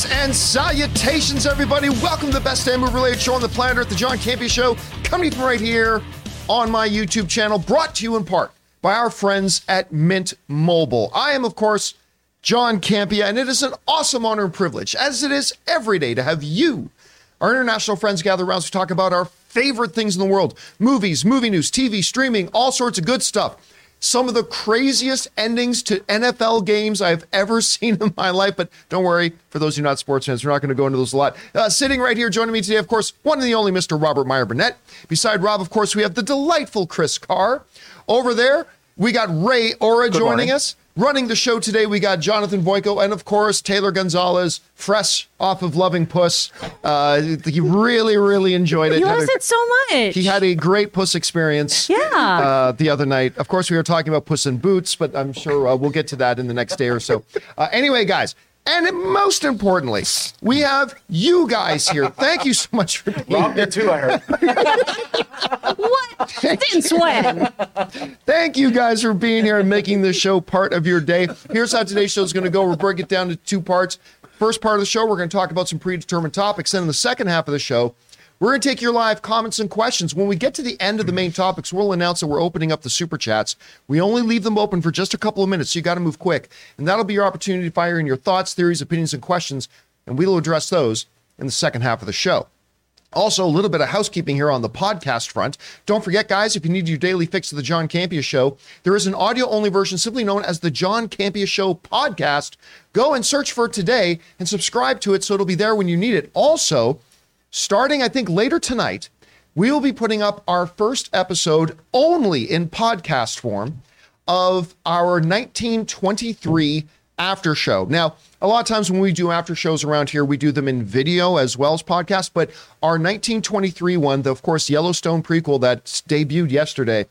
Greetings and salutations, everybody. Welcome to the best damn movie related show on the planet Earth, the John Campea Show, coming from right here on my YouTube channel, brought to you in part by our friends at Mint Mobile. I am, of course, John Campea, and it is an awesome honor and privilege, as it is every day, to have you, our international friends, gather around to talk about our favorite things in the world movies, movie news, TV, streaming, all sorts of good stuff some of the craziest endings to NFL games I've ever seen in my life. But don't worry, for those who are not sports fans, we're not going to go into those a lot. Uh, sitting right here joining me today, of course, one and the only Mr. Robert Meyer Burnett. Beside Rob, of course, we have the delightful Chris Carr. Over there, we got Ray Ora Good joining morning. us. Running the show today, we got Jonathan Voico and, of course, Taylor Gonzalez, fresh off of Loving Puss. Uh, he really, really enjoyed it. He loves a, it so much. He had a great Puss experience yeah. Uh, the other night. Of course, we were talking about Puss in Boots, but I'm sure uh, we'll get to that in the next day or so. Uh, anyway, guys, and most importantly, we have you guys here. Thank you so much for being Rob here. too, I heard. what? Since when? Thank you guys for being here and making this show part of your day. Here's how today's show is going to go. We'll break it down to two parts. First part of the show, we're going to talk about some predetermined topics. Then in the second half of the show, we're going to take your live comments and questions. When we get to the end of the main topics, we'll announce that we're opening up the super chats. We only leave them open for just a couple of minutes, so you got to move quick. And that'll be your opportunity to fire in your thoughts, theories, opinions, and questions, and we will address those in the second half of the show. Also, a little bit of housekeeping here on the podcast front. Don't forget, guys, if you need your daily fix of the John Campea Show, there is an audio only version simply known as the John Campea Show podcast. Go and search for it today and subscribe to it so it'll be there when you need it. Also, starting, I think, later tonight, we will be putting up our first episode only in podcast form of our 1923 after show. Now, a lot of times when we do after shows around here, we do them in video as well as podcast. But our 1923 one, the, of course, Yellowstone prequel that debuted yesterday,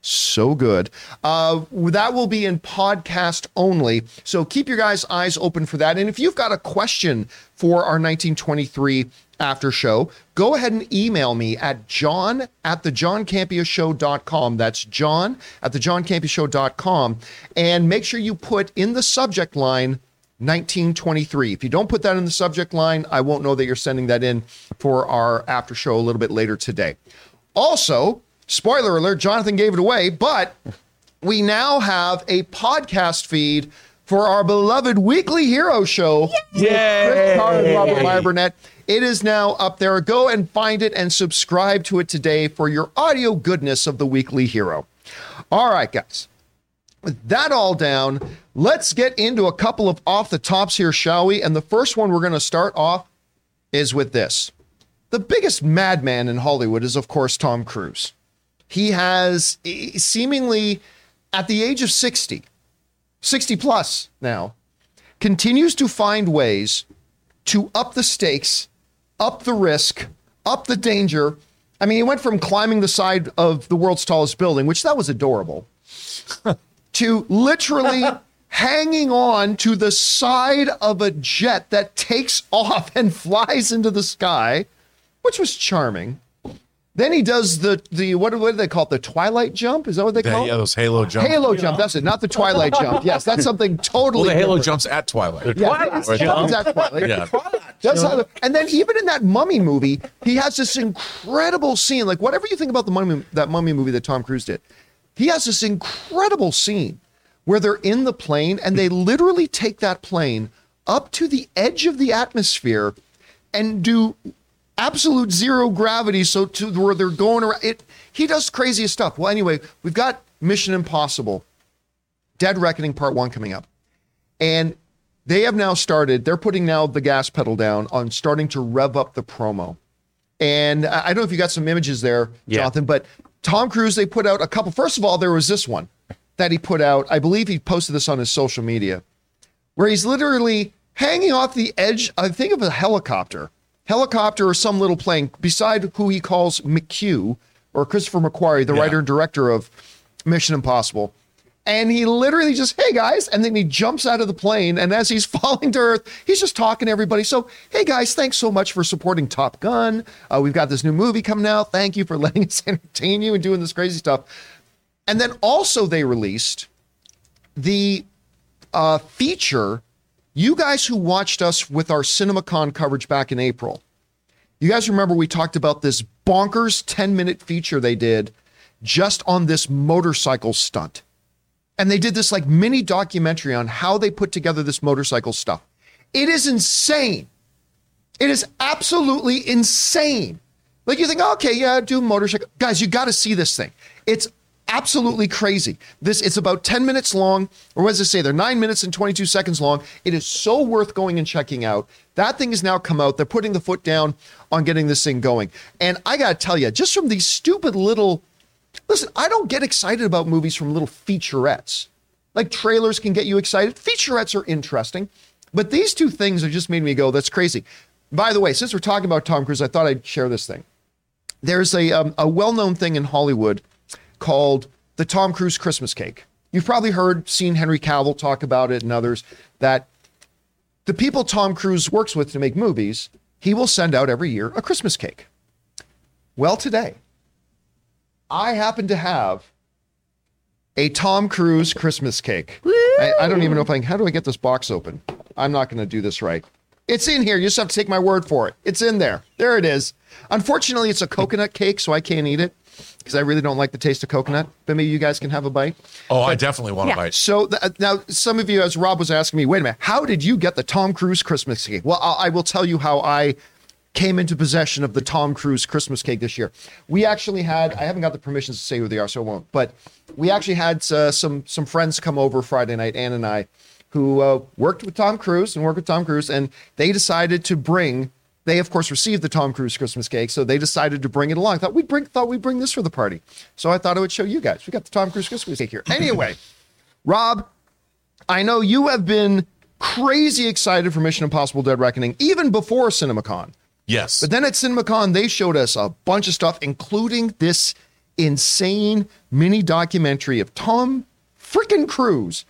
so good. Uh, that will be in podcast only. So keep your guys' eyes open for that. And if you've got a question for our 1923 after show, go ahead and email me at john at the johncampeashow.com. That's john at the johncampeashow.com. And make sure you put in the subject line 1923. If you don't put that in the subject line, I won't know that you're sending that in for our after show a little bit later today. Also, spoiler alert, Jonathan gave it away, but we now have a podcast feed for our beloved weekly hero show. Yay! Chris Carr and Robert Meyer Burnett. It is now up there. Go and find it and subscribe to it today for your audio goodness of the weekly hero. All right, guys. With that all down, let's get into a couple of off the tops here, shall we? And the first one we're going to start off is with this. The biggest madman in Hollywood is, of course, Tom Cruise. He has seemingly, at the age of 60, 60 plus now, continues to find ways to up the stakes up the risk, up the danger. I mean, he went from climbing the side of the world's tallest building, which that was adorable, to literally hanging on to the side of a jet that takes off and flies into the sky, which was charming. Then he does the the what, what do they call it? The Twilight jump? Is that what they call it? Yeah, those Halo jump. Halo jump. That's it. Not the Twilight jump. Yes, that's something totally. Well, the Halo different. jumps at Twilight. The Twilight yeah, jump. at Twilight. Yeah. That's how the, and then even in that Mummy movie, he has this incredible scene. Like whatever you think about the Mummy, that Mummy movie that Tom Cruise did, he has this incredible scene where they're in the plane and they literally take that plane up to the edge of the atmosphere and do absolute zero gravity. So to where they're going around it, he does craziest stuff. Well, anyway, we've got Mission Impossible, Dead Reckoning Part One coming up, and they have now started. They're putting now the gas pedal down on starting to rev up the promo. And I don't know if you got some images there, yeah. Jonathan, but Tom Cruise, they put out a couple. First of all, there was this one that he put out. I believe he posted this on his social media, where he's literally hanging off the edge, I think, of a helicopter helicopter or some little plane beside who he calls McQ or Christopher McQuarrie, the yeah. writer and director of Mission Impossible. And he literally just, hey guys, and then he jumps out of the plane. And as he's falling to earth, he's just talking to everybody. So, hey guys, thanks so much for supporting Top Gun. Uh, we've got this new movie coming out. Thank you for letting us entertain you and doing this crazy stuff. And then also, they released the uh, feature You guys who watched us with our CinemaCon coverage back in April, you guys remember we talked about this bonkers 10 minute feature they did just on this motorcycle stunt. And they did this like mini documentary on how they put together this motorcycle stuff. It is insane. It is absolutely insane. Like you think, okay, yeah, do motorcycle. Guys, you got to see this thing. It's absolutely crazy. This it's about 10 minutes long, or what does it say? They're nine minutes and 22 seconds long. It is so worth going and checking out. That thing has now come out. They're putting the foot down on getting this thing going. And I gotta tell you, just from these stupid little listen, I don't get excited about movies from little featurettes. Like trailers can get you excited. Featurettes are interesting. But these two things have just made me go, that's crazy. By the way, since we're talking about Tom Cruise, I thought I'd share this thing. There's a, um, a well known thing in Hollywood called the Tom Cruise Christmas cake. You've probably heard, seen Henry Cavill talk about it and others that the people Tom Cruise works with to make movies, he will send out every year a Christmas cake. Well, today, I happen to have a Tom Cruise Christmas cake. I, I don't even know if I can. How do I get this box open? I'm not going to do this right. It's in here. You just have to take my word for it. It's in there. There it is. Unfortunately, it's a coconut cake, so I can't eat it because I really don't like the taste of coconut. But maybe you guys can have a bite. Oh, I definitely want to Yeah. bite. So th- uh, now, some of you, as Rob was asking me, wait a minute, how did you get the Tom Cruise Christmas cake? Well, I, I will tell you how I came into possession of the Tom Cruise Christmas cake this year. We actually had, I haven't got the permissions to say who they are, so I won't, but we actually had uh, some some friends come over Friday night, Ann and I, who uh, worked with Tom Cruise and worked with Tom Cruise, and they decided to bring. They of course received the Tom Cruise Christmas cake, so they decided to bring it along. Thought we'd bring, thought we'd bring this for the party. So I thought I would show you guys. We got the Tom Cruise Christmas cake here. Anyway, Rob, I know you have been crazy excited for Mission Impossible Dead Reckoning even before CinemaCon. Yes. But then at CinemaCon, they showed us a bunch of stuff, including this insane mini documentary of Tom freaking Cruise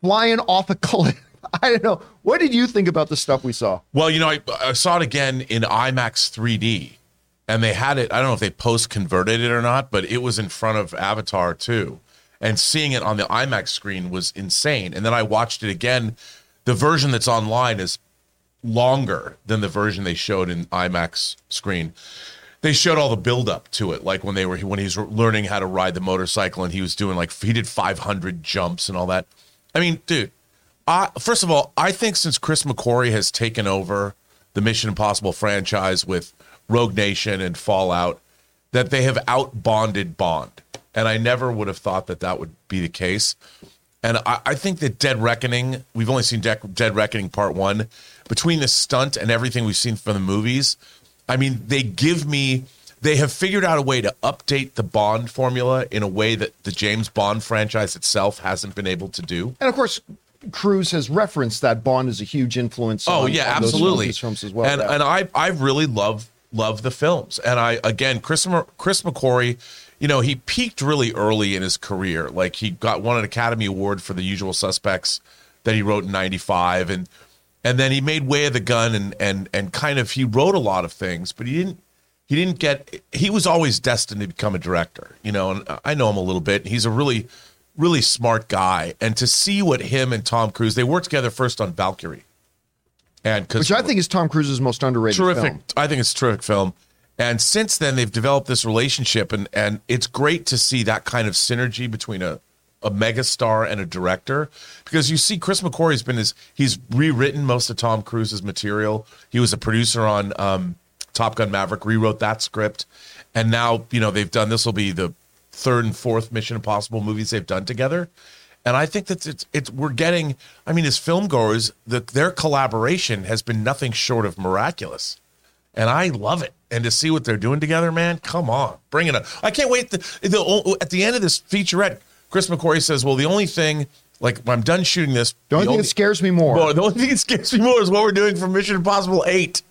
flying off a cliff. I don't know. What did you think about the stuff we saw? Well, you know, I, I saw it again in IMAX 3D, and they had it. I don't know if they post converted it or not, but it was in front of Avatar too. And seeing it on the IMAX screen was insane. And then I watched it again. The version that's online is longer than the version they showed in IMAX screen. They showed all the build up to it, like when they were when he was learning how to ride the motorcycle and he was doing like he did 500 jumps and all that. I mean, dude, I, first of all, I think since Chris McQuarrie has taken over the Mission Impossible franchise with Rogue Nation and Fallout, that they have out bonded Bond. And I never would have thought that that would be the case. And I, I think that Dead Reckoning, we've only seen De- Dead Reckoning Part One. Between the stunt and everything we've seen from the movies, I mean, they give me, they have figured out a way to update the Bond formula in a way that the James Bond franchise itself hasn't been able to do. And of course, Cruise has referenced that Bond is a huge influence. Oh on- yeah, on absolutely. films, films as well. And yeah. and I I really love love the films. And I again Chris Chris McQuarrie, you know, he peaked really early in his career. Like he got won an Academy Award for The Usual Suspects that he wrote in 95 and and then he made Way of the Gun and and and kind of he wrote a lot of things, but he didn't he didn't get he was always destined to become a director, you know, and I know him a little bit. He's a really really smart guy and to see what him and Tom Cruise they worked together first on Valkyrie. And which I think is Tom Cruise's most underrated terrific. film. I think it's a terrific film. And since then, they've developed this relationship, and and it's great to see that kind of synergy between a a megastar and a director because you see Chris McQuarrie's been his he's rewritten most of Tom Cruise's material. He was a producer on um, Top Gun Maverick, rewrote that script, and now you know they've done this will be the third and fourth Mission Impossible movies they've done together. And I think that it's it's we're getting. I mean, as film goers, the, their collaboration has been nothing short of miraculous, and I love it. And to see what they're doing together, man, come on, bring it up! I can't wait. The, the at the end of this featurette, Chris McQuarrie says, "Well, the only thing, like, when I'm done shooting this, The only thing that scares me more, well, the only thing that scares me more is what we're doing for Mission Impossible Eight.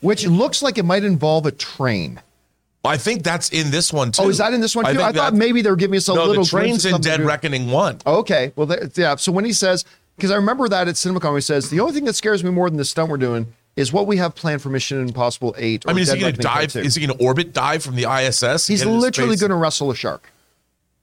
which looks like it might involve a train. I think that's in this one too. Oh, is that in this one too? I, think thought that- maybe they were giving us a no, little the train's in Dead Reckoning One. Okay, well, there, yeah. So when he says, because I remember that at CinemaCon, he says the only thing that scares me more than the stunt we're doing is what we have planned for Mission Impossible Eight. Or I mean, is Dead he going to dive? Is he going to orbit dive from the ISS? He's literally going to wrestle a shark.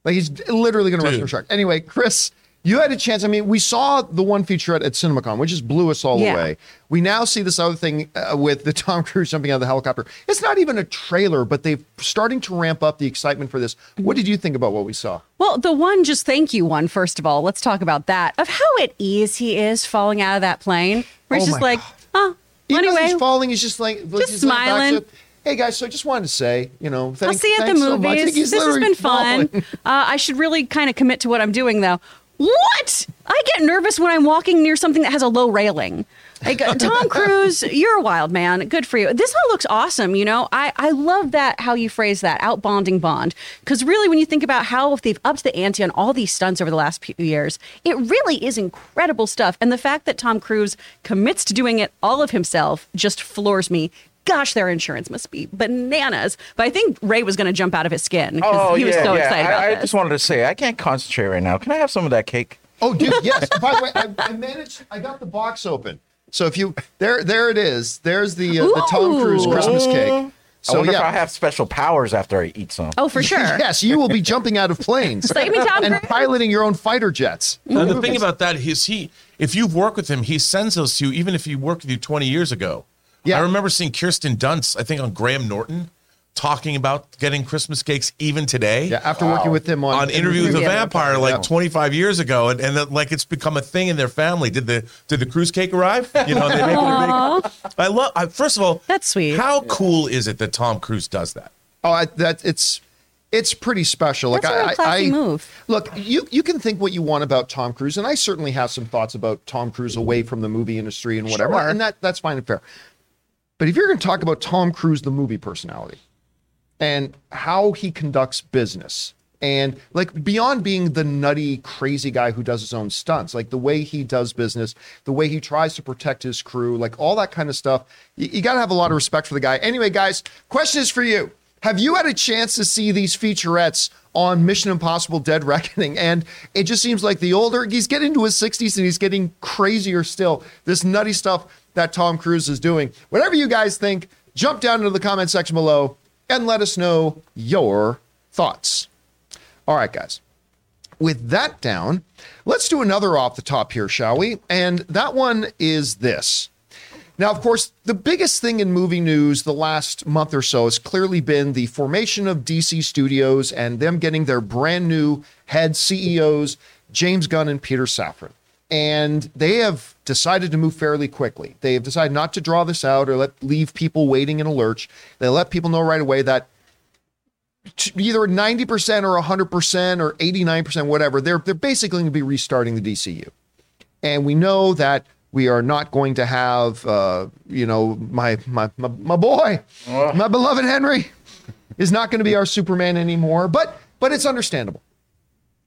Like he's literally going to wrestle a shark. Anyway, Chris, You had a chance. I mean, we saw the one featurette at CinemaCon, which just blew us all Yeah. away. We now see this other thing uh, with the Tom Cruise jumping out of the helicopter. It's not even a trailer, but they're starting to ramp up the excitement for this. What did you think about what we saw? Well, the one just thank you one, first of all, let's talk about that. Of how at ease he is falling out of that plane. Where he's Oh just my like, oh, Even as anyway. he's falling, he's just like Just he's laying back, smiling. so, hey guys, so I just wanted to say, you know, I'll see you at the thanks so much." movies. He's this has been fun. Uh, I should really kind of commit to what I'm doing, though. What? I get nervous when I'm walking near something that has a low railing. Like uh, Tom Cruise, you're a wild man. Good for you. This all looks awesome. You know, I, I love that how you phrase that out bonding bond. Because really, when you think about how they've upped the ante on all these stunts over the last few years, it really is incredible stuff. And the fact that Tom Cruise commits to doing it all of himself just floors me. Gosh, their insurance must be bananas. But I think Ray was going to jump out of his skin because he was so excited about Oh, I, I this. just wanted to say I can't concentrate right now. Can I have some of that cake? Oh, dude, yes. By the way, I, I managed. I got the box open. So if you there, there it is. There's the uh, the Tom Cruise Christmas cake. I So wonder if I have special powers after I eat some. oh, for sure. yes, you will be jumping out of planes Save me, Tom and Cruise. piloting your own fighter jets. And the thing about that is he, if you've worked with him, he sends those to you, even if he worked with you 20 years ago. Yeah. I remember seeing Kirsten Dunst, I think on Graham Norton, talking about getting Christmas cakes even today. Yeah, after working with him on, on Interview with the Vampire like Yeah. 25 years ago, and, and that, like it's become a thing in their family. Did the did the cruise cake arrive? You know, they make it a big. I love. I, first of all, That's sweet. How cool is it that Tom Cruise does that? Oh, I, that it's it's pretty special. Like That's a real I, classy I move. look, you you can think what you want about Tom Cruise, and I certainly have some thoughts about Tom Cruise away from the movie industry and whatever, Sure. and that that's fine and fair. But if you're going to talk about Tom Cruise, the movie personality, and how he conducts business, and like beyond being the nutty, crazy guy who does his own stunts, like the way he does business, the way he tries to protect his crew, like all that kind of stuff, you, you got to have a lot of respect for the guy. Anyway, guys, question is for you. Have you had a chance to see these featurettes on Mission Impossible Dead Reckoning? And it just seems like the older he's getting into his 60s and he's getting crazier still. This nutty stuff that Tom Cruise is doing. Whatever you guys think, jump down into the comment section below and let us know your thoughts. All right, guys. With that down, let's do another off the top here, shall we? And that one is this. Now, of course, the biggest thing in movie news the last month or so has clearly been the formation of DC Studios and them getting their brand new head CEOs, James Gunn and Peter Safran. And they have decided to move fairly quickly. They have decided not to draw this out or let leave people waiting in a lurch. They let people know right away that either 90% or 100% or 89%, whatever, they're, they're basically going to be restarting the DCU and we know that we are not going to have uh, you know my my my, my boy my beloved henry is not going to be our superman anymore but but it's understandable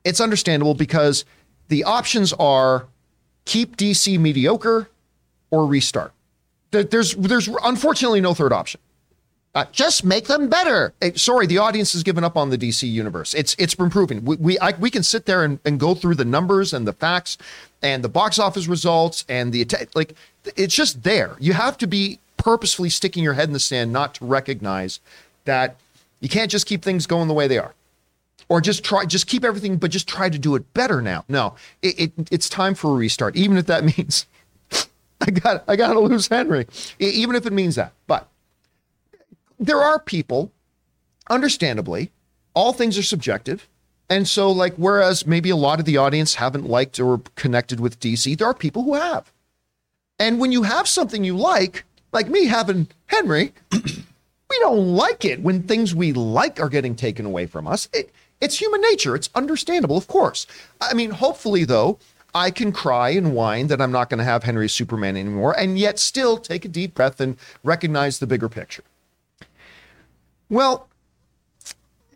it's understandable because the options are keep dc mediocre or restart there's there's unfortunately no third option uh, just make them better. Sorry, the audience has given up on the DC universe. It's it's been proven. We we, I, we can sit there and, and go through the numbers and the facts and the box office results and the atta- like. It's just there. You have to be purposefully sticking your head in the sand not to recognize that you can't just keep things going the way they are, or just try just keep everything, but just try to do it better now. No, it, it it's time for a restart, even if that means I got I got to lose Henry, even if it means that, but there are people, understandably, all things are subjective. And so, like, whereas maybe a lot of the audience haven't liked or connected with DC, there are people who have. And when you have something you like, like me having Henry, we don't like it when things we like are getting taken away from us. It, it's human nature. It's understandable, of course. I mean, hopefully, though, I can cry and whine that I'm not going to have Henry Superman anymore, and yet still take a deep breath and recognize the bigger picture. Well,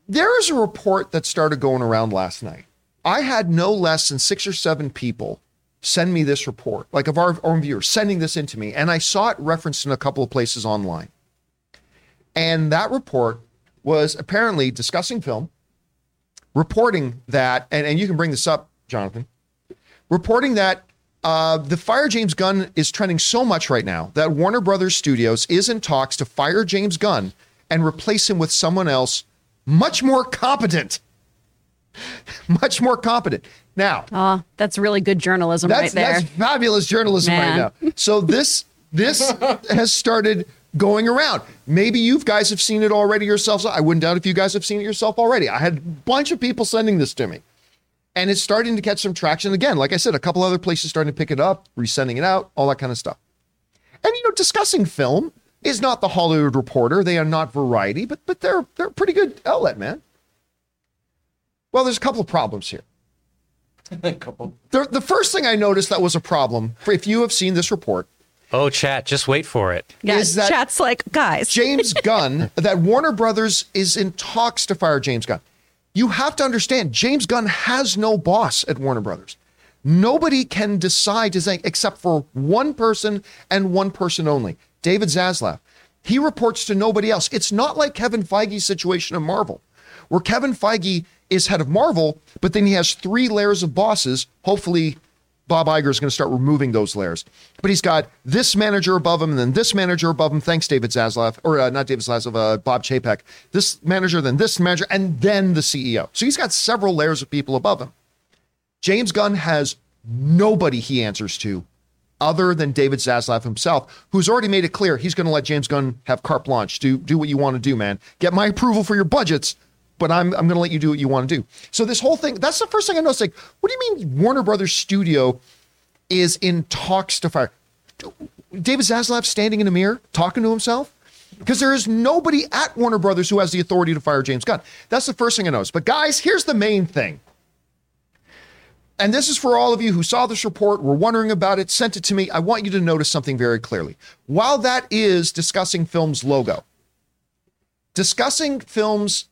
there is a report that started going around last night. I had no less than six or seven people send me this report, like of our own viewers, sending this into me, and I saw it referenced in a couple of places online. And that report was apparently discussing film, reporting that, and, and you can bring this up, Jonathan, reporting that uh, the fire James Gunn is trending so much right now that Warner Brothers Studios is in talks to fire James Gunn and replace him with someone else much more competent. much more competent. Now, Oh, that's really good journalism that's right there. that's fabulous journalism Man. right now. So this this has started going around. Maybe you guys have seen it already yourselves. I wouldn't doubt if you guys have seen it yourself already. I had a bunch of people sending this to me. And it's starting to catch some traction again. Like I said, a couple other places starting to pick it up, resending it out, all that kind of stuff. And you know, discussing film is not the Hollywood Reporter. They are not Variety, but but they're they're a pretty good outlet, man. Well, there's a couple of problems here. a couple. The, the first thing I noticed that was a problem, for if you have seen this report, Oh, chat, just wait for it. yeah, is that- chat's like, guys, James Gunn, that Warner Brothers is in talks to fire James Gunn. You have to understand, James Gunn has no boss at Warner Brothers. Nobody can decide to say, except for one person and one person only, David Zaslav. He reports to nobody else. It's not like Kevin Feige's situation in Marvel, where Kevin Feige is head of Marvel, but then he has three layers of bosses. Hopefully, Bob Iger is going to start removing those layers. But he's got this manager above him, and then this manager above him. Thanks, David Zaslav, or uh, not David Zaslav, uh, Bob Chapek. This manager, then this manager, and then the CEO. So he's got several layers of people above him. James Gunn has nobody he answers to other than David Zaslav himself, who's already made it clear he's going to let James Gunn have carte blanche. Do do what you want to do, man. Get my approval for your budgets, but I'm I'm going to let you do what you want to do. So this whole thing, that's the first thing I noticed. Like, what do you mean Warner Brothers Studio is in talks to fire David Zaslav standing in a mirror talking to himself? Because there is nobody at Warner Brothers who has the authority to fire James Gunn. That's the first thing I noticed. But guys, here's the main thing and this is for all of you who saw this report, were wondering about it, sent it to me. I want you to notice something very clearly. While that is discussing films logo, discussing films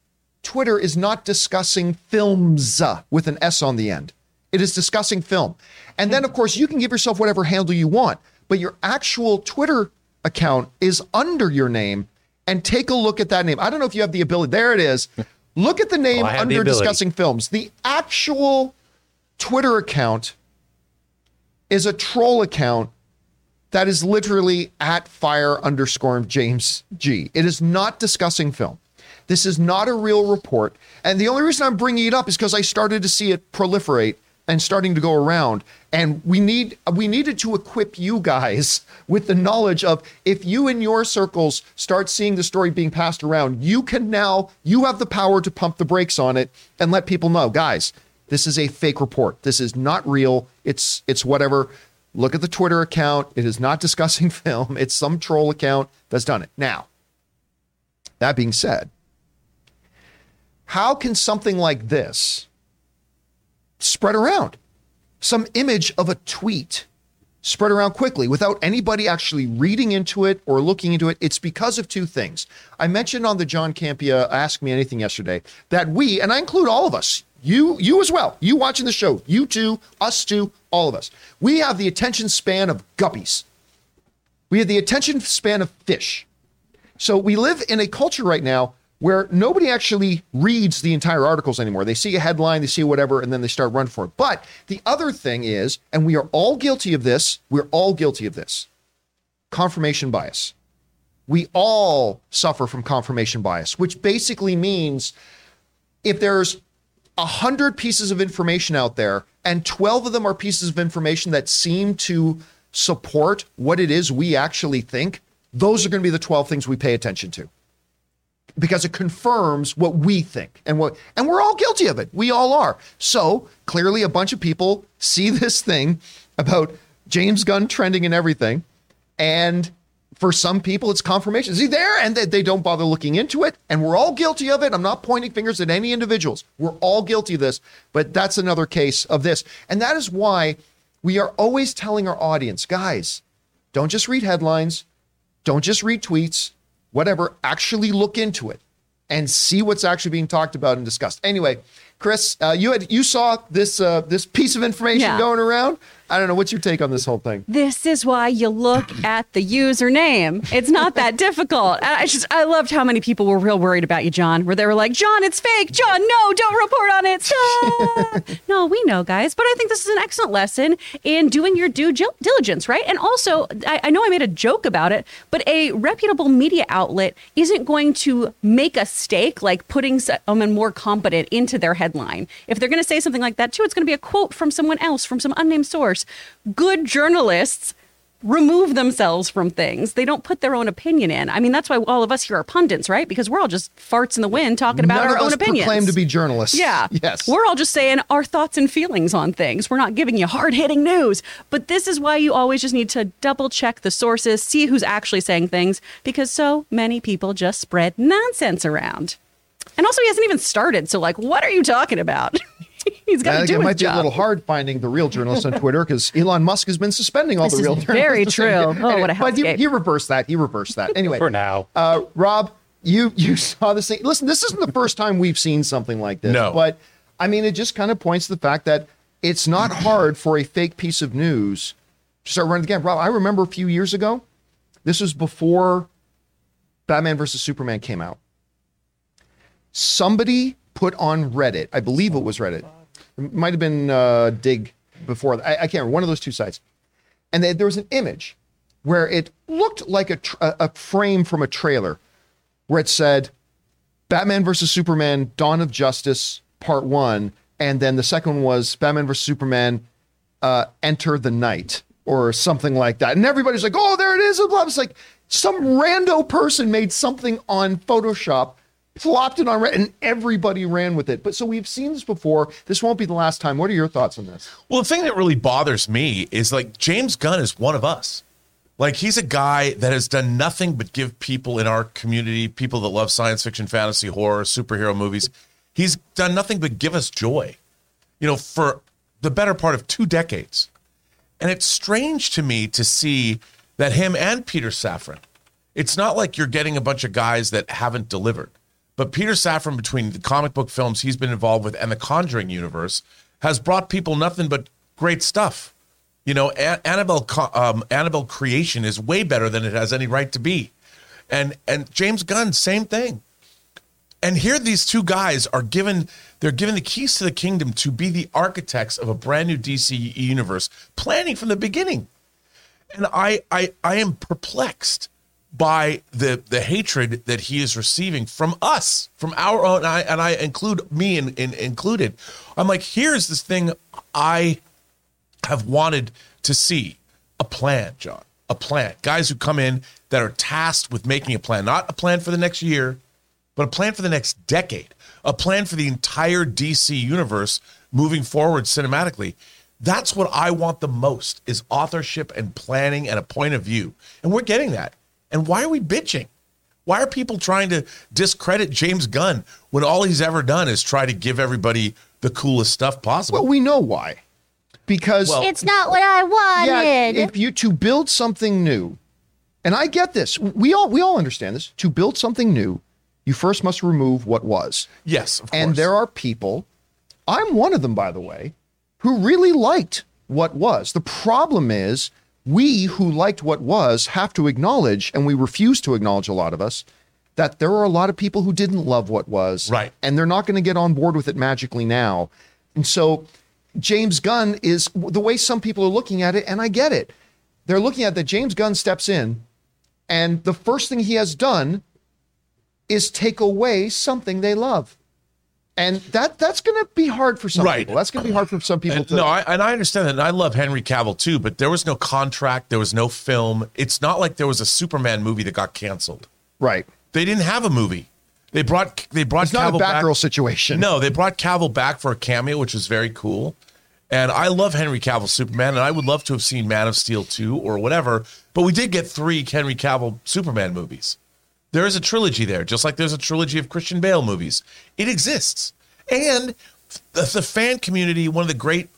Twitter is not discussing films uh, with an S on the end. It is discussing film. And then, of course, you can give yourself whatever handle you want, but your actual Twitter account is under your name. And take a look at that name. I don't know if you have the ability. There it is. Look at the name Oh, have the under discussing films. The actual Twitter account is a troll account that is literally at fire underscore James G. It is not discussing film. This is not a real report. And the only reason I'm bringing it up is because I started to see it proliferate and starting to go around. And we need we needed to equip you guys with the knowledge of if you in your circles start seeing the story being passed around, you can now you have the power to pump the brakes on it and let people know, guys, this is a fake report. This is not real. It's it's whatever. Look at the Twitter account. It is not discussing film. It's some troll account that's done it. Now, that being said, how can something like this spread around? Some image of a tweet spread around quickly without anybody actually reading into it or looking into it. It's because of two things. I mentioned on the John Campea Ask Me Anything yesterday that we, and I include all of us, you, you as well, you watching the show, you too, us too, all of us, we have the attention span of guppies. We have the attention span of fish. So we live in a culture right now where nobody actually reads the entire articles anymore. They see a headline, they see whatever, and then they start running for it. But the other thing is, and we are all guilty of this, we're all guilty of this confirmation bias. We all suffer from confirmation bias, which basically means if there's a hundred pieces of information out there and 12 of them are pieces of information that seem to support what it is we actually think, those are going to be the 12 things we pay attention to because it confirms what we think and what and we're all guilty of it. We all are. So clearly a bunch of people see this thing about james gunn trending and everything. And for some people it's confirmation. See there and they, they don't bother looking into it. And we're all guilty of it. I'm not pointing fingers at any individuals. We're all guilty of this. But that's another case of this. And that is why we are always telling our audience guys don't just read headlines. Don't just read tweets, whatever, actually look into it and see what's actually being talked about and discussed. Anyway, Chris, uh, you had you saw this uh, this piece of information Yeah. going around. I don't know. What's your take on this whole thing? This is why you look at the username. It's not that difficult. I just I loved how many people were real worried about you, John, where they were like, John, it's fake. John, no, don't report on it. No, we know, guys. But I think this is an excellent lesson in doing your due diligence, right? And also, I, I know I made a joke about it, but a reputable media outlet isn't going to make a stake like putting someone um, more competent into their headline. If they're going to say something like that too, it's going to be a quote from someone else, from some unnamed source. Good journalists remove themselves from things. They don't put their own opinion in. I mean, that's why all of us here are pundits, right? Because we're all just farts in the wind talking about None our of own us opinions. proclaim to be journalists. Yeah. Yes. We're all just saying our thoughts and feelings on things. We're not giving you hard hitting news. But this is why you always just need to double check the sources, see who's actually saying things, because so many people just spread nonsense around. And also, he hasn't even started. So, like, what are you talking about? He's got to do it his might be a little hard finding the real journalists on Twitter because Elon Musk has been suspending all This the real is journalists. very true. Oh, what a But he, hellscape. he reversed that. He reversed that. Anyway, For now. uh, Rob, you you saw this thing. Listen, this isn't the first time we've seen something like this. No. But I mean, it just kind of points to the fact that it's not hard for a fake piece of news to start running again. Rob, I remember a few years ago. This was before Batman versus Superman came out. Somebody put on Reddit, I believe it was Reddit. It might have been uh, Digg before. I, I can't remember. One of those two sites. And they, there was an image where it looked like a, tr- a frame from a trailer where it said Batman versus Superman Dawn of Justice Part 1 and then the second one was Batman versus Superman uh, Enter the Night or something like that. And everybody's like, "Oh, there it is." And blah. It's like some rando person made something on Photoshop, plopped it on Reddit, and everybody ran with it. But so we've seen this before. This won't be the last time. What are your thoughts on this? Well, the thing that really bothers me is like James Gunn is one of us. Like he's a guy that has done nothing but give people in our community, people that love science fiction, fantasy, horror, superhero movies, he's done nothing but give us joy. You know, for the better part of two decades. And it's strange to me to see that him and Peter Safran, it's not like you're getting a bunch of guys that haven't delivered. But Peter Safran, between the comic book films he's been involved with and the Conjuring universe, has brought people nothing but great stuff. You know, A- Annabelle, um, Annabelle creation is way better than it has any right to be, and and James Gunn, same thing. And here these two guys are given they're given the keys to the kingdom to be the architects of a brand new DC universe, planning from the beginning. And I I I am perplexed by the the hatred that he is receiving from us, from our own and I, and I include me in, in included. I'm like, here's this thing I have wanted to see a plan, John, a plan. Guys who come in that are tasked with making a plan, not a plan for the next year, but a plan for the next decade, a plan for the entire DC universe moving forward cinematically. That's what I want the most is authorship and planning and a point of view. And we're getting that. And why are we bitching? Why are people trying to discredit James Gunn when all he's ever done is try to give everybody the coolest stuff possible? Well, we know why. Because It's not what I wanted. yeah, wanted. if you to build something new, and I get this, we all we all understand this. To build something new, you first must remove what was. yes, of And there are people, I'm one of them, by the way, who really liked what was. The problem is, we who liked what was have to acknowledge, and we refuse to acknowledge a lot of us, that there are a lot of people who didn't love what was. Right. And they're not going to get on board with it magically now. And so, James Gunn is the way some people are looking at it, and I get it. They're looking at that James Gunn steps in, and the first thing he has done is take away something they love. And that that's going to be hard for some Right. people. That's going to be hard for some people And- to. no, I, and I understand that. And I love Henry Cavill too, but there was no contract. There was no film. It's not like there was a Superman movie that got canceled. right. They didn't have a movie. They brought they brought It's not a Cavill back. Batgirl situation. No, they brought Cavill back for a cameo, which was very cool. And I love Henry Cavill Superman, and I would love to have seen Man of Steel 2 or whatever, but we did get three Henry Cavill Superman movies. There is a trilogy there, just like there's a trilogy of Christian Bale movies. It exists. And the, fan community, one of the great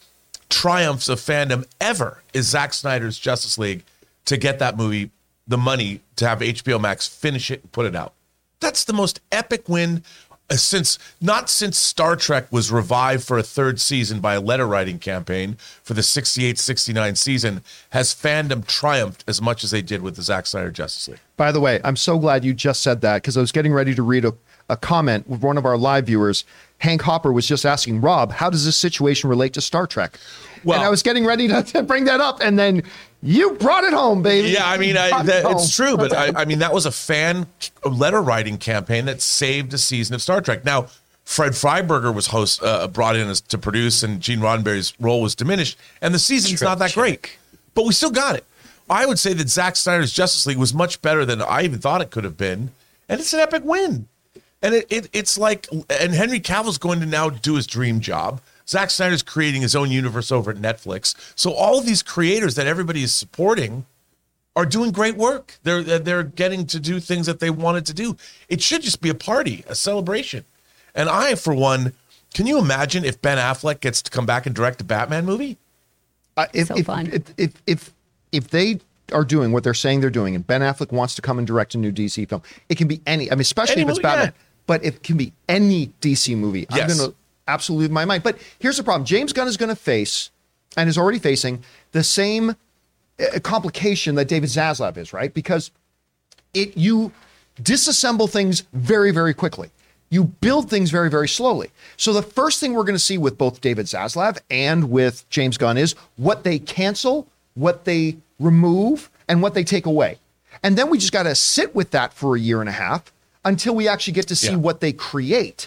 triumphs of fandom ever is Zack Snyder's Justice League to get that movie the money to have HBO Max finish it and put it out. That's the most epic win Uh, since not since Star Trek was revived for a third season by a letter writing campaign for the 68-69 season has fandom triumphed as much as they did with the Zack Snyder Justice League. By the way, I'm so glad you just said that because I was getting ready to read a, a comment with one of our live viewers. Hank Hopper was just asking Rob, how does this situation relate to Star Trek? Well- and I was getting ready to, to bring that up, and then you brought it home, baby. Yeah, I mean, I, Brought it that, it's true, but I, I mean, that was a fan letter writing campaign that saved a season of Star Trek. Now, Fred Freiberger was host, uh, brought in as, to produce, and Gene Roddenberry's role was diminished, and the season's not that great, but we still got it. I would say that Zack Snyder's Justice League was much better than I even thought it could have been, and it's an epic win. And it, it it's like, and Henry Cavill's going to now do his dream job. Zack Snyder's creating his own universe over at Netflix. So all of these creators that everybody is supporting are doing great work. They're they're getting to do things that they wanted to do. It should just be a party, a celebration. And I, for one, can you imagine if Ben Affleck gets to come back and direct a Batman movie? Uh, if, So if, fun. If, if if if they are doing what they're saying they're doing, and Ben Affleck wants to come and direct a new DC film, it can be any. I mean, especially Any if it's movie, Batman, yeah. but it can be any DC movie. I'm Yes. going to absolutely my mind. But here's the problem: James Gunn is going to face, and is already facing, the same uh, complication that David Zaslav is, right? Because it you disassemble things very very quickly you build things very very slowly so the first thing we're going to see with both david zaslav and with james gunn is what they cancel what they remove and what they take away and then we just got to sit with that for a year and a half until we actually get to see Yeah. what they create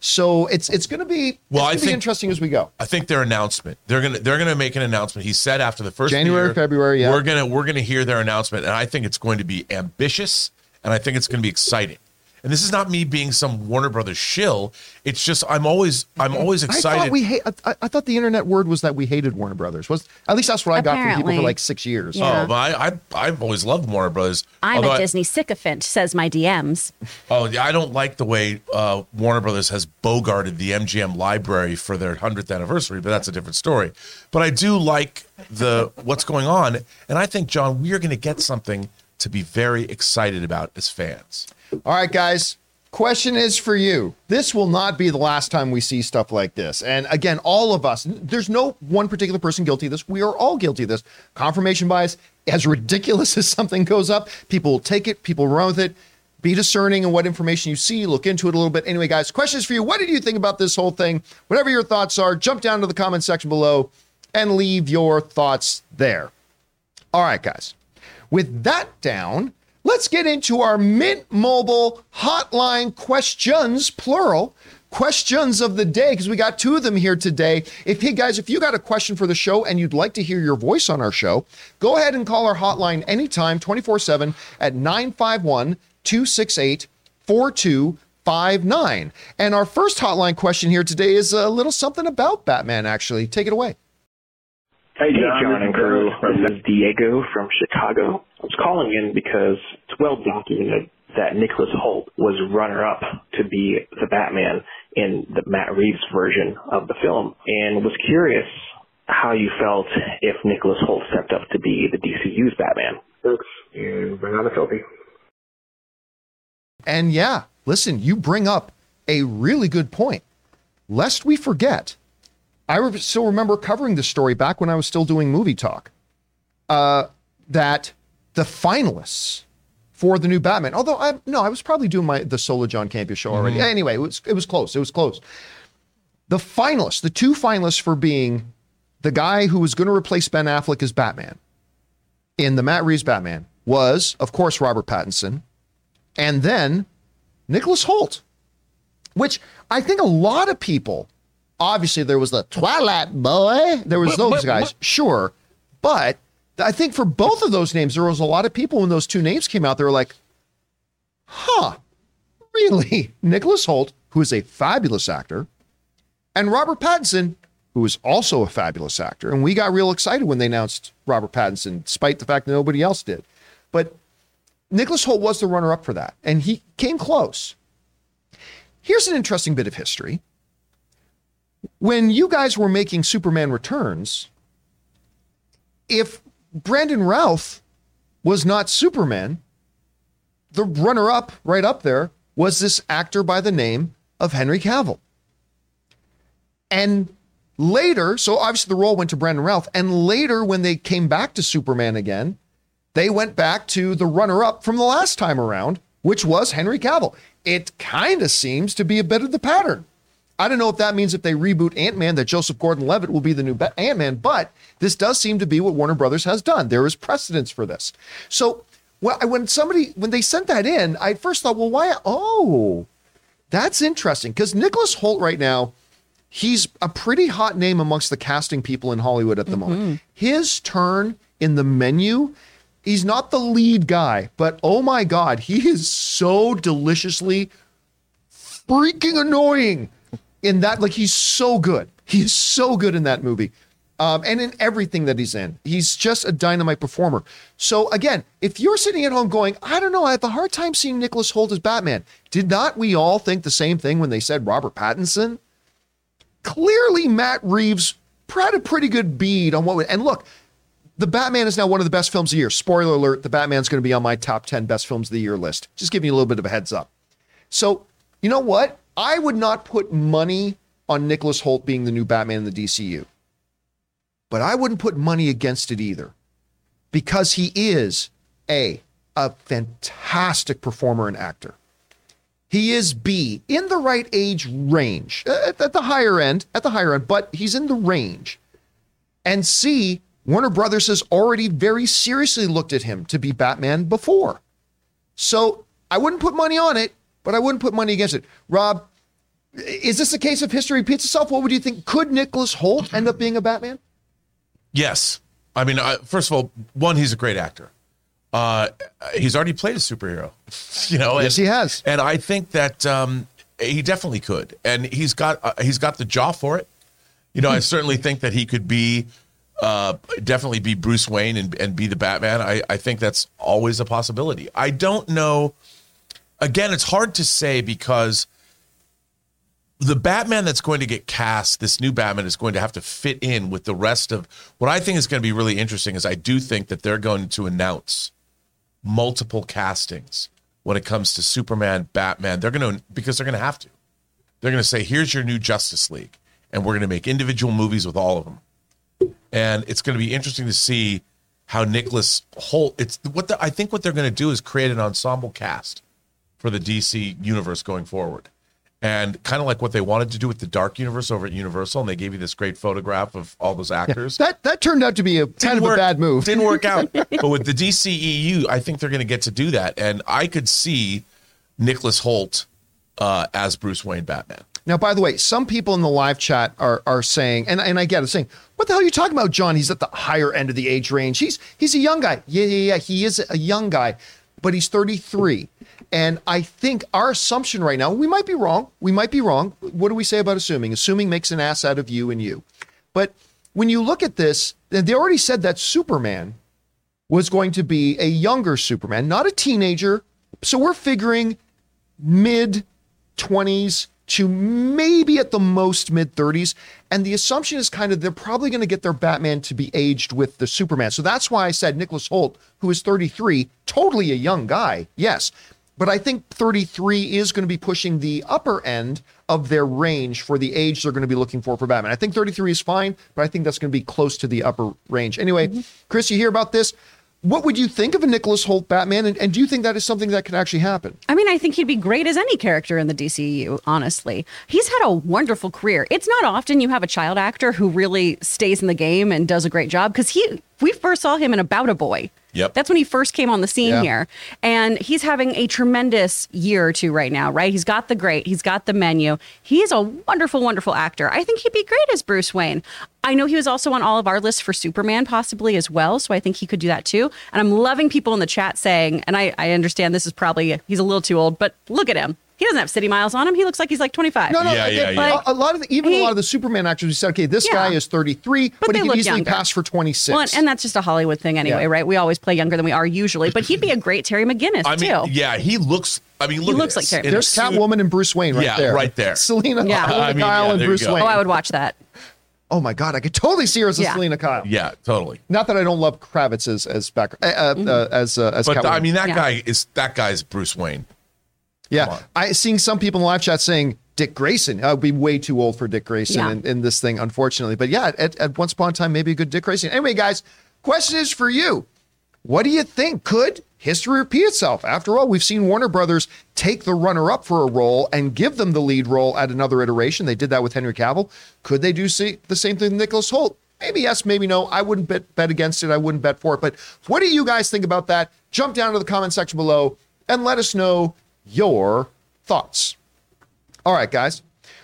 so it's it's going to be Well, I be think- interesting as we go I think their announcement. They're gonna they're gonna make an announcement. He said after the first January, year, February, yeah. We're gonna we're gonna hear their announcement, and I think it's going to be ambitious, and I think it's going to be exciting. And this is not me being some Warner Brothers shill. It's just I'm always I'm always I excited. thought we hate. I, I thought the internet word was that we hated Warner Brothers. Was at least that's what I got from people for Apparently. like six years. Yeah. Oh, but I, I I've always loved Warner Brothers. I'm Although a I- Disney sycophant, says my DMs. Oh, yeah, I don't like the way uh, Warner Brothers has bogarted the MGM library for their hundredth anniversary, but that's a different story. But I do like the what's going on, and I think John, we are going to get something to be very excited about as fans. All right, guys. Question is for you. This will not be the last time we see stuff like this. And again, all of us, there's no one particular person guilty of this. We are all guilty of this. Confirmation bias, as ridiculous as something goes up, people will take it, people run with it. Be discerning in what information you see, look into it a little bit. Anyway, guys, questions for you. What did you think about this whole thing? Whatever your thoughts are, jump down to the comment section below and leave your thoughts there. All right, guys. With that down, let's get into our Mint Mobile hotline questions, plural. Questions of the day, because we got two of them here today. If hey guys, if you got a question for the show and you'd like to hear your voice on our show, go ahead and call our hotline anytime, 24-7 at 951-268-4259. And our first hotline question here today is a little something about Batman, actually. Take it away. Hey, John, John and is crew. Dennis This is Diego from Chicago. I was calling in because it's well documented that Nicholas Hoult was runner-up to be the Batman in the Matt Reeves version of the film, and was curious how you felt if Nicholas Hoult stepped up to be the DCU's Batman. Thanks. You bring on the filthy. And yeah, listen, you bring up a really good point. Lest we forget, I re- still remember covering this story back when I was still doing movie talk. Uh, that the finalists for the new Batman, although I no, I was probably doing my the solo John Campea show already. Anyway, it was it was close. It was close. The finalists, the two finalists for being the guy who was going to replace Ben Affleck as Batman in the Matt Reeves Batman was, of course, Robert Pattinson and then Nicholas Hoult, which I think a lot of people, obviously there was the Twilight Boy, there was those guys, sure, but I think for both of those names, there was a lot of people when those two names came out, they were like, huh, really? Nicholas Hoult, who is a fabulous actor, and Robert Pattinson, who is also a fabulous actor. And we got real excited when they announced Robert Pattinson, despite the fact that nobody else did. But Nicholas Hoult was the runner up for that, and he came close. Here's an interesting bit of history. When you guys were making Superman Returns, if Brandon Routh was not Superman, the runner up right up there was this actor by the name of Henry Cavill. And later, so obviously the role went to Brandon Routh. And later, when they came back to Superman again, they went back to the runner up from the last time around, which was Henry Cavill. It kind of seems to be a bit of the pattern. I don't know if that means if they reboot Ant Man that Joseph Gordon Levitt will be the new Ant Man, but this does seem to be what Warner Brothers has done. There is precedence for this. So when somebody, when they sent that in, I first thought, well, why? Oh, that's interesting because Nicholas Hoult right now, he's a pretty hot name amongst the casting people in Hollywood at the mm-hmm. moment. His turn in the menu he's not the lead guy, but oh my God, he is so deliciously freaking annoying in that. Like, he's so good. He's so good in that movie. Um, and in everything that he's in. He's just a dynamite performer. So again, if you're sitting at home going, I don't know, I have a hard time seeing Nicholas Hoult as Batman. Did not we all think the same thing when they said Robert Pattinson? Clearly, Matt Reeves had a pretty good bead on what. would. And look, the Batman is now one of the best films of the year. Spoiler alert, the Batman's going to be on my top 10 best films of the year list. Just giving you a little bit of a heads up. So, you know what? I would not put money on Nicholas Hoult being the new Batman in the DCU. But I wouldn't put money against it either. Because he is A, a fantastic performer and actor. He is B, in the right age range, uh, at, at the higher end, at the higher end, but he's in the range. And C, Warner Brothers has already very seriously looked at him to be Batman before. So I wouldn't put money on it, but I wouldn't put money against it. Rob, is this a case of history repeats itself? What would you think? Could Nicholas Hoult end up being a Batman? Yes. I mean, uh, first of all, one, he's a great actor. Uh, he's already played a superhero, you know. And, yes, he has. And I think that um, he definitely could, and he's got uh, he's got the jaw for it. You know, I certainly think that he could be uh, definitely be Bruce Wayne and, and be the Batman. I, I think that's always a possibility. I don't know. Again, it's hard to say because the Batman that's going to get cast, this new Batman, is going to have to fit in with the rest of what I think is going to be really interesting. Is I do think that they're going to announce multiple castings when it comes to Superman, Batman. They're going to because they're going to have to. They're going to say, "Here's your new Justice League," and we're going to make individual movies with all of them and it's going to be interesting to see how Nicholas Hoult. It's what the, I think what they're going to do is create an ensemble cast for the DC universe going forward, and kind of like what they wanted to do with the Dark Universe over at Universal, and they gave you this great photograph of all those actors. Yeah, that that turned out to be a kind didn't of work, a bad move. Didn't work out. but with the DCEU, I think they're going to get to do that, and I could see Nicholas Hoult uh, as Bruce Wayne Batman. Now, by the way, some people in the live chat are are saying, and, and I get it, saying, what the hell are you talking about, John? He's at the higher end of the age range. He's he's a young guy. Yeah, yeah, yeah. He is a young guy, but he's 33. And I think our assumption right now, we might be wrong. We might be wrong. What do we say about assuming? Assuming makes an ass out of you and you. But when you look at this, they already said that Superman was going to be a younger Superman, not a teenager. So we're figuring mid 20s to maybe at the most mid 30s. And the assumption is kind of they're probably going to get their Batman to be aged with the Superman. So that's why I said Nicholas Hoult, who is 33, totally a young guy, yes. But I think 33 is going to be pushing the upper end of their range for the age they're going to be looking for for Batman. I think 33 is fine, but I think that's going to be close to the upper range. Anyway, mm-hmm. Chris, you hear about this? What would you think of a Nicholas Hoult Batman? And, and, do you think that is something that can actually happen? I mean, I think he'd be great as any character in the DCU, honestly. He's had a wonderful career. It's not often you have a child actor who really stays in the game and does a great job because he we first saw him in About a Boy. Yep. That's when he first came on the scene yeah. here. And he's having a tremendous year or two right now, right? He's got the great, he's got the menu. He's a wonderful, wonderful actor. I think he'd be great as Bruce Wayne. I know he was also on all of our lists for Superman, possibly as well. So I think he could do that too. And I'm loving people in the chat saying, and I, I understand this is probably, he's a little too old, but look at him. He doesn't have city miles on him. He looks like he's like 25. No, no, yeah, yeah, yeah. Like, a lot of the, even he, a lot of the Superman actors we said, okay, this yeah. guy is 33, but, but he could easily younger. pass for 26. Well, and that's just a Hollywood thing anyway, yeah. right? We always play younger than we are usually. But he'd be a great Terry McGinnis I mean, too. Yeah, he looks. I mean, look he looks this. like Terry. There's Catwoman and Bruce Wayne right yeah, there. right there. Selina, yeah. I mean, Kyle, and Bruce Wayne. Oh, I would watch that. Oh my god, I could totally see her as a yeah. Selina Kyle. Yeah, totally. Not that I don't love Kravitz as as back uh, uh, mm-hmm. uh, as uh, as. But Catwoman. I mean, that guy is that guy's Bruce Wayne. Yeah, I seeing some people in the live chat saying Dick Grayson. I'd be way too old for Dick Grayson Yeah. in, in this thing, unfortunately. But yeah, at, at once upon a time, maybe a good Dick Grayson. Anyway, guys, question is for you. What do you think? Could history repeat itself? After all, we've seen Warner Brothers take the runner up for a role and give them the lead role at another iteration. They did that with Henry Cavill. Could they do see, the same thing with Nicholas Hoult? Maybe yes, maybe no. I wouldn't bet, bet against it. I wouldn't bet for it. But what do you guys think about that? Jump down to the comment section below and let us know your thoughts. All right, guys.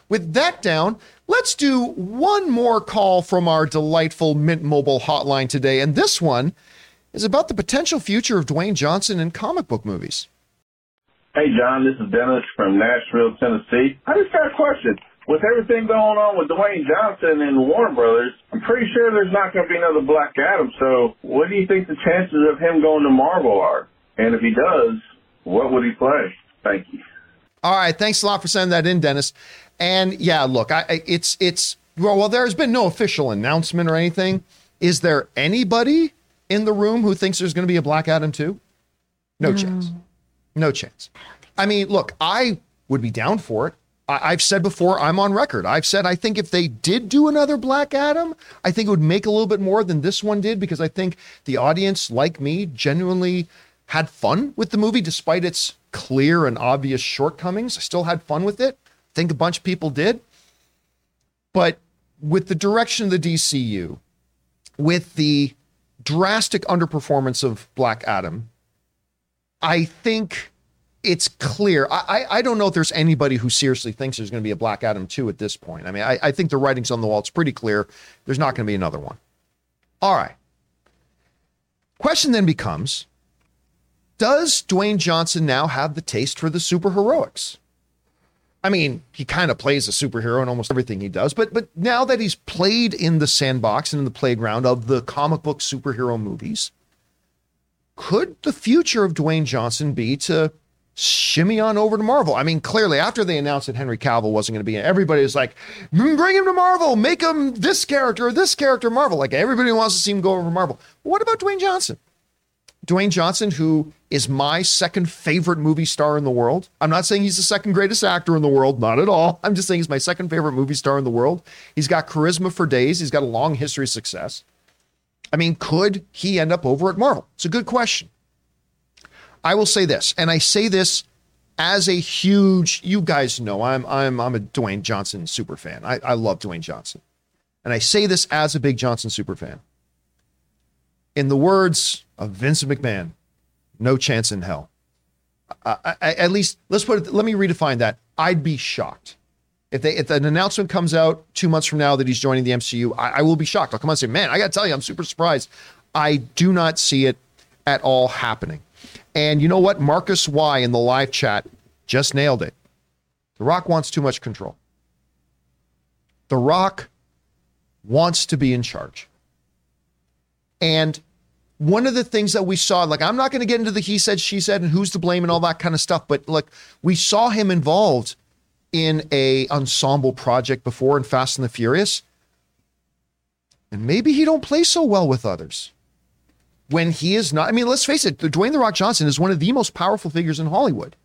With that down, let's do one more call from our delightful Mint Mobile hotline today. And this one is about the potential future of Dwayne Johnson in comic book movies. Hey, John, this is Dennis from Nashville, Tennessee. I just got a question. With everything going on with Dwayne Johnson and Warner Brothers, I'm pretty sure there's not going to be another Black Adam. So, what do you think the chances of him going to Marvel are? And if he does, what would he play? Thank you. All right, thanks a lot for sending that in, Dennis. And yeah, look, I, I it's it's well, well, there's been no official announcement or anything. Is there anybody in the room who thinks there's going to be a Black Adam too? No chance. No chance. I mean, look, I would be down for it. I, I've said before, I'm on record. I've said I think if they did do another Black Adam, I think it would make a little bit more than this one did because I think the audience, like me, genuinely had fun with the movie despite its clear and obvious shortcomings. I still had fun with it. I think a bunch of people did. But with the direction of the DCU, with the drastic underperformance of Black Adam, I think it's clear. I, I, I don't know if there's anybody who seriously thinks there's going to be a Black Adam 2 at this point. I mean, I, I think the writing's on the wall. It's pretty clear. There's not going to be another one. All right. Question then becomes Does Dwayne Johnson now have the taste for the superheroics? I mean, he kind of plays a superhero in almost everything he does, but but now that he's played in the sandbox and in the playground of the comic book superhero movies, could the future of Dwayne Johnson be to shimmy on over to Marvel? I mean, clearly after they announced that Henry Cavill wasn't going to be in, everybody was like, "Mm, bring him to Marvel, make him this character this character Marvel. Like everybody wants to see him go over to Marvel. What about Dwayne Johnson? Dwayne Johnson, who is my second favorite movie star in the world. I'm not saying he's the second greatest actor in the world, not at all. I'm just saying he's my second favorite movie star in the world. He's got charisma for days, he's got a long history of success. I mean, could he end up over at Marvel? It's a good question. I will say this, and I say this as a huge, you guys know I'm I'm I'm a Dwayne Johnson super fan. I, I love Dwayne Johnson. And I say this as a big Johnson super fan. In the words of Vincent McMahon, no chance in hell. I, I, at least let's put it. Let me redefine that. I'd be shocked if they if an announcement comes out two months from now that he's joining the MCU. I, I will be shocked. I'll come on and say, man, I got to tell you, I'm super surprised. I do not see it at all happening. And you know what? Marcus Y in the live chat just nailed it. The Rock wants too much control. The Rock wants to be in charge. And one of the things that we saw, like, I'm not going to get into the he said, she said, and who's to blame and all that kind of stuff, but like, we saw him involved in a ensemble project before in Fast and the Furious. And maybe he don't play so well with others. When he is not, I mean, let's face it, Dwayne The Rock Johnson is one of the most powerful figures in Hollywood,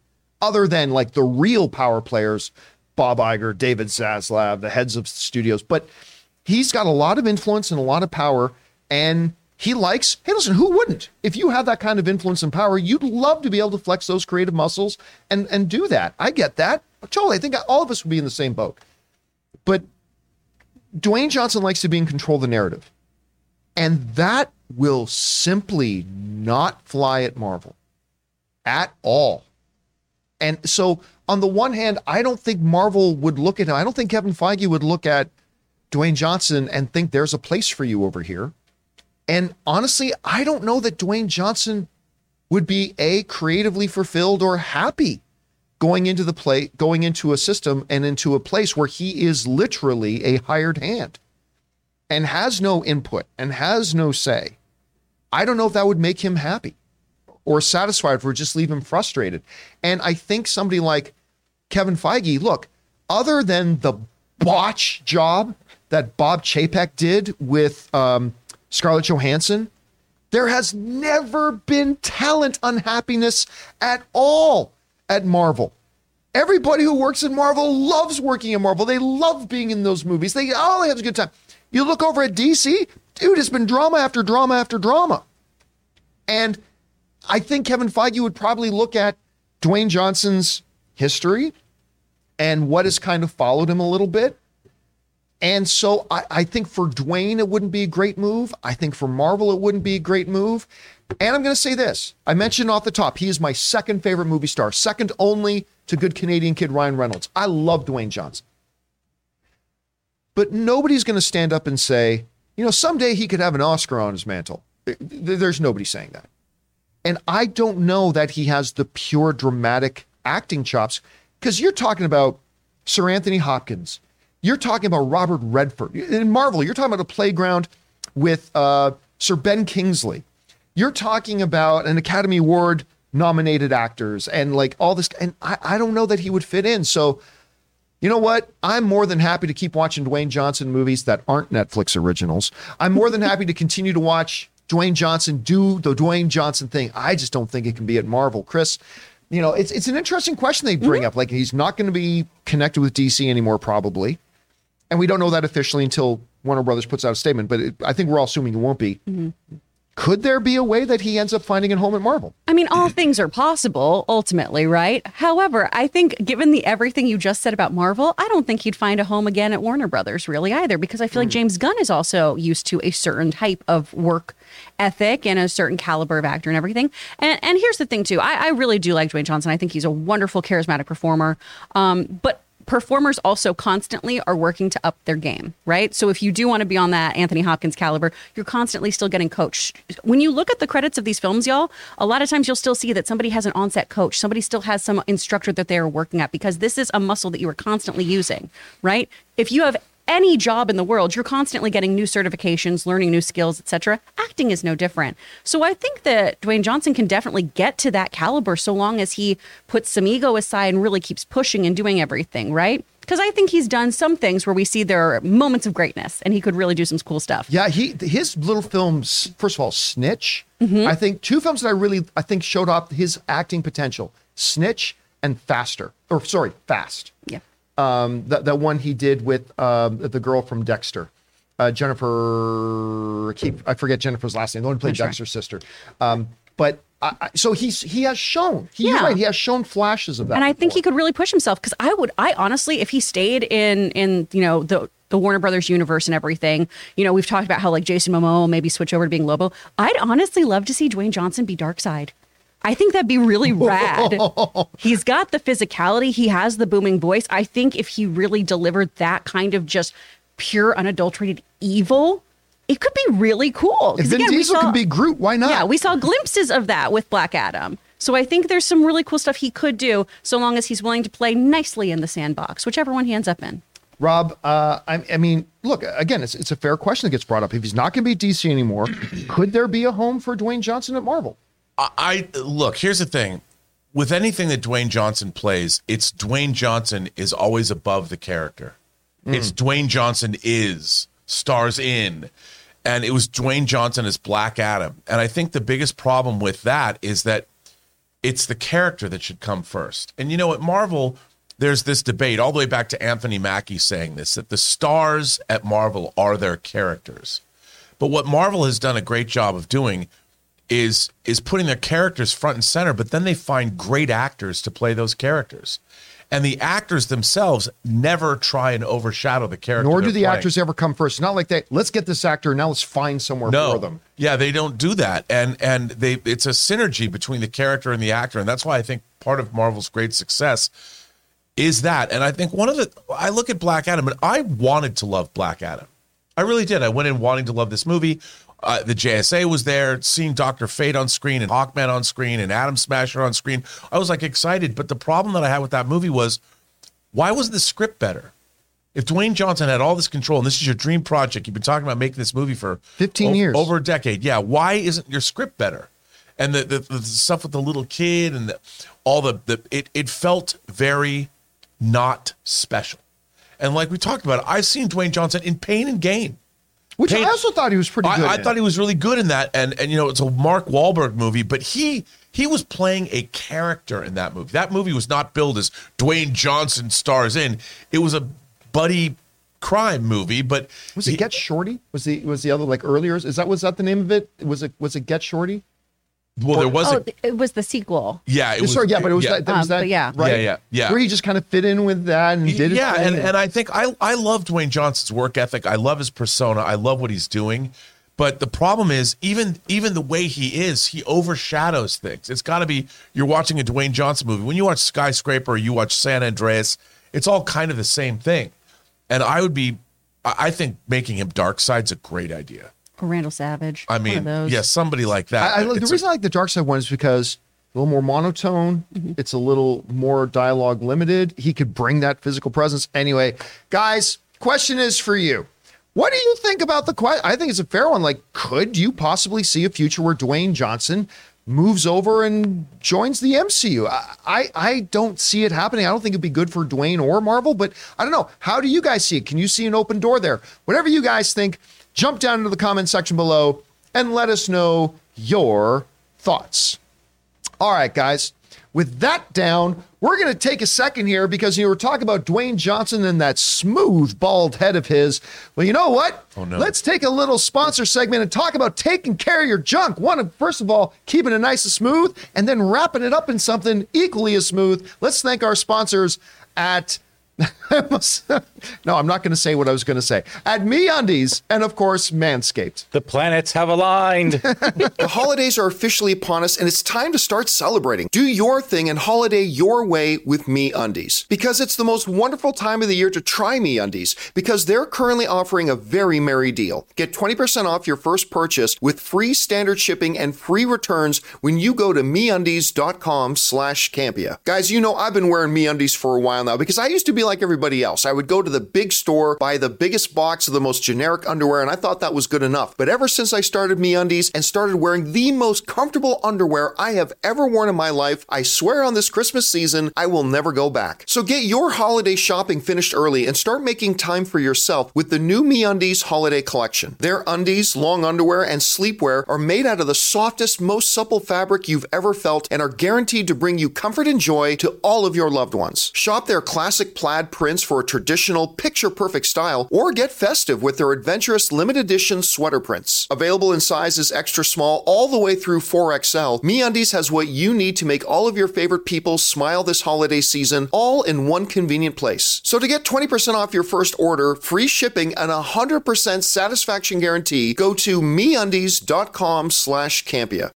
other than like the real power players, Bob Iger, David Zaslav, the heads of studios. But he's got a lot of influence and a lot of power. And he likes, hey, listen, who wouldn't? If you have that kind of influence and power, you'd love to be able to flex those creative muscles and, and do that. I get that. Totally. I think all of us would be in the same boat. But Dwayne Johnson likes to be in control of the narrative. And that will simply not fly at Marvel at all. And so, on the one hand, I don't think Marvel would look at him. I don't think Kevin Feige would look at Dwayne Johnson and think there's a place for you over here. And honestly, I don't know that Dwayne Johnson would be a creatively fulfilled or happy going into the play, going into a system and into a place where he is literally a hired hand and has no input and has no say. I don't know if that would make him happy or satisfied or just leave him frustrated. And I think somebody like Kevin Feige, look, other than the botch job that Bob Chapek did with um, Scarlett Johansson, there has never been talent unhappiness at all at Marvel. Everybody who works at Marvel loves working at Marvel. They love being in those movies. They oh, all have a good time. You look over at DC, dude, it's been drama after drama after drama. And I think Kevin Feige would probably look at Dwayne Johnson's history and what has kind of followed him a little bit. And so I, I think for Dwayne, it wouldn't be a great move. I think for Marvel, it wouldn't be a great move. And I'm going to say this I mentioned off the top, he is my second favorite movie star, second only to good Canadian kid Ryan Reynolds. I love Dwayne Johnson. But nobody's going to stand up and say, you know, someday he could have an Oscar on his mantle. There's nobody saying that. And I don't know that he has the pure dramatic acting chops because you're talking about Sir Anthony Hopkins. You're talking about Robert Redford. In Marvel, you're talking about a playground with uh, Sir Ben Kingsley. You're talking about an Academy Award nominated actors and like all this. And I, I don't know that he would fit in. So, you know what? I'm more than happy to keep watching Dwayne Johnson movies that aren't Netflix originals. I'm more than happy to continue to watch Dwayne Johnson do the Dwayne Johnson thing. I just don't think it can be at Marvel. Chris, you know, it's it's an interesting question they bring up. Like he's not going to be connected with DC anymore, probably, and we don't know that officially until Warner Brothers puts out a statement. But it, I think we're all assuming it won't be. Could there be a way that he ends up finding a home at Marvel? I mean, all things are possible ultimately, right? However, I think given the everything you just said about Marvel, I don't think he'd find a home again at Warner Brothers really either because I feel like James Gunn is also used to a certain type of work ethic and a certain caliber of actor and everything. And and here's the thing too, I, I really do like Dwayne Johnson. I think he's a wonderful, charismatic performer. Um, but performers also constantly are working to up their game, right? So if you do want to be on that Anthony Hopkins caliber, you're constantly still getting coached. When you look at the credits of these films, y'all, a lot of times you'll still see that somebody has an on-set coach, somebody still has some instructor that they are working at because this is a muscle that you are constantly using, right? If you have any job in the world, you're constantly getting new certifications, learning new skills, etc. Acting is no different. So I think that Dwayne Johnson can definitely get to that caliber so long as he puts some ego aside and really keeps pushing and doing everything, right? Because I think he's done some things where we see there are moments of greatness and he could really do some cool stuff. Yeah, he his little films. First of all, Snitch. Mm-hmm. I think two films that I really I think showed off his acting potential: Snitch and Faster. Or sorry, Fast. Yeah. Um, that that one he did with um, the girl from Dexter, uh, Jennifer. I Keep I forget Jennifer's last name. The one who played Sure. Dexter's sister. Um, but I, I, so he's he has shown. He, Yeah. right. He has shown flashes of that. and I think he could really push himself because I would, I honestly, if he stayed in, in you know the the Warner Brothers universe and everything, you know, we've talked about how like Jason Momoa maybe switch over to being Lobo. I'd honestly love to see Dwayne Johnson be Darkseid. I think that'd be really rad. He's got the physicality. He has the booming voice. I think if he really delivered that kind of just pure, unadulterated evil, it could be really cool. If Vin again, we Diesel saw- can be Groot, why not? yeah, we saw glimpses of that with Black Adam. So I think there's some really cool stuff he could do so long as he's willing to play nicely in the sandbox, whichever one he ends up in. Rob, uh, I, I mean, look again. It's it's a fair question that gets brought up. If he's not going to be DC anymore, could there be a home for Dwayne Johnson at Marvel? I, I look. Here's the thing: with anything that Dwayne Johnson plays, it's Dwayne Johnson is always above the character. Hmm. It's Dwayne Johnson is stars in, and it was Dwayne Johnson as Black Adam. And I think the biggest problem with that is that it's the character that should come first. And you know at Marvel, there's this debate all the way back to Anthony Mackie saying this that the stars at Marvel are their characters. But what Marvel has done a great job of doing is is putting their characters front and center, but then they find great actors to play those characters. And the actors themselves never try and overshadow the character. Nor do the playing. actors ever come first. It's not like that. Let's get this actor now. Let's find somewhere no. for them. Yeah, they don't do that, and and they it's a synergy between the character and the actor, and that's why I think part of Marvel's great success is that. And I think one of the I look at Black Adam, and I wanted to love Black Adam, I really did. I went in wanting to love this movie. Uh, the JSA was there, seeing Doctor Fate on screen and Hawkman on screen and Atom Smasher on screen. I was like excited, but the problem that I had with that movie was why wasn't the script better? If Dwayne Johnson had all this control, and this is your dream project, you've been talking about making this movie for 15 o- years. over a decade. Yeah, why isn't your script better? And the the, the stuff with the little kid and the, all the the it it felt very not special. And like we talked about, I've seen Dwayne Johnson in Pain and Gain. Which Pain- I also thought he was pretty good. I, I thought he was really good in that, and and you know it's a Mark Wahlberg movie, but he he was playing a character in that movie. That movie was not billed as Dwayne Johnson stars in. It was a buddy crime movie, but Was it he- Get Shorty? Was the was the other like earlier? Is that was that the name of it? Was it was it Get Shorty? Well, there was Oh, a it was the sequel. yeah, it was Sorry, yeah, but it was yeah. that, that was Um, that but yeah. right? Yeah, yeah, yeah. Where he just kind of fit in with that and did his yeah, and, and I think I I love Dwayne Johnson's work ethic. I love his persona. I love what he's doing. But the problem is, even even the way he is, he overshadows things. It's got to be you're watching a Dwayne Johnson movie. When you watch Skyscraper, you watch San Andreas, it's all kind of the same thing. And I would be, I I think making him Darkseid's a great idea. Or Vandal Savage. I mean, those. yeah, somebody like that. I, I, the reason I like the Darkseid one is because a little more monotone. Mm-hmm. It's a little more dialogue limited. He could bring that physical presence. Anyway, guys, question is for you. What do you think about the question? I think it's a fair one. Like, could you possibly see a future where Dwayne Johnson moves over and joins the MCU? I, I, I don't see it happening. I don't think it'd be good for Dwayne or Marvel, but I don't know. How do you guys see it? Can you see an open door there? Whatever you guys think, jump down into the comment section below and let us know your thoughts. All right, guys. With that down, we're going to take a second here because you were talking about Dwayne Johnson and that smooth, bald head of his. Well, you know what? Oh, no. Let's take a little sponsor segment and talk about taking care of your junk. One, of- first of all, keeping it nice and smooth, and then wrapping it up in something equally as smooth. Let's thank our sponsors at. no, I'm not going to say what I was going to say. At Me Undies and, of course, Manscaped. The planets have aligned. The holidays are officially upon us, and it's time to start celebrating. Do your thing and holiday your way with Me Undies. Because it's the most wonderful time of the year to try Me Undies, because they're currently offering a very merry deal. Get 20% off your first purchase with free standard shipping and free returns when you go to MeUndies.com slash Campea. Guys, you know I've been wearing Me Undies for a while now because I used to be like everybody else. I would go to the big store, buy the biggest box of the most generic underwear, and I thought that was good enough. But ever since I started Me Undies and started wearing the most comfortable underwear I have ever worn in my life, I swear on this Christmas season, I will never go back. So get your holiday shopping finished early and start making time for yourself with the new Me Undies holiday collection. Their undies, long underwear, and sleepwear are made out of the softest, most supple fabric you've ever felt and are guaranteed to bring you comfort and joy to all of your loved ones. Shop their classic plaid prints for a traditional, picture perfect style, or get festive with their adventurous limited edition sweater prints. Available in sizes extra small all the way through 4XL, MeUndies has what you need to make all of your favorite people smile this holiday season, all in one convenient place. So to get 20% off your first order, free shipping, and 100% satisfaction guarantee, go to MeUndies.com slash Campea.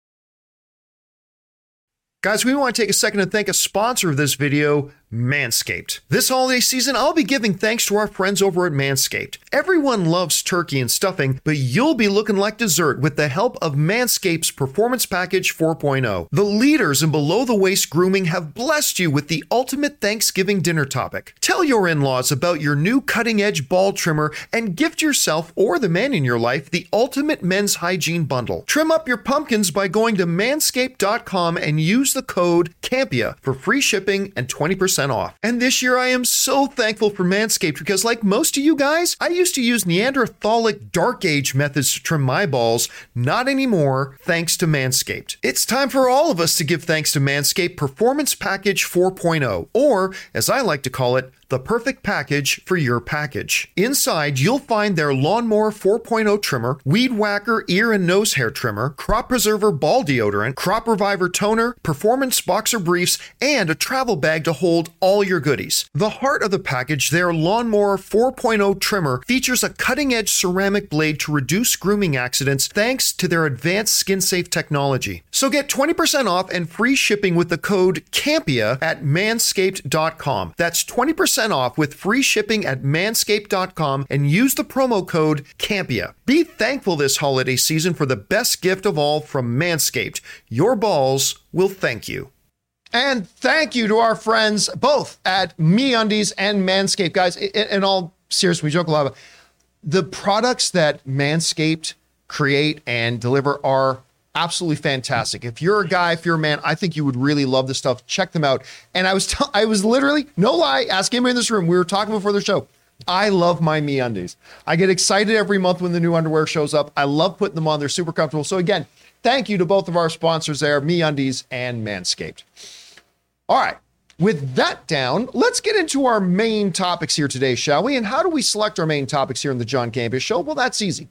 Guys, we want to take a second to thank a sponsor of this video, Manscaped. This holiday season, I'll be giving thanks to our friends over at Manscaped. Everyone loves turkey and stuffing, but you'll be looking like dessert with the help of Manscaped's Performance Package 4.0. The leaders in below the waist grooming have blessed you with the ultimate Thanksgiving dinner topic. Tell your in laws about your new cutting edge ball trimmer and gift yourself or the man in your life the ultimate men's hygiene bundle. Trim up your pumpkins by going to manscaped.com and use the code CAMPEA for free shipping and 20% off. And this year I am so thankful for Manscaped because, like most of you guys, I used to use Neanderthalic Dark Age methods to trim my balls. Not anymore, thanks to Manscaped. It's time for all of us to give thanks to Manscaped Performance Package 4.0, or as I like to call it, the perfect package for your package. Inside, you'll find their Lawnmower 4.0 trimmer, Weed Whacker ear and nose hair trimmer, Crop Preserver ball deodorant, Crop Reviver toner, Performance boxer briefs, and a travel bag to hold all your goodies. The heart of the package, their Lawnmower 4.0 trimmer, features a cutting edge ceramic blade to reduce grooming accidents thanks to their advanced skin safe technology. So get 20% off and free shipping with the code CAMPEA at manscaped.com. That's 20% off with free shipping at manscaped.com and use the promo code CAMPEA. Be thankful this holiday season for the best gift of all from Manscaped. Your balls will thank you. And thank you to our friends both at MeUndies and Manscaped. Guys, in all seriousness, we joke a lot about the products that Manscaped create and deliver are absolutely fantastic. If you're a guy, if you're a man, I think you would really love this stuff. Check them out. And I was t- I was literally no lie, ask anybody in this room. We were talking before the show. I love my me undies. I get excited every month when the new underwear shows up. I love putting them on. They're super comfortable. So again, Thank you to both of our sponsors there, MeUndies and Manscaped. All right. With that down, let's get into our main topics here today, shall we? And how do we select our main topics here in the John Campea Show? Well, that's easy.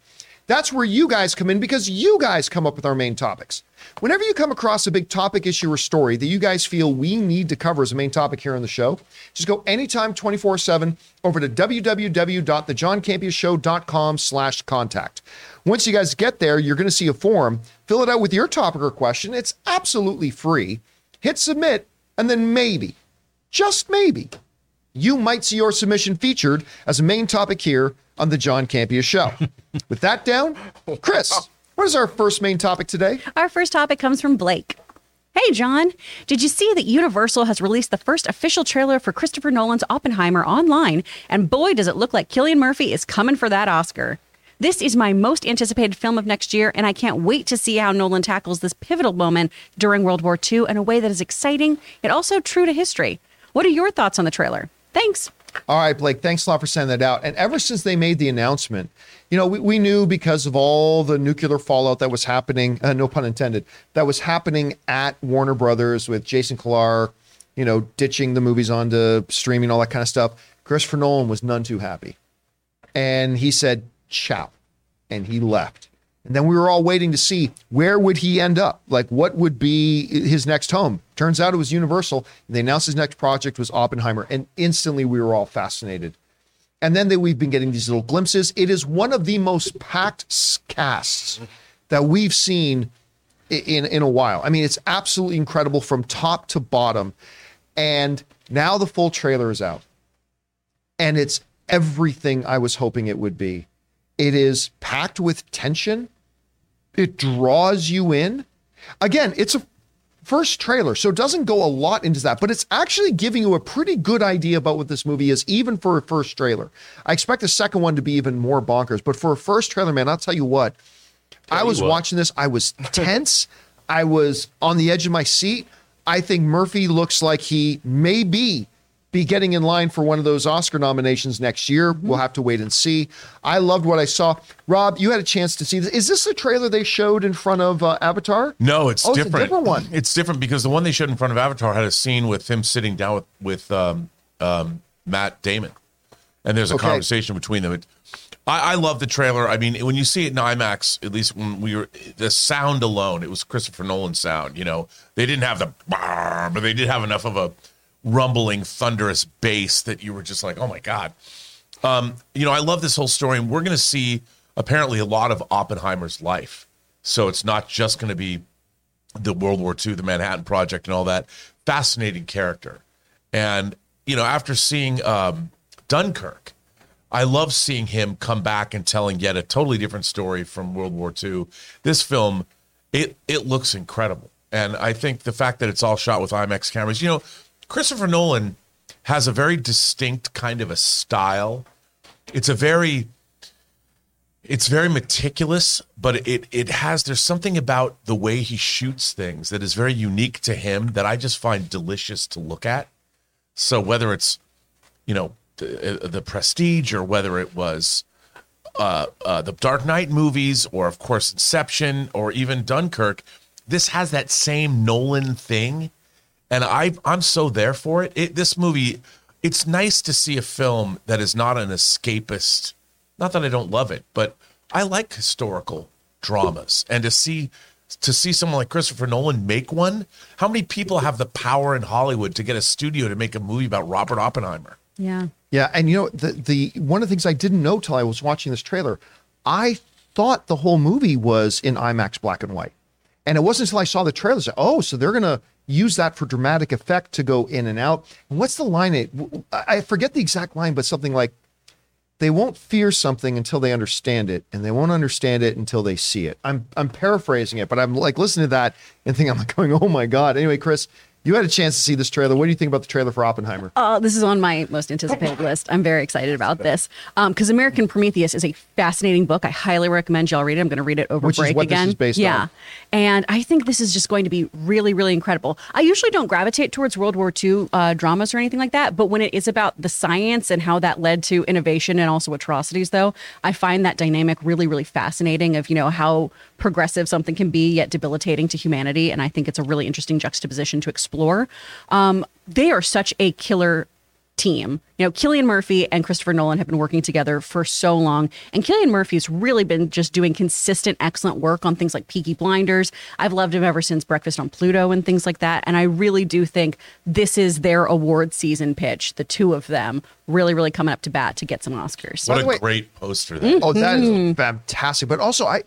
That's where you guys come in because you guys come up with our main topics. Whenever you come across a big topic, issue, or story that you guys feel we need to cover as a main topic here on the show, just go anytime 24-7 over to www.thejohncampeashow.com slash contact. Once you guys get there, you're going to see a form. Fill it out with your topic or question. It's absolutely free. Hit submit, and then maybe, just maybe, you might see your submission featured as a main topic here on the John Campea Show. With that down, Chris, what is our first main topic today? Our first topic comes from Blake. Hey, John, did you see that Universal has released the first official trailer for Christopher Nolan's Oppenheimer online? And boy, does it look like Cillian Murphy is coming for that Oscar. This is my most anticipated film of next year, and I can't wait to see how Nolan tackles this pivotal moment during World War II in a way that is exciting yet also true to history. What are your thoughts on the trailer? Thanks. All right, Blake, thanks a lot for sending that out. And ever since they made the announcement, you know, we, we knew because of all the nuclear fallout that was happening, uh, no pun intended, that was happening at Warner Brothers with Jason Kilar, you know, ditching the movies onto streaming, all that kind of stuff. Christopher Nolan was none too happy. And he said, ciao. And he left. And then we were all waiting to see where would he end up? Like what would be his next home? Turns out it was Universal. And They announced his next project was Oppenheimer, and instantly we were all fascinated. And then they, we've been getting these little glimpses. It is one of the most packed casts that we've seen in in a while. I mean, it's absolutely incredible from top to bottom. And now the full trailer is out. And it's everything I was hoping it would be. It is packed with tension. It draws you in. Again, it's a first trailer, so it doesn't go a lot into that, but it's actually giving you a pretty good idea about what this movie is, even for a first trailer. I expect the second one to be even more bonkers, but for a first trailer, man, I'll tell you what, I was what. watching this, I was tense, I was on the edge of my seat. I think Murphy looks like he may be be getting in line for one of those Oscar nominations next year. We'll have to wait and see. I loved what I saw. Rob, you had a chance to see this. Is this the trailer they showed in front of uh, Avatar? No, it's Oh, it's a different. different one. It's different because the one they showed in front of Avatar had a scene with him sitting down with with um, um, Matt Damon, and there's a Okay. conversation between them. It, I, I love the trailer. I mean, when you see it in IMAX, at least when we were the sound alone, it was Christopher Nolan sound. You know, they didn't have the, but they did have enough of a rumbling, thunderous bass that you were just like, oh my god. Um, you know, I love this whole story, and we're going to see apparently a lot of Oppenheimer's life. So it's not just going to be the World War II, the Manhattan Project, and all that. Fascinating character, and you know, after seeing um, Dunkirk, I love seeing him come back and telling yet a totally different story from World War II. This film, it it looks incredible, and I think the fact that it's all shot with IMAX cameras, you know, Christopher Nolan has a very distinct kind of a style. It's a very it's very meticulous, but it it has there's something about the way he shoots things that is very unique to him that I just find delicious to look at. So whether it's you know the, uh, the Prestige or whether it was uh, uh, the Dark Knight movies or of course Inception or even Dunkirk, this has that same Nolan thing, and I I'm so there for it. it. This movie, it's nice to see a film that is not an escapist. Not that I don't love it, but I like historical dramas, and to see to see someone like Christopher Nolan make one. How many people have the power in Hollywood to get a studio to make a movie about Robert Oppenheimer? Yeah. Yeah, and you know the the one of the things I didn't know till I was watching this trailer, I thought the whole movie was in IMAX black and white, and it wasn't until I saw the trailer. I said, oh, so they're gonna use that for dramatic effect to go in and out. And what's the line? I forget the exact line, but something like, "They won't fear something until they understand it, and they won't understand it until they see it." I'm I'm paraphrasing it, but I'm like listening to that and thinking I'm like going, "Oh my god!" Anyway, Chris, you had a chance to see this trailer. What do you think about the trailer for Oppenheimer? Uh, this is on my most anticipated list. I'm very excited about this because American Prometheus is a fascinating book. I highly recommend y'all read it. I'm going to read it over Which is break what this is based yeah, on. and I think this is just going to be really, really incredible. I usually don't gravitate towards World War II uh, dramas or anything like that, but when it is about the science and how that led to innovation and also atrocities, though, I find that dynamic really, really fascinating. Of you know how progressive something can be, yet debilitating to humanity. And I think it's a really interesting juxtaposition to explore. Um, they are such a killer team. You know, Cillian Murphy and Christopher Nolan have been working together for so long, and Cillian Murphy's really been just doing consistent, excellent work on things like Peaky Blinders. I've loved him ever since Breakfast on Pluto and things like that. And I really do think this is their award season pitch. The two of them really, really coming up to bat to get some Oscars. What a way- great poster that Oh, that Mm-hmm. is fantastic. But also, I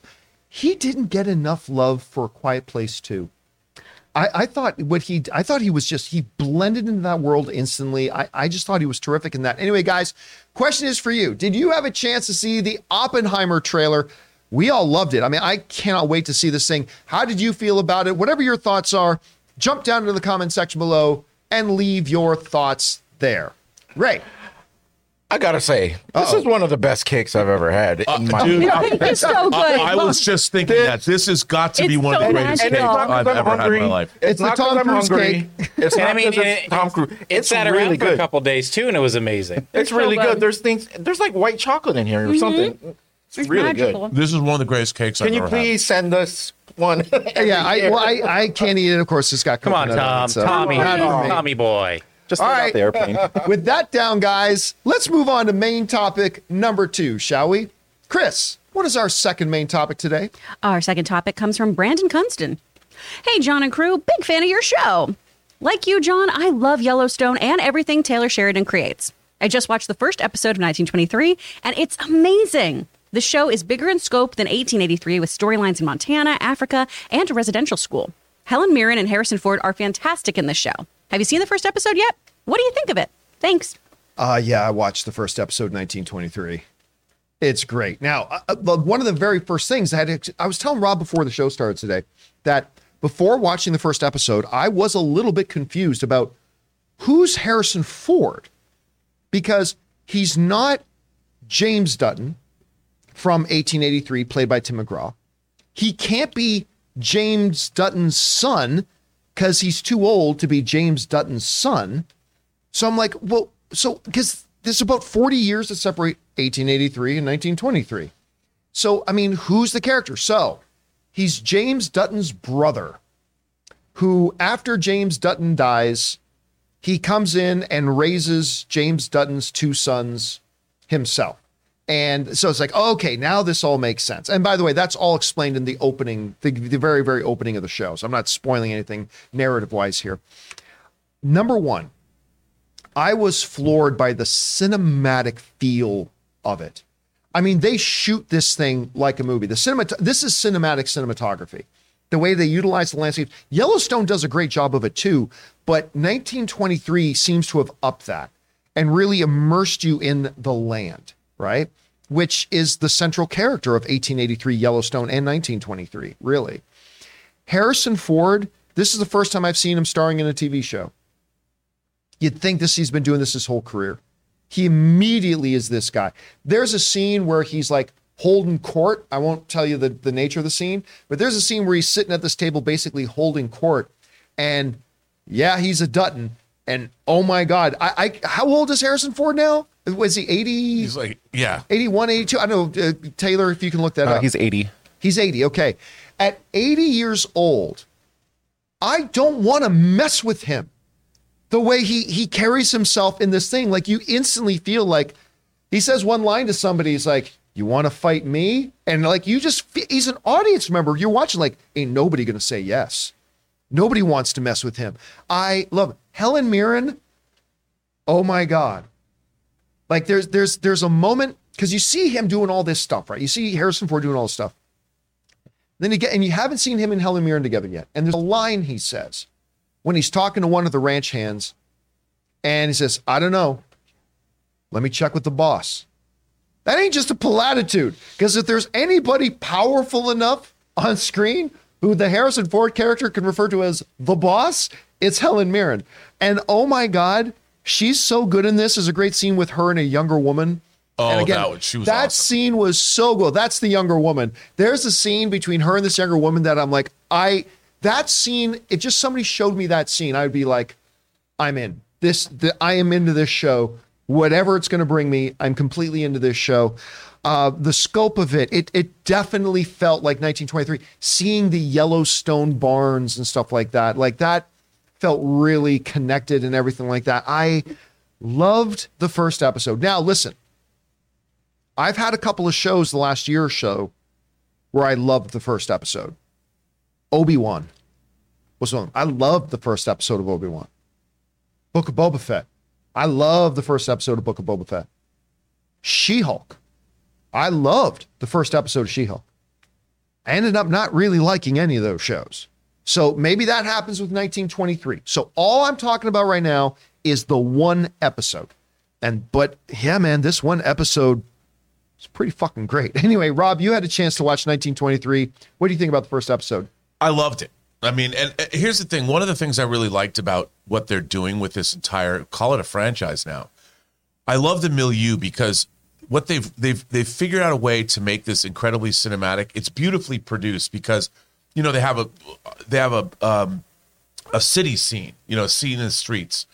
he didn't get enough love for Quiet Place Two. I, I thought what he I thought he was just he blended into that world instantly. I, I just thought he was terrific in that. Anyway, guys, question is for you. Did you have a chance to see the Oppenheimer trailer? We all loved it. I mean, I cannot wait to see this thing. How did you feel about it? Whatever your thoughts are, jump down into the comment section below and leave your thoughts there. Ray. I gotta say, this is one of the best cakes I've ever had. in uh, my dude, it's so good. I, I was just thinking that this has got to be one so of the greatest cakes And it's not I've 'cause I'm ever had in my life. It's the 'cause Tom I'm Cruise hungry. It's not I mean, 'cause it's Tom Cruise. It It's sat really around for a couple days too, and it was amazing. It's so really good. good. There's things. There's like white chocolate in here or mm-hmm. something. It's, It's really magical. good. This is one of the greatest cakes I've ever. Can you ever please send us one? Yeah, I, well, I, I can't eat it. Of course, it's got Come on, coconut in Tom, it, so- Tommy, Not for me. Tommy boy. Just All All right. right. the airplane. With that down, guys, let's move on to main topic number two, shall we? Chris, what is our second main topic today? Our second topic comes from Brandon Kunston. Hey, John and crew, big fan of your show. Like you, John, I love Yellowstone and everything Taylor Sheridan creates. I just watched the first episode of 1923, and it's amazing. The show is bigger in scope than 1883 with storylines in Montana, Africa, and a residential school. Helen Mirren and Harrison Ford are fantastic in this show. Have you seen the first episode yet? What do you think of it? Thanks. Uh, yeah, I watched the first episode, 1923. It's great. Now, uh, uh, one of the very first things I had, to, I was telling Rob before the show started today that before watching the first episode, I was a little bit confused about who's Harrison Ford because he's not James Dutton from 1883, played by Tim McGraw. He can't be James Dutton's son because he's too old to be James Dutton's son. So I'm like, well, so because there's about 40 years that separate 1883 and 1923. So, I mean, who's the character? So he's James Dutton's brother, who, after James Dutton dies, he comes in and raises James Dutton's two sons himself. And so it's like, okay, now this all makes sense. And by the way, that's all explained in the opening, the, the very, very opening of the show. So I'm not spoiling anything narrative wise here. Number one, I was floored by the cinematic feel of it. I mean, they shoot this thing like a movie. The cinema, this is cinematic cinematography. The way they utilize the landscape. Yellowstone does a great job of it too, but 1923 seems to have upped that and really immersed you in the land, right? Which is the central character of 1883 Yellowstone and 1923, really. Harrison Ford, this is the first time I've seen him starring in a TV show. You'd think this he's been doing this his whole career. He immediately is this guy. There's a scene where he's like holding court. I won't tell you the, the nature of the scene, but there's a scene where he's sitting at this table basically holding court. And yeah, he's a Dutton. And oh my God, I, I how old is Harrison Ford now? Was he 80? He's like, yeah. 81, 82? I don't know. Uh, Taylor, if you can look that Uh, up. he's 80. He's 80. Okay. At 80 years old, I don't want to mess with him. The way he he carries himself in this thing, like you instantly feel like he says one line to somebody, he's like, "You want to fight me?" And like you just he's an audience member. You're watching, like, ain't nobody gonna say yes. Nobody wants to mess with him. I love. Helen Mirren. Oh my god! Like there's there's there's a moment because you see him doing all this stuff, right? You see Harrison Ford doing all this stuff. Then get and you haven't seen him and Helen Mirren together yet. And there's a line he says when he's talking to one of the ranch hands, and he says, "I don't know. Let me check with the boss." That ain't just a platitude. Because if there's anybody powerful enough on screen who the Harrison Ford character can refer to as the boss, it's Helen Mirren. And oh my God, she's so good in this. There's a great scene with her and a younger woman. Oh, and again, that was- was that awesome. scene was so good. That's the younger woman. There's a scene between her and this younger woman that I'm like, I that scene. If just somebody showed me that scene, I'd be like, I'm in this. The, I am into this show whatever it's going to bring me, I'm completely into this show. Uh, the scope of it, it, it definitely felt like 1923. Seeing the Yellowstone barns and stuff like that, like that felt really connected and everything like that. I loved the first episode. Now, listen, I've had a couple of shows the last year or so where I loved the first episode. Obi Wan was one. I loved the first episode of Obi Wan. Book of Boba Fett. I loved the first episode of Book of Boba Fett. She Hulk. I loved the first episode of She Hulk. I ended up not really liking any of those shows. So maybe that happens with 1923. So all I'm talking about right now is the one episode. And but yeah, man, this one episode is pretty fucking great. Anyway, Rob, you had a chance to watch 1923. What do you think about the first episode? I loved it. I mean, and here's the thing. One of the things I really liked about what they're doing with this entire call it a franchise now. I love the milieu because what they've they've they've figured out a way to make this incredibly cinematic. It's beautifully produced because you know they have a they have a um, a city scene, you know, scene in the streets.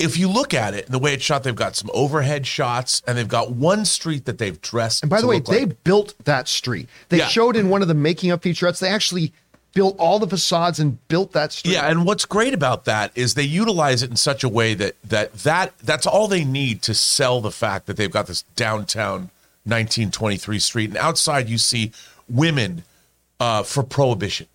If you look at it, the way it's shot, they've got some overhead shots, and they've got one street that they've dressed. And by the way, look like- they built that street. They Yeah. showed in one of the making of featurettes, they actually built all the facades and built that street. Yeah, and what's great about that is they utilize it in such a way that that that that's all they need to sell the fact that they've got this downtown 1923 street, and outside you see women uh, for prohibition.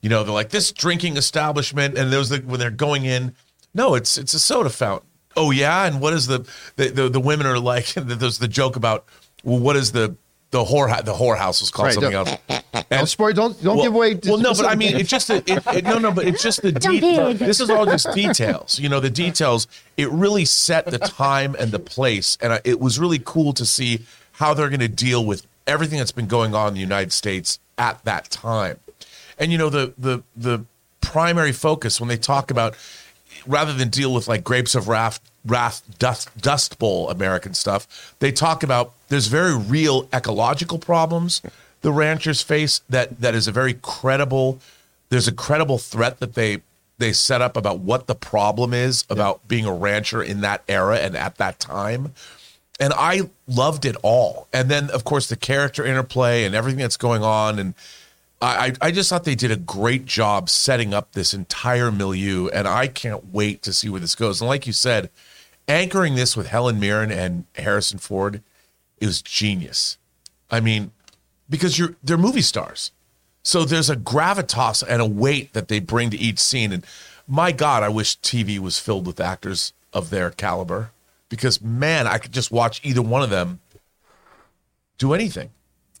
You know, they're like this drinking establishment, and those that when they're going in, no, it's it's a soda fountain. Oh yeah, and what is the the the, the women are like? There's the joke about well, what is the the whore the whorehouse was called Right, something don't- else. Don't spoil. Don't don't Well- give away. Well, no, but I mean, it's just the, it, it, no, no, but it's just the de- this is all just details. You know, the details. It really set the time and the place, and I, it was really cool to see how they're going to deal with everything that's been going on in the United States at that time. And you know, the the the primary focus when they talk about rather than deal with like grapes of wrath, wrath dust, dust bowl American stuff, they talk about there's very real ecological problems the ranchers face that that is a very credible there's a credible threat that they they set up about what the problem is about being a rancher in that era and at that time and I loved it all. And then, of course, the character interplay and everything that's going on. And I I just thought they did a great job setting up this entire milieu. And I can't wait to see where this goes. And like you said, anchoring this with Helen Mirren and Harrison Ford is genius. I mean, because you're they're movie stars. So there's a gravitas and a weight that they bring to each scene. And my God, I wish TV was filled with actors of their caliber because man, I could just watch either one of them do anything.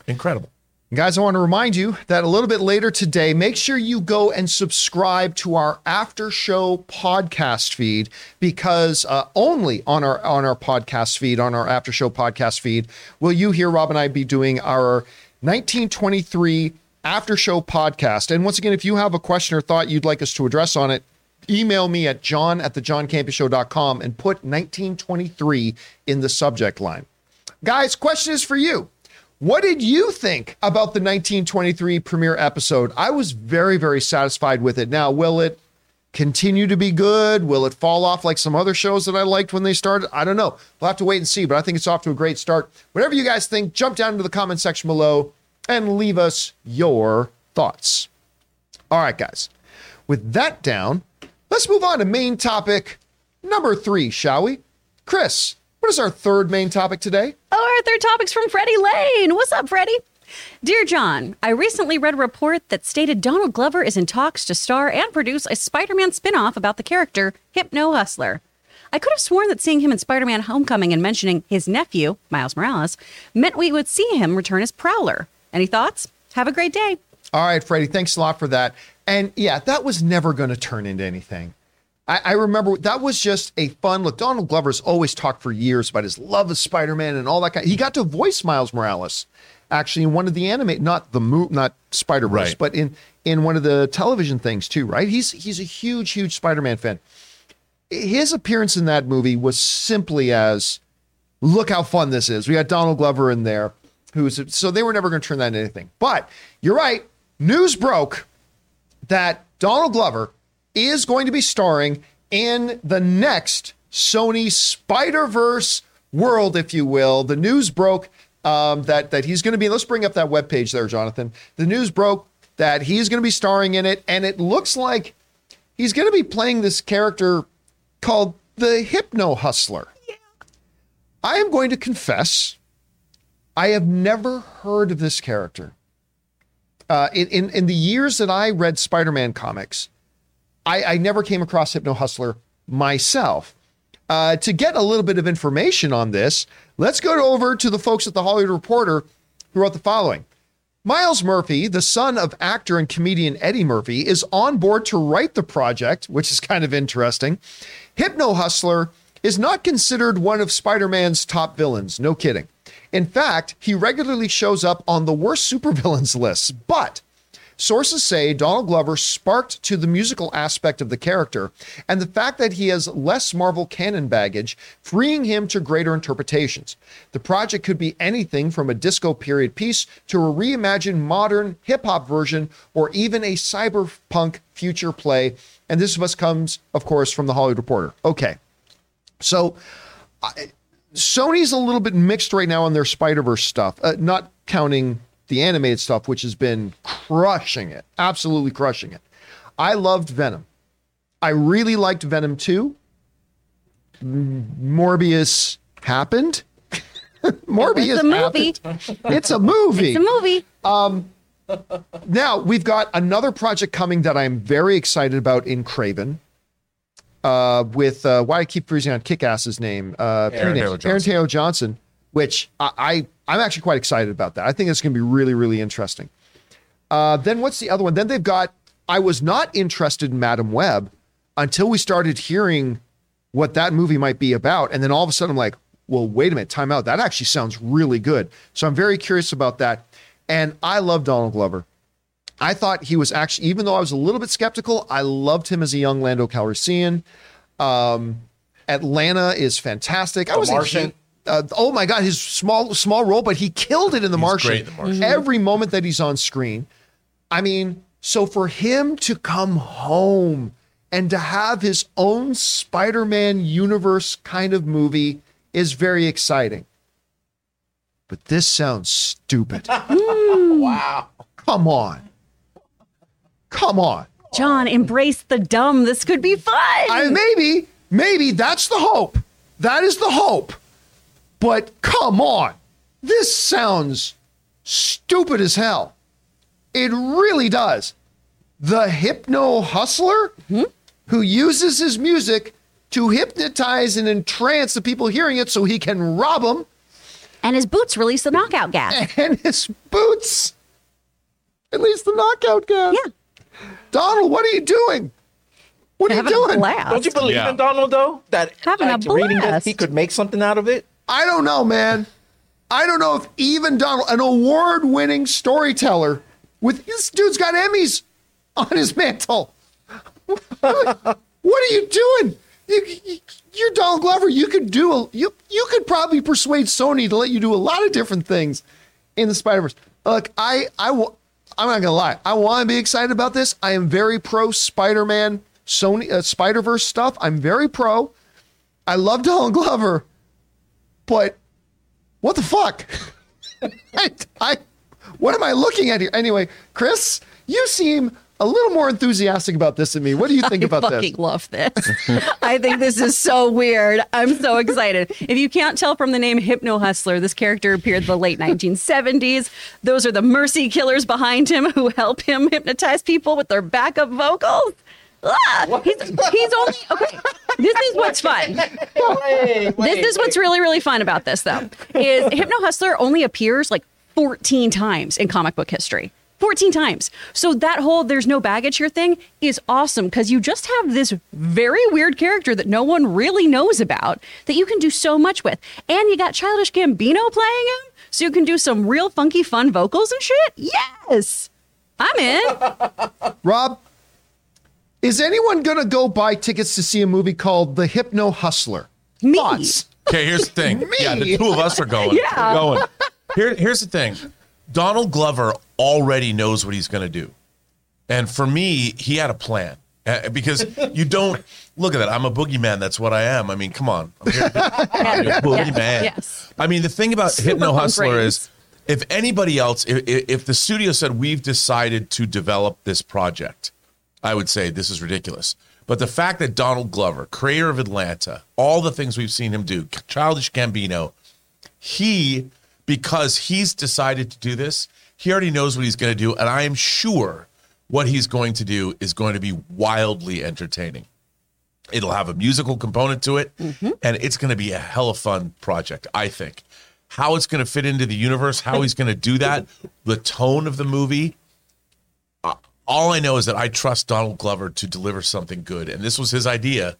Incredible. Guys, I want to remind you that a little bit later today, make sure you go and subscribe to our after show podcast feed because uh, only on our on our podcast feed, on our after show podcast feed, will you hear Rob and I be doing our 1923 after show podcast. And once again, if you have a question or thought you'd like us to address on it, email me at john at the johncampeashow.com and put 1923 in the subject line. Guys, question is for you. What did you think about the 1923 premiere episode? I was very, very satisfied with it. Now, will it continue to be good? Will it fall off like some other shows that I liked when they started? I don't know. We'll have to wait and see, but I think it's off to a great start. Whatever you guys think, jump down into the comment section below and leave us your thoughts. All right, guys. With that down, let's move on to main topic number three, shall we? Chris, what is our third main topic today? Oh, our third topic's from Freddie Lane. What's up, Freddie? Dear John, I recently read a report that stated Donald Glover is in talks to star and produce a Spider Man spin off about the character Hypno Hustler. I could have sworn that seeing him in Spider Man Homecoming and mentioning his nephew, Miles Morales, meant we would see him return as Prowler. Any thoughts? Have a great day. All right, Freddie, thanks a lot for that. And yeah, that was never going to turn into anything. I, I remember that was just a fun look. Donald Glover's always talked for years about his love of Spider-Man and all that kind. He got to voice Miles Morales, actually in one of the anime, not the move, not Spider Verse, Right. but in in one of the television things too. Right? He's he's a huge, huge Spider-Man fan. His appearance in that movie was simply as, look how fun this is. We got Donald Glover in there, who's so they were never going to turn that into anything. But you're right. News broke that Donald Glover is going to be starring in the next Sony Spider Verse world, if you will. The news broke um, that that he's going to be. Let's bring up that webpage there, Jonathan. The news broke that he's going to be starring in it, and it looks like he's going to be playing this character called the Hypno Hustler. I am going to confess, I have never heard of this character. Uh, in, in in the years that I read Spider-Man comics, I, I never came across Hypno Hustler myself. Uh, to get a little bit of information on this, let's go over to the folks at the Hollywood Reporter who wrote the following. Miles Murphy, the son of actor and comedian Eddie Murphy, is on board to write the project, which is kind of interesting. Hypno Hustler is not considered one of Spider Man's top villains, no kidding. In fact, he regularly shows up on the worst supervillains lists, but Sources say Donald Glover sparked to the musical aspect of the character and the fact that he has less Marvel canon baggage, freeing him to greater interpretations. The project could be anything from a disco period piece to a reimagined modern hip hop version or even a cyberpunk future play. And this must comes, of course, from the Hollywood Reporter. Okay. So I, Sony's a little bit mixed right now on their Spider Verse stuff, uh, not counting the animated stuff, which has been crushing it, absolutely crushing it. I loved Venom. I really liked Venom 2. Morbius happened. Morbius It's a movie. happened. It's a movie. It's a movie. Um, now we've got another project coming that I'm very excited about in Kraven. Uh, with uh, why I keep freezing on Kick-Ass's name, uh, Aaron name- Taylor Aaron Taylor Johnson, which I, I I'm actually quite excited about that. I think it's going to be really really interesting. Uh, then what's the other one? Then they've got. I was not interested in Madame Web until we started hearing what that movie might be about, and then all of a sudden I'm like, well, wait a minute, time out. That actually sounds really good. So I'm very curious about that. And I love Donald Glover. I thought he was actually, even though I was a little bit skeptical, I loved him as a young Lando Calrissian. Um, Atlanta is fantastic. I The was Martian. Uh, oh my god, his small small role, but he killed it in the Martian. great in The Martian. Every moment that he's on screen. I mean, so for him to come home and to have his own Spider-Man universe kind of movie is very exciting. But this sounds stupid. Wow. Come on. Come on. John, embrace the dumb. This could be fun. I maybe, maybe that's the hope. That is the hope. But come on. This sounds stupid as hell. It really does. The hypno hustler hmm? who uses his music to hypnotize and entrance the people hearing it so he can rob them and his boots release the knockout gas. and his boots. At least the knockout gas. Yeah. Donald, what are you doing? What are you Having a doing? blast. Don't you believe Yeah. in Donald though? That Having a like, reading this, blast. he could make something out of it. I don't know, man. I don't know if even Donald, an award winning storyteller, with this dude's got Emmys on his mantle. what are you doing? You, you're Donald Glover. You could do a you you could probably persuade Sony to let you do a lot of different things in the Spider Verse. Look, I I wa- I'm not gonna lie. I want to be excited about this. I am very pro Spider Man Sony uh, Spider Verse stuff. I'm very pro. I love Donald Glover, but what the fuck? I, I, what am I looking at here? Anyway, Chris, you seem a little more enthusiastic about this than me. What do you think I about fucking this? love this. I think this is so weird. I'm so excited. If you can't tell from the name Hypno Hustler, this character appeared in the late 1970s. Those are the mercy killers behind him who help him hypnotize people with their backup vocals. Ah, he's, he's only okay. This is what's fun. this is what's really really fun about this though. Is Hypno Hustler only appears like 14 times in comic book history. 14 times. So that whole there's no baggage here thing is awesome because you just have this very weird character that no one really knows about that you can do so much with. And you got Childish Gambino playing him, so you can do some real funky fun vocals and shit. Yes. I'm in. Rob, is anyone going to go buy tickets to see a movie called The Hypno Hustler? Me. Thoughts? Okay, here's the thing. Me. Yeah, the two of us are going. Yeah. We're going. Here, here's the thing. Donald Glover already knows what he's going to do. And for me, he had a plan. Uh, because you don't look at that. I'm a boogeyman. That's what I am. I mean, come on. I'm, here to- I'm a boogeyman. Yes. I mean, the thing about Super Hypno Hustler brains. is if anybody else, if, if the studio said, we've decided to develop this project, I would say this is ridiculous. But the fact that Donald Glover, creator of Atlanta, all the things we've seen him do, Childish Gambino, he, because he's decided to do this, he already knows what he's going to do. And I am sure what he's going to do is going to be wildly entertaining. It'll have a musical component to it, mm-hmm. and it's going to be a hell of fun project, I think. How it's going to fit into the universe, how he's going to do that, the tone of the movie. All I know is that I trust Donald Glover to deliver something good, and this was his idea.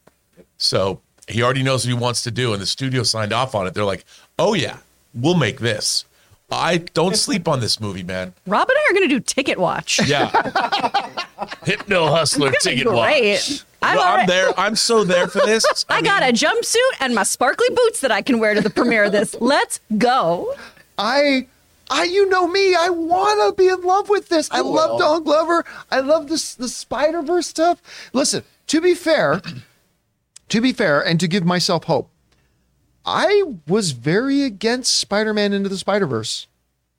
So he already knows what he wants to do, and the studio signed off on it. They're like, "Oh yeah, we'll make this." I don't sleep on this movie, man. Rob and I are going to do Ticket Watch. Yeah, Hypno Hustler It's gonna ticket watch. I'm Well, I'm already- there. I'm so there for this. I got a jumpsuit and my sparkly boots that I can wear to the premiere of this. Let's go. I, I, you know me. I want to be in love with this. I oh, love Donald Glover. I love this the Spider Verse stuff. Listen, to be fair, to be fair, and to give myself hope, I was very against Spider Man into the Spider Verse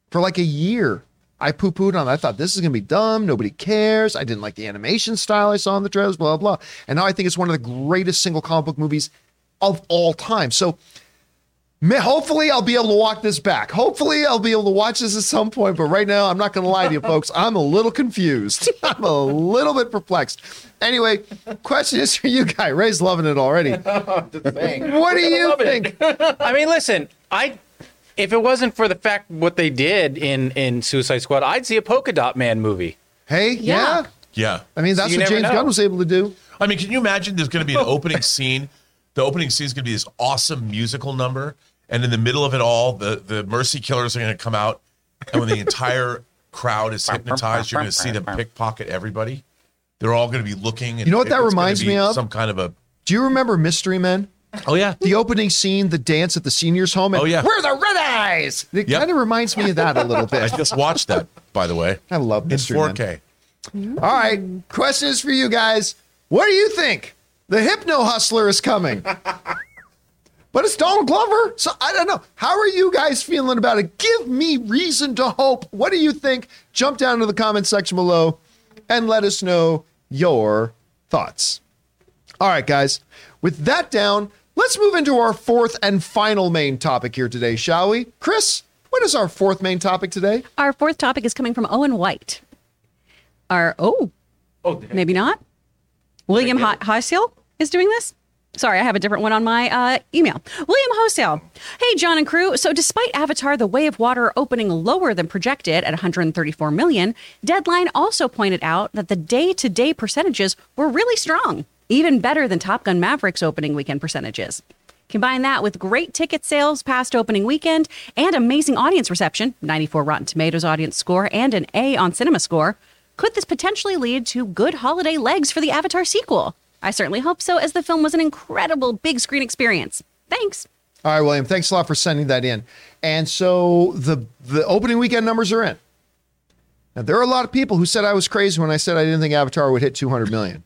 for like a year. I poo pooed on. it. I thought this is gonna be dumb. Nobody cares. I didn't like the animation style I saw in the trailers. Blah blah. And now I think it's one of the greatest single comic book movies of all time. So Hopefully, I'll be able to walk this back. Hopefully, I'll be able to watch this at some point. But right now, I'm not going to lie to you, folks. I'm a little confused. I'm a little bit perplexed. Anyway, question is for you, guy. Ray's loving it already. What do you think? I mean, listen, I if it wasn't for the fact what they did in in Suicide Squad, I'd see a Polka Dot Man movie. Hey, yeah. Yeah. I mean, that's you what never James know. Gunn was able to do. I mean, can you imagine there's going to be an opening scene? The opening scene is going to be this awesome musical number, and in the middle of it all, the the Mercy Killers are going to come out, and when the entire crowd is hypnotized, you're going to see them pickpocket everybody. They're all going to be looking. And You know what that reminds me of? Some kind of a. Do you remember Mystery Men? Oh yeah. The opening scene, the dance at the seniors' home. And, Oh, yeah. Where are the red eyes? It Yep. kind of reminds me of that a little bit. I just watched that, by the way, I love in Mystery Men. 4K. All right, question is for you guys. What do you think? The Hypno Hustler is coming. but it's Donald Glover. So I don't know. How are you guys feeling about it? Give me reason to hope. What do you think? Jump down to the comment section below and let us know your thoughts. All right, guys. With that down, let's move into our fourth and final main topic here today, shall we? Chris, what is our fourth main topic today? Our fourth topic is coming from Owen White. Our, oh, Oh, maybe not. William Ho- Hoseel is doing this. Sorry, I have a different one on my uh, email. William Hoseel. Hey, John and crew. So, despite Avatar: The Way of Water opening lower than projected at 134 million, Deadline also pointed out that the day-to-day percentages were really strong, even better than Top Gun Maverick's opening weekend percentages. Combine that with great ticket sales past opening weekend and amazing audience reception 94 Rotten Tomatoes audience score and an A on Cinema Score. Could this potentially lead to good holiday legs for the Avatar sequel? I certainly hope so, as the film was an incredible big screen experience. Thanks. All right, William. Thanks a lot for sending that in. And so the the opening weekend numbers are in. Now there are a lot of people who said I was crazy when I said I didn't think Avatar would hit 200 million.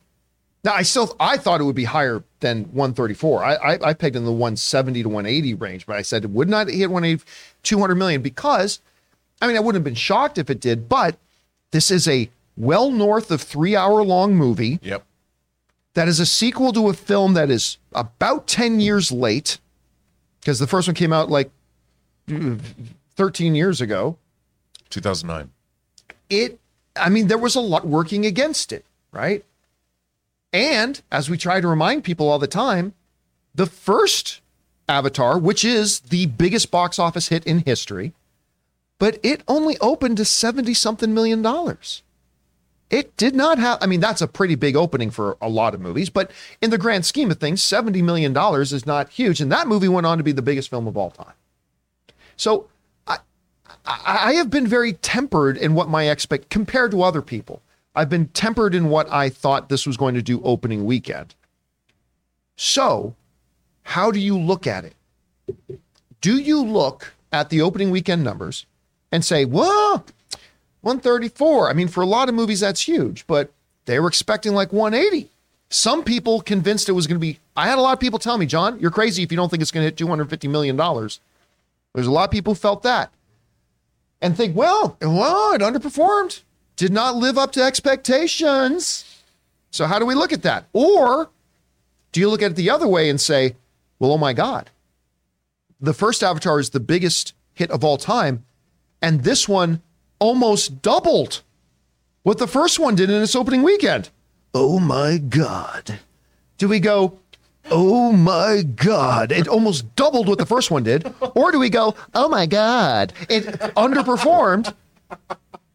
Now I still I thought it would be higher than 134. I I, I pegged in the 170 to 180 range, but I said it would not hit 180 200 million because I mean I wouldn't have been shocked if it did, but this is a well north of three hour long movie Yep. That is a sequel to a film that is about 10 years late because the first one came out like 13 years ago. 2009. it i mean there was a lot working against it right? And as we try to remind people all the time the first avatar which is the biggest box office hit in history but it only opened to 70 something million dollars it did not have i mean that's a pretty big opening for a lot of movies but in the grand scheme of things 70 million dollars is not huge and that movie went on to be the biggest film of all time so I, I have been very tempered in what my expect compared to other people. I've been tempered in what I thought this was going to do opening weekend. So, how do you look at it? Do you look at the opening weekend numbers and say, "Whoa, 134"? I mean, for a lot of movies that's huge, but they were expecting like 180. Some people convinced it was going to be. I had a lot of people tell me, John, you're crazy if you don't think it's going to hit 250 million dollars. There's a lot of people who felt that and think, well, well, it underperformed, did not live up to expectations. So how do we look at that? Or do you look at it the other way and say, well, oh my God, the first Avatar is the biggest hit of all time, and this one almost doubled what the first one did in its opening weekend. Oh my God. Do we go, oh my God, it almost doubled what the first one did? Or do we go, oh my God, it underperformed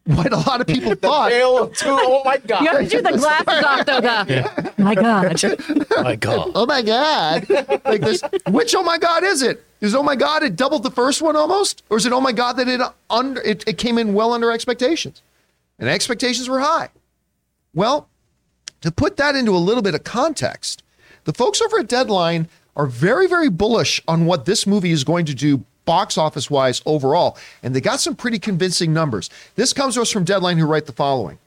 what a lot of people thought? Tale of two. Oh my God. You have to do the glasses off though. The, My God. My God. Oh my God. Like this, which oh my God is it? Is oh my God it doubled the first one almost? Or is it oh my God that it under it, it came in well under expectations? And expectations were high. Well, to put that into a little bit of context, the folks over at Deadline are very, very bullish on what this movie is going to do box office wise overall. And they got some pretty convincing numbers. This comes to us from Deadline, who write the following.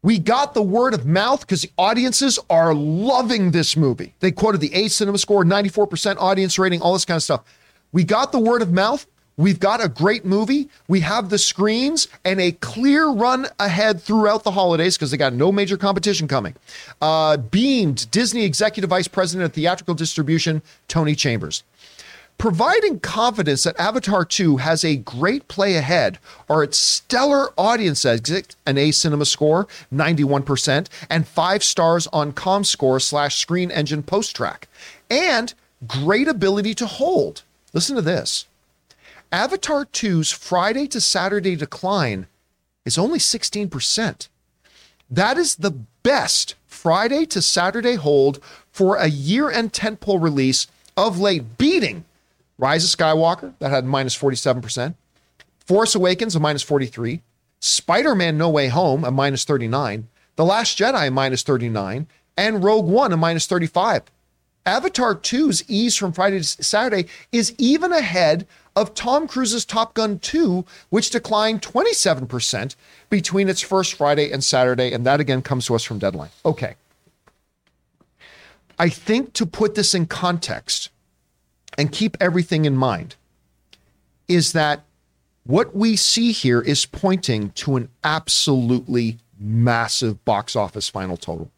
We got the word of mouth because the audiences are loving this movie. They quoted the A Cinema score, 94% audience rating, all this kind of stuff. We got the word of mouth. We've got a great movie. We have the screens and a clear run ahead throughout the holidays because they got no major competition coming. Uh, beamed Disney Executive Vice President of Theatrical Distribution, Tony Chambers. Providing confidence that Avatar 2 has a great play ahead are its stellar audience exit, an A cinema score, 91%, and five stars on ComScore slash Screen Engine post track, and great ability to hold. Listen to this. Avatar 2's Friday to Saturday decline is only 16%. That is the best Friday to Saturday hold for a year end tentpole release of late, beating Rise of Skywalker, that had minus 47%, Force Awakens, a minus 43, Spider Man No Way Home, a minus 39, The Last Jedi, a minus 39, and Rogue One, a minus 35. Avatar 2's ease from Friday to Saturday is even ahead of Tom Cruise's Top Gun 2, which declined 27% between its first Friday and Saturday. And that again comes to us from Deadline. Okay. I think to put this in context and keep everything in mind is that what we see here is pointing to an absolutely massive box office final total.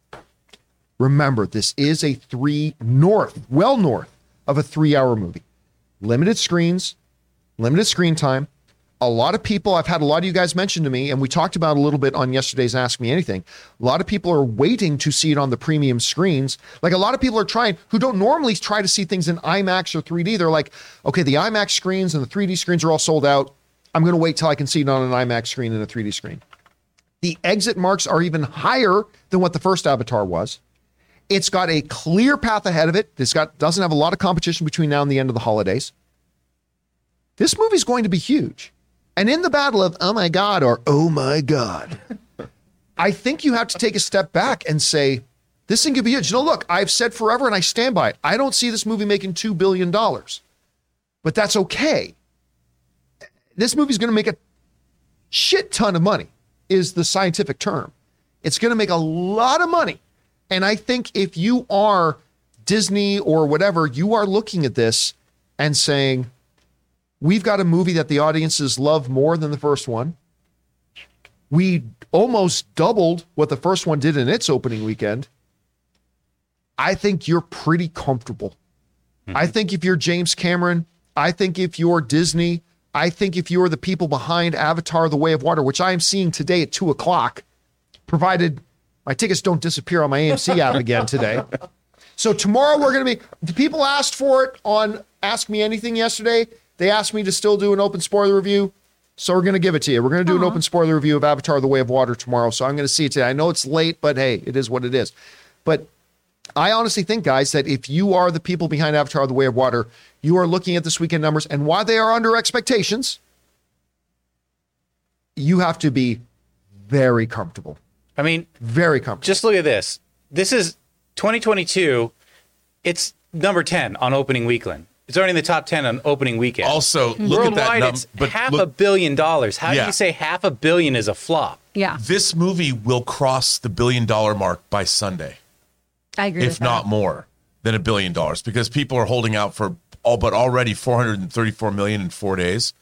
Remember, this is a three north, well north of a three hour movie. Limited screens, limited screen time. A lot of people, I've had a lot of you guys mention to me, and we talked about a little bit on yesterday's Ask Me Anything. A lot of people are waiting to see it on the premium screens. Like a lot of people are trying who don't normally try to see things in IMAX or 3D. They're like, okay, the IMAX screens and the 3D screens are all sold out. I'm going to wait till I can see it on an IMAX screen and a 3D screen. The exit marks are even higher than what the first Avatar was. It's got a clear path ahead of it. It's got doesn't have a lot of competition between now and the end of the holidays. This movie's going to be huge. And in the battle of oh my god or oh my god, I think you have to take a step back and say this thing could be huge. Know, look, I've said forever and I stand by it. I don't see this movie making two billion dollars, but that's okay. This movie's going to make a shit ton of money. Is the scientific term? It's going to make a lot of money and I think if you are Disney or whatever, you are looking at this and saying, we've got a movie that the audiences love more than the first one. We almost doubled what the first one did in its opening weekend. I think you're pretty comfortable. Mm-hmm. I think if you're James Cameron, I think if you're Disney, I think if you're the people behind Avatar The Way of Water, which I am seeing today at two o'clock, provided my tickets don't disappear on my AMC app again today. So tomorrow we're going to be. The people asked for it on Ask Me Anything yesterday. They asked me to still do an open spoiler review. So we're going to give it to you. We're going to do an open spoiler review of Avatar: The Way of Water tomorrow. So I'm going to see it today. I know it's late, but hey, it is what it is. But I honestly think, guys, that if you are the people behind Avatar: The Way of Water, you are looking at this weekend numbers, and while they are under expectations, you have to be very comfortable I mean, very comfortable. Just look at this. This is 2022. It's number 10 on opening weekend. It's already in the top 10 on opening weekend. Also, look Worldwide, at that number. it's half a billion dollars. How Yeah. do you say half a billion is a flop? Yeah. This movie will cross the billion dollar mark by Sunday. I agree if with that. not more than a billion dollars, because people are holding out for all but already 434 million in four days.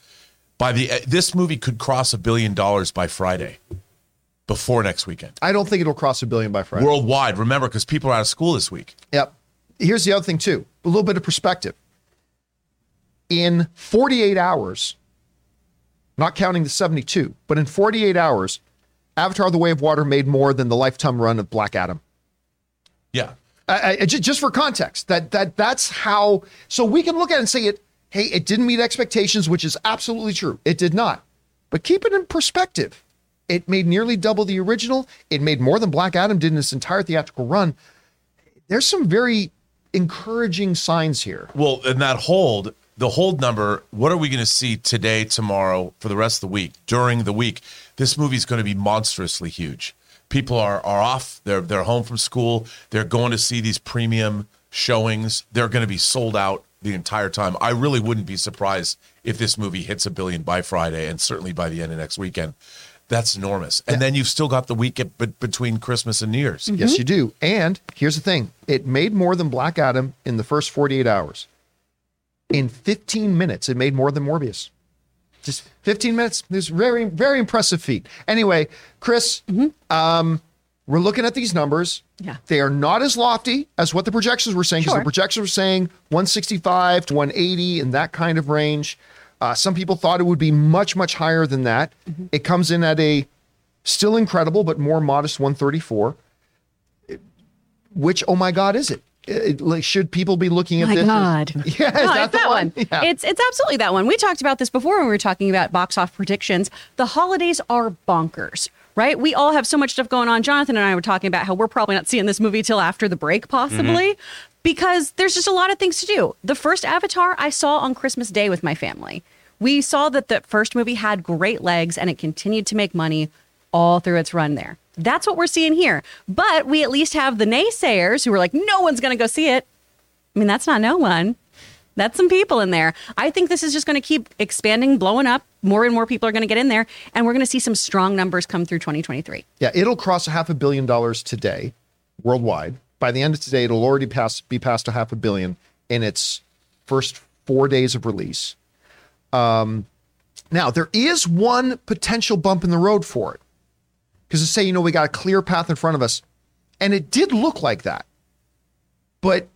By the eh, this movie could cross a billion dollars by Friday, before next weekend, I don't think it'll cross a billion by Friday. worldwide. Remember, because people are out of school this week. Yep. Here's the other thing too. A little bit of perspective. In 48 hours, not counting the 72, but in 48 hours, Avatar: The Way of Water made more than the lifetime run of Black Adam. Yeah, I, I, just for context, that that that's how. So we can look at it and say it. Hey, it didn't meet expectations, which is absolutely true. It did not. But keep it in perspective. It made nearly double the original. It made more than Black Adam did in its entire theatrical run. There's some very encouraging signs here. Well, and that hold, the hold number, what are we going to see today, tomorrow, for the rest of the week, during the week? This movie is going to be monstrously huge. People are, are off, they're, they're home from school, they're going to see these premium showings. They're going to be sold out the entire time. I really wouldn't be surprised if this movie hits a billion by Friday and certainly by the end of next weekend. That's enormous. And then you've still got the week between Christmas and New Year's. Yes, you do. And here's the thing it made more than Black Adam in the first 48 hours. In 15 minutes, it made more than Morbius. Just 15 minutes. This very, very impressive feat. Anyway, Chris, um, we're looking at these numbers. Yeah. They are not as lofty as what the projections were saying, because Sure. the projections were saying 165 to 180 in that kind of range. Uh, some people thought it would be much, much higher than that. It comes in at a still incredible, but more modest 134 which oh my god is it? It- like, should people be looking at My this? God. Yeah, is No, that it's the that one. Yeah. It's it's absolutely that one. We talked about this before when we were talking about box off predictions. The holidays are bonkers, right? We all have so much stuff going on. Jonathan and I were talking about how we're probably not seeing this movie till after the break, possibly, mm-hmm. because there's just a lot of things to do. The first Avatar I saw on Christmas Day with my family. We saw that the first movie had great legs and it continued to make money all through its run there. That's what we're seeing here. But we at least have the naysayers who are like, no one's going to go see it. I mean, that's not no one. That's some people in there. I think this is just going to keep expanding, blowing up. More and more people are going to get in there, and we're going to see some strong numbers come through 2023. yeah, it'll cross a half a billion dollars today, worldwide. By the end of today, it'll already pass be past a half a billion in its first four days of release. Um, now there is one potential bump in the road for it, because to say you know we got a clear path in front of us, and it did look like that, but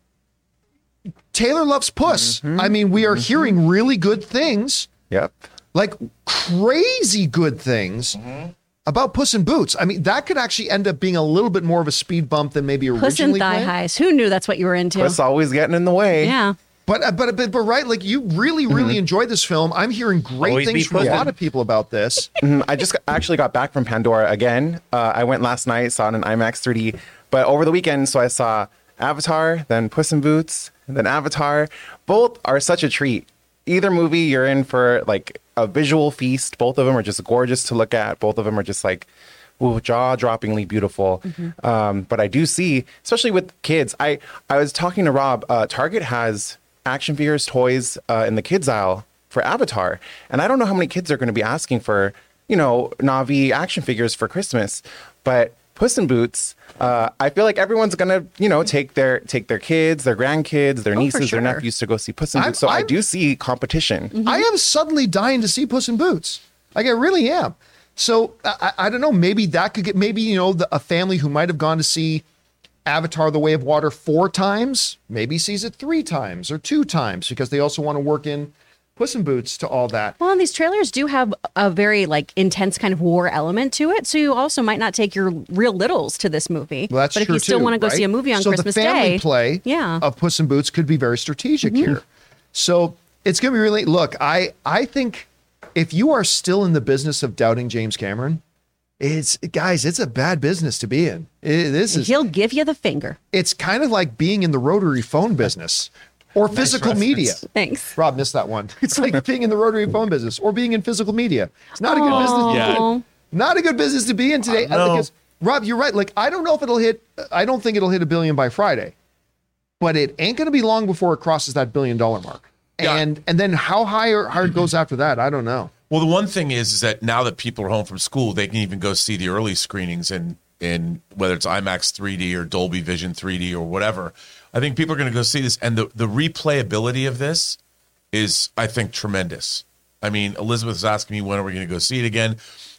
Taylor loves Puss. Mm-hmm. I mean, we are mm-hmm. hearing really good things. Yep. like crazy good things mm-hmm. about Puss in Boots. I mean, that could actually end up being a little bit more of a speed bump than maybe originally Puss and thigh planned. highs. Who knew that's what you were into? Puss always getting in the way. yeah. But, uh, but but but right, like you really really enjoyed this film. I'm hearing great Always things from a lot of people about this. Mhm. I just got- actually got back from Pandora again. Uh, I went last night, saw it in IMAX 3D, but over the weekend, so I saw Avatar, then Puss in Boots, and then Avatar. Both are such a treat. Either movie, you're in for like a visual feast. Both of them are just gorgeous to look at. Both of them are just like ooh, jaw-droppingly beautiful. Um, but I do see, especially with kids. I I was talking to Rob. Uh, Target has action figures, toys uh, in the kids aisle for Avatar, and I don't know how many kids are going to be asking for you know Na'vi action figures for Christmas, but Puss in Boots. Uh, I feel like everyone's gonna, you know, take their take their kids, their grandkids, their Oh, for nieces, their nephews to go see Puss in I'm- Boots. So i I'm- do see competition. I am suddenly dying to see Puss in Boots. Like I really am. So I, I I don't know. Maybe that could get maybe you know the, a family who might have gone to see Avatar: The Way of Water four times, maybe sees it three times or two times because they also want to work in Puss in Boots to all that. Well, and these trailers do have a very like intense kind of war element to it, so you also might not take your real littles to this movie. Well, that's but if you still too, want to go see a movie on so Christmas the family Day, play yeah, Mm-hmm. of Puss in Boots could be very strategic here. So it's going to be really look. I I think if you are still in the business of doubting James Cameron, it's guys, it's a bad business to be in. It- this is he'll give you the finger. it's kind of like being in the rotary phone business or physical media. Thanks. Rob missed that one. It's like being in the rotary phone business or being in physical media. It's not a good business. To be in. Not a good business to be in today. I know. Because Rob, you're right. Like I don't know if it'll hit. I don't think it'll hit a billion by Friday, but it ain't going to be long before it crosses that billion dollar mark. Yeah. And and then how high or how it goes after that, I don't know. Well, the one thing is, is that now that people are home from school, they can even go see the early screenings and in whether it's IMAX 3D or Dolby Vision 3D or whatever. I think people are going to go see this, and the the replayability of this is, I think, tremendous. I mean, Elizabeth is asking me when are we going to go see it again,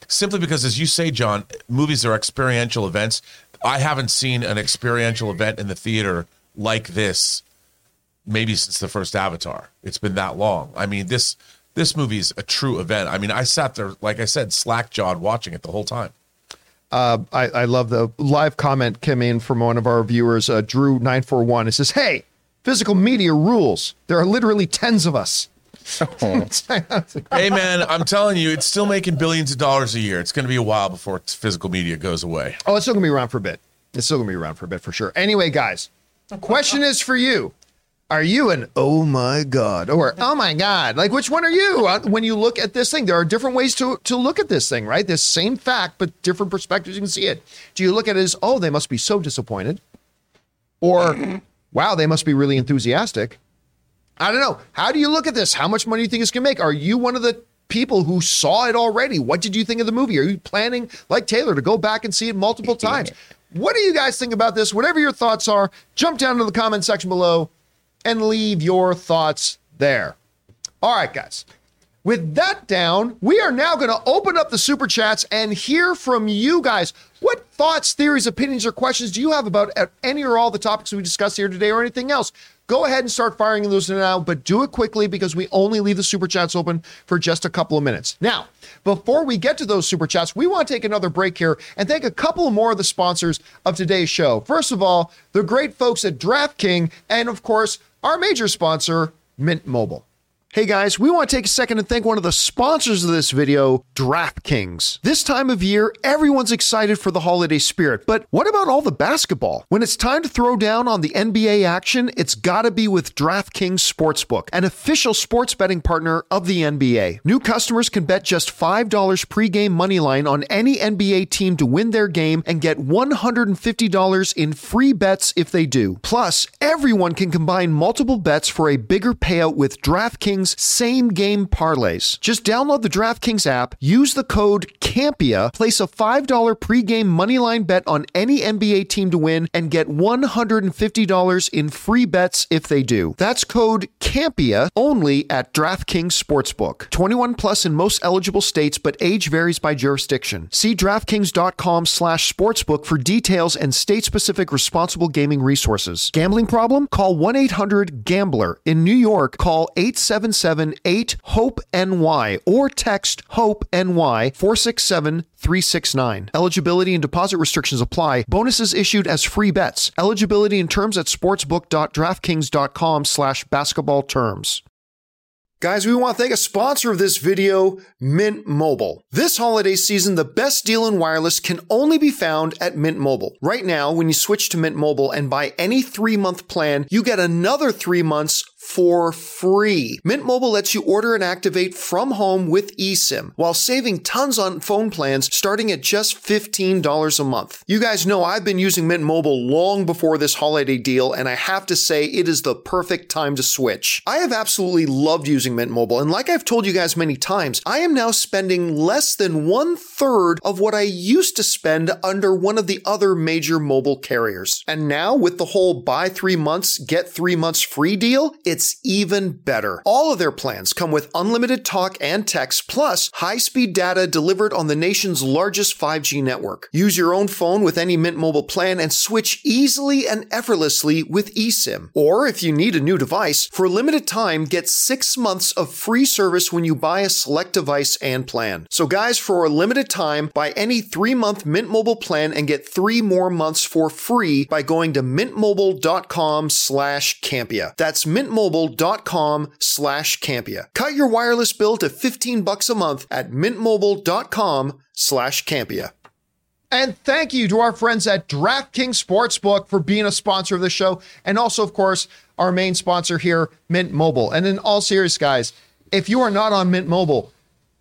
simply because, as you say, John, movies are experiential events. I haven't seen an experiential event in the theater like this maybe since the first Avatar. It's been that long. I mean, this this movie is a true event. I mean, I sat there, like I said, slack jawed watching it the whole time. Uh, I, I love the live comment came in from one of our viewers, uh, Drew941. It says, Hey, physical media rules. There are literally tens of us. hey man, I'm telling you, it's still making billions of dollars a year. It's going to be a while before physical media goes away. Oh, it's still going to be around for a bit. It's still going to be around for a bit for sure. Anyway, guys, question is for you. Are you an oh my god or oh my god? Like which one are you? Uh, When you look at this thing, there are different ways to to look at this thing, right? This same fact, but different perspectives. You can see it. Do you look at it as oh, they must be so disappointed, or wow, they must be really enthusiastic? I don't know. How do you look at this? How much money do you think it's going to make? Are you one of the people who saw it already? What did you think of the movie? Are you planning, like Taylor, to go back and see it multiple times? What do you guys think about this? Whatever your thoughts are, jump down to the comment section below and leave your thoughts there. All right, guys. With that down, we are now going to open up the super chats and hear from you guys. What thoughts, theories, opinions, or questions do you have about any or all the topics we discussed here today or anything else? Go ahead and start firing those now, but do it quickly because we only leave the super chats open for just a couple of minutes. Now, before we get to those super chats, we want to take another break here and thank a couple more of the sponsors of today's show. First of all, the great folks at DraftKings, and of course, our major sponsor, Mint Mobile. Hey guys, we want to take a second and thank one of the sponsors of this video, DraftKings. This time of year, everyone's excited for the holiday spirit, but what about all the basketball? When it's time to throw down on the NBA action, it's gotta be with DraftKings Sportsbook, an official sports betting partner of the NBA. New customers can bet just $5 pregame money line on any NBA team to win their game and get $150 in free bets if they do. Plus, everyone can combine multiple bets for a bigger payout with DraftKings same game parlays. Just download the DraftKings app, use the code CAMPEA, place a $5 pregame moneyline bet on any NBA team to win, and get $150 in free bets if they do. That's code CAMPEA only at DraftKings Sportsbook. 21 plus in most eligible states, but age varies by jurisdiction. See DraftKings.com slash sportsbook for details and state-specific responsible gaming resources. Gambling problem? Call 1-800-GAMBLER. In New York, call 877-8-HOPE-NY or text HOPE-NY 467-369. Eligibility and deposit restrictions apply. Bonuses issued as free bets. Eligibility and terms at sportsbook.draftkings.com slash basketball terms. Guys, we want to thank a sponsor of this video, Mint Mobile. This holiday season, the best deal in wireless can only be found at Mint Mobile. Right now, when you switch to Mint Mobile and buy any three month plan, you get another three months for free. Mint Mobile lets you order and activate from home with eSIM while saving tons on phone plans starting at just $15 a month. You guys know I've been using Mint Mobile long before this holiday deal, and I have to say it is the perfect time to switch. I have absolutely loved using Mint Mobile, and like I've told you guys many times, I am now spending less than one third of what I used to spend under one of the other major mobile carriers. And now with the whole buy three months, get three months free deal, it's even better. All of their plans come with unlimited talk and text, plus high speed data delivered on the nation's largest 5G network. Use your own phone with any Mint Mobile plan and switch easily and effortlessly with eSIM. Or if you need a new device, for a limited time, get six months of free service when you buy a select device and plan. So, guys, for a limited time, buy any three month Mint Mobile plan and get three more months for free by going to mintmobile.com slash Campea. That's mintmobile.com slash Campea. Cut your wireless bill to 15 bucks a month at mintmobile.com slash Campea. And thank you to our friends at DraftKings Sportsbook for being a sponsor of the show. And also, of course, our main sponsor here, Mint Mobile. And in all serious, guys, if you are not on Mint Mobile,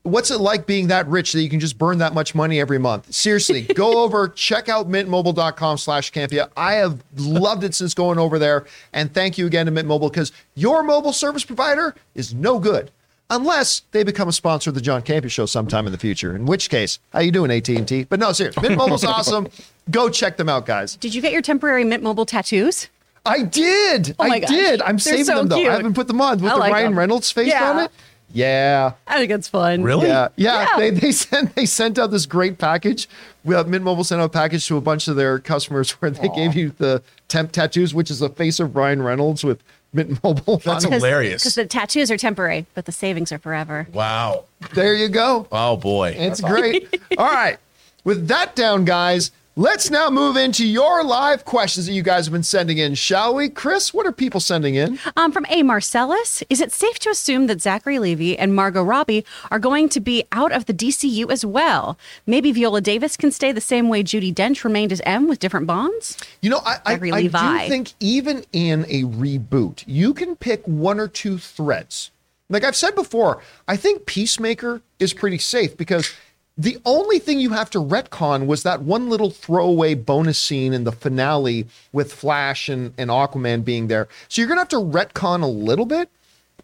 what's it like being that rich that you can just burn that much money every month? Seriously, go over, check out mintmobile.com slash Campea. I have loved it since going over there. And thank you again to Mint Mobile because your mobile service provider is no good unless they become a sponsor of the John Campea Show sometime in the future. In which case, how you doing, AT and T? But no, seriously, Mint Mobile's awesome. Go check them out, guys. Did you get your temporary Mint Mobile tattoos? I did. Oh I gosh. did. I'm They're saving so them though. cute. I haven't put them on with the Ryan them. Reynolds face Yeah. on it. Yeah. I think it's fun. Really? Yeah, yeah. Yeah. They they sent they sent out this great package. We have Mint Mobile sent out a package to a bunch of their customers where they gave you the temp tattoos, which is the face of Ryan Reynolds with Mint Mobile. That's on hilarious. Because the tattoos are temporary, but the savings are forever. Wow. there you go. Oh boy. It's great. All right. With that down, guys, let's now move into your live questions that you guys have been sending in, shall we? Chris, what are people sending in? Um, from A. Marcellus, is it safe to assume that Zachary Levi and Margot Robbie are going to be out of the DCU as well? Maybe Viola Davis can stay the same way Judi Dench remained as M with different bonds? You know, I, I, I do think even in a reboot, you can pick one or two threads. Like I've said before, I think Peacemaker is pretty safe because the only thing you have to retcon was that one little throwaway bonus scene in the finale with Flash and, and Aquaman being there. So you're going to have to retcon a little bit.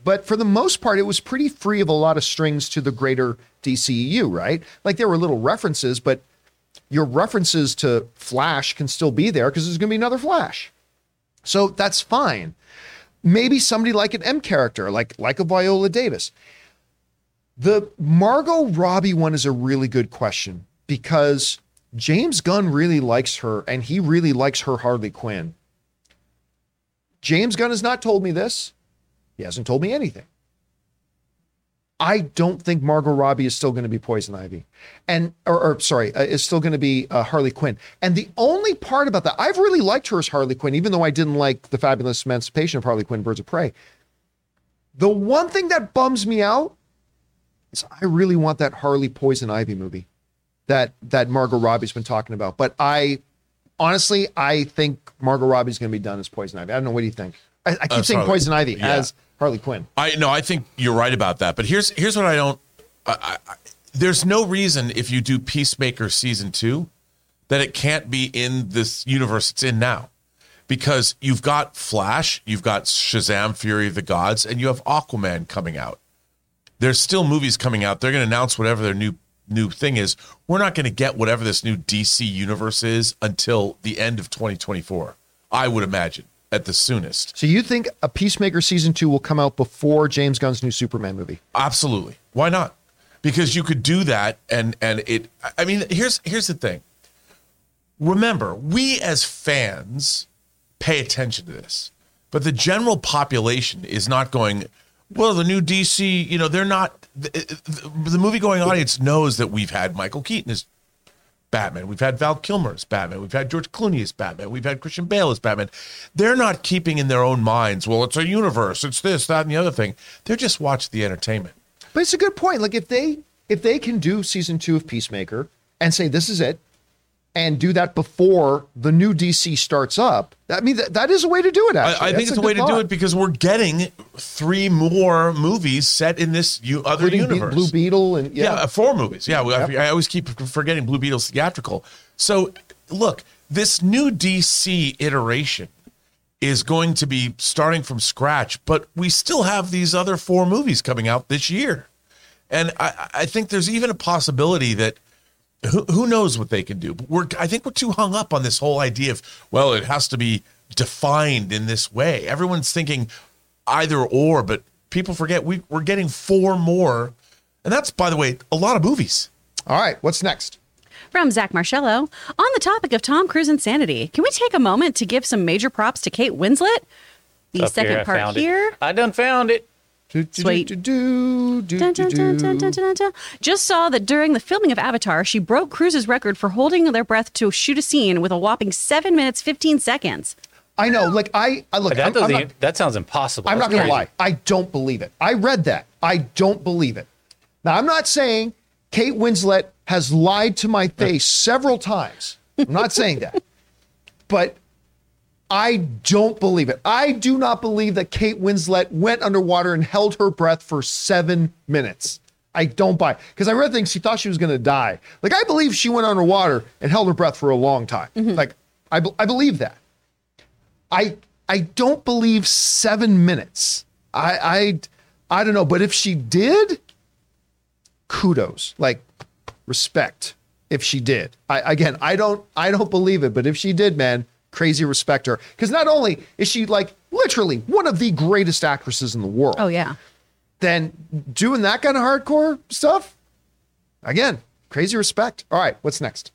But for the most part, it was pretty free of a lot of strings to the greater DCEU, right? Like there were little references, but your references to Flash can still be there because there's going to be another Flash. So that's fine. Maybe somebody like an M character, like like a Viola Davis. The Margot Robbie one is a really good question because James Gunn really likes her and he really likes her Harley Quinn. James Gunn has not told me this. He hasn't told me anything. I don't think Margot Robbie is still going to be Poison Ivy, and or, or sorry, uh, is still going to be uh, Harley Quinn. And the only part about that, I've really liked her as Harley Quinn, even though I didn't like the fabulous Emancipation of Harley Quinn, Birds of Prey. The one thing that bums me out is I really want that Harley Poison Ivy movie that that Margot Robbie's been talking about. But I honestly, I think Margot Robbie's going to be done as Poison Ivy. I don't know. What do you think? I, I keep Uh, saying Harley- Poison Ivy yeah. as Harley Quinn. I no, I think you're right about that. But here's here's what I don't. I, I- there's no reason if you do Peacemaker season two that it can't be in this universe it's in now, because you've got Flash, you've got Shazam: Fury of the Gods, and you have Aquaman coming out. There's still movies coming out. They're going to announce whatever their new new thing is. We're not going to get whatever this new DC universe is until the end of 2024. I would imagine at the soonest. So you think a Peacemaker season two will come out before James Gunn's new Superman movie? Absolutely. Why not? Because you could do that and and it I mean here's here's the thing. Remember, we as fans pay attention to this. But the general population is not going well the new DC, you know, they're not the, the movie going audience knows that we've had Michael Keaton as Batman. We've had Val Kilmer as Batman. We've had George Clooney as Batman. We've had Christian Bale as Batman. They're not keeping in their own minds, well, it's a universe, it's this, that, and the other thing. They're just watching the entertainment. But it's a good point. Like if they if they can do season two of Peacemaker and say this is it, and do that before the new DC starts up, I mean that, that is a way to do it. Actually, I, I think it's a good way to do it because we're getting three more movies set in this u- other Including Be- universe. Blue Beetle and yeah, yeah, uh, four movies. Yeah, we- I- I, always keep forgetting Blue Beetle's theatrical. So look, this new DC iteration is going to be starting from scratch, but we still have these other four movies coming out this year, and I, I think there's even a possibility that who, who knows what they can do. But we're I think we're too hung up on this whole idea of well, it has to be defined in this way. Everyone's thinking either or, but people forget we, we're getting four more, and that's by the way a lot of movies. All right, what's next? From Zach Marcello. On the topic of Tom Cruise insanity, can we take a moment to give some major props to Kate Winslet? The Up second here, part found it. here. I done found it. Sweet. Just saw that during the filming of Avatar, she broke Cruise's record for holding their breath to shoot a scene with a whopping seven minutes, 15 seconds. I know. Like I, I look. But that I'm, doesn't. I'm not, even- that sounds impossible. I'm not going to lie. I don't believe it. I read that. I don't believe it. Now, I'm not saying Kate Winslet has lied to my face several times. I'm not saying that. But I don't believe it. I do not believe that Kate Winslet went underwater and held her breath for seven minutes. I don't buy because I read things she thought she was going to die. Like I believe she went underwater and held her breath for a long time. Mm-hmm. Like I, I believe that. I I don't believe seven minutes. I I I don't know, but if she did, kudos, like respect. If she did, I again, I don't, I don't believe it, but if she did, man, crazy respect her because not only is she like literally one of the greatest actresses in the world, Oh yeah. then doing that kind of hardcore stuff, again, crazy respect. All right, what's next?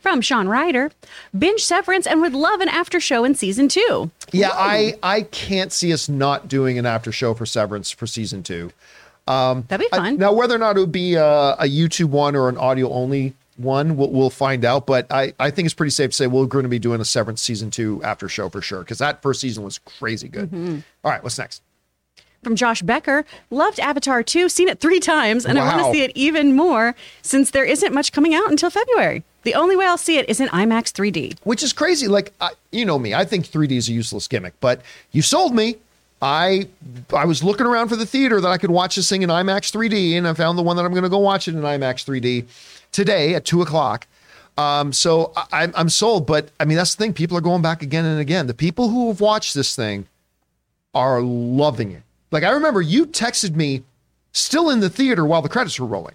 From Sean Ryder, binge Severance and would love an after show in season two. Yeah, I I can't see us not doing an after show for Severance for season two. Um, That'd be I- fun. now, whether or not it would be a, a YouTube one or an audio only one, we'll, we'll find out. But I, I think it's pretty safe to say we're going to be doing a Severance season two after show for sure because that first season was crazy good. Mm-hmm. All right, what's next? From Josh Becker, loved Avatar 2, seen it three times, and I want to see it even more since there isn't much coming out until February. The only way I'll see it is in IMAX 3D. Which is crazy. Like I, you know me, I think 3D is a useless gimmick, but you sold me. I I was looking around for the theater that I could watch this thing in IMAX 3D, and I found the one that I'm going to go watch it in IMAX 3D today at two o'clock. Um, so I, I'm- I'm sold. But I mean, that's the thing. People are going back again and again. The people who have watched this thing are loving it. Like I remember you texted me still in the theater while the credits were rolling.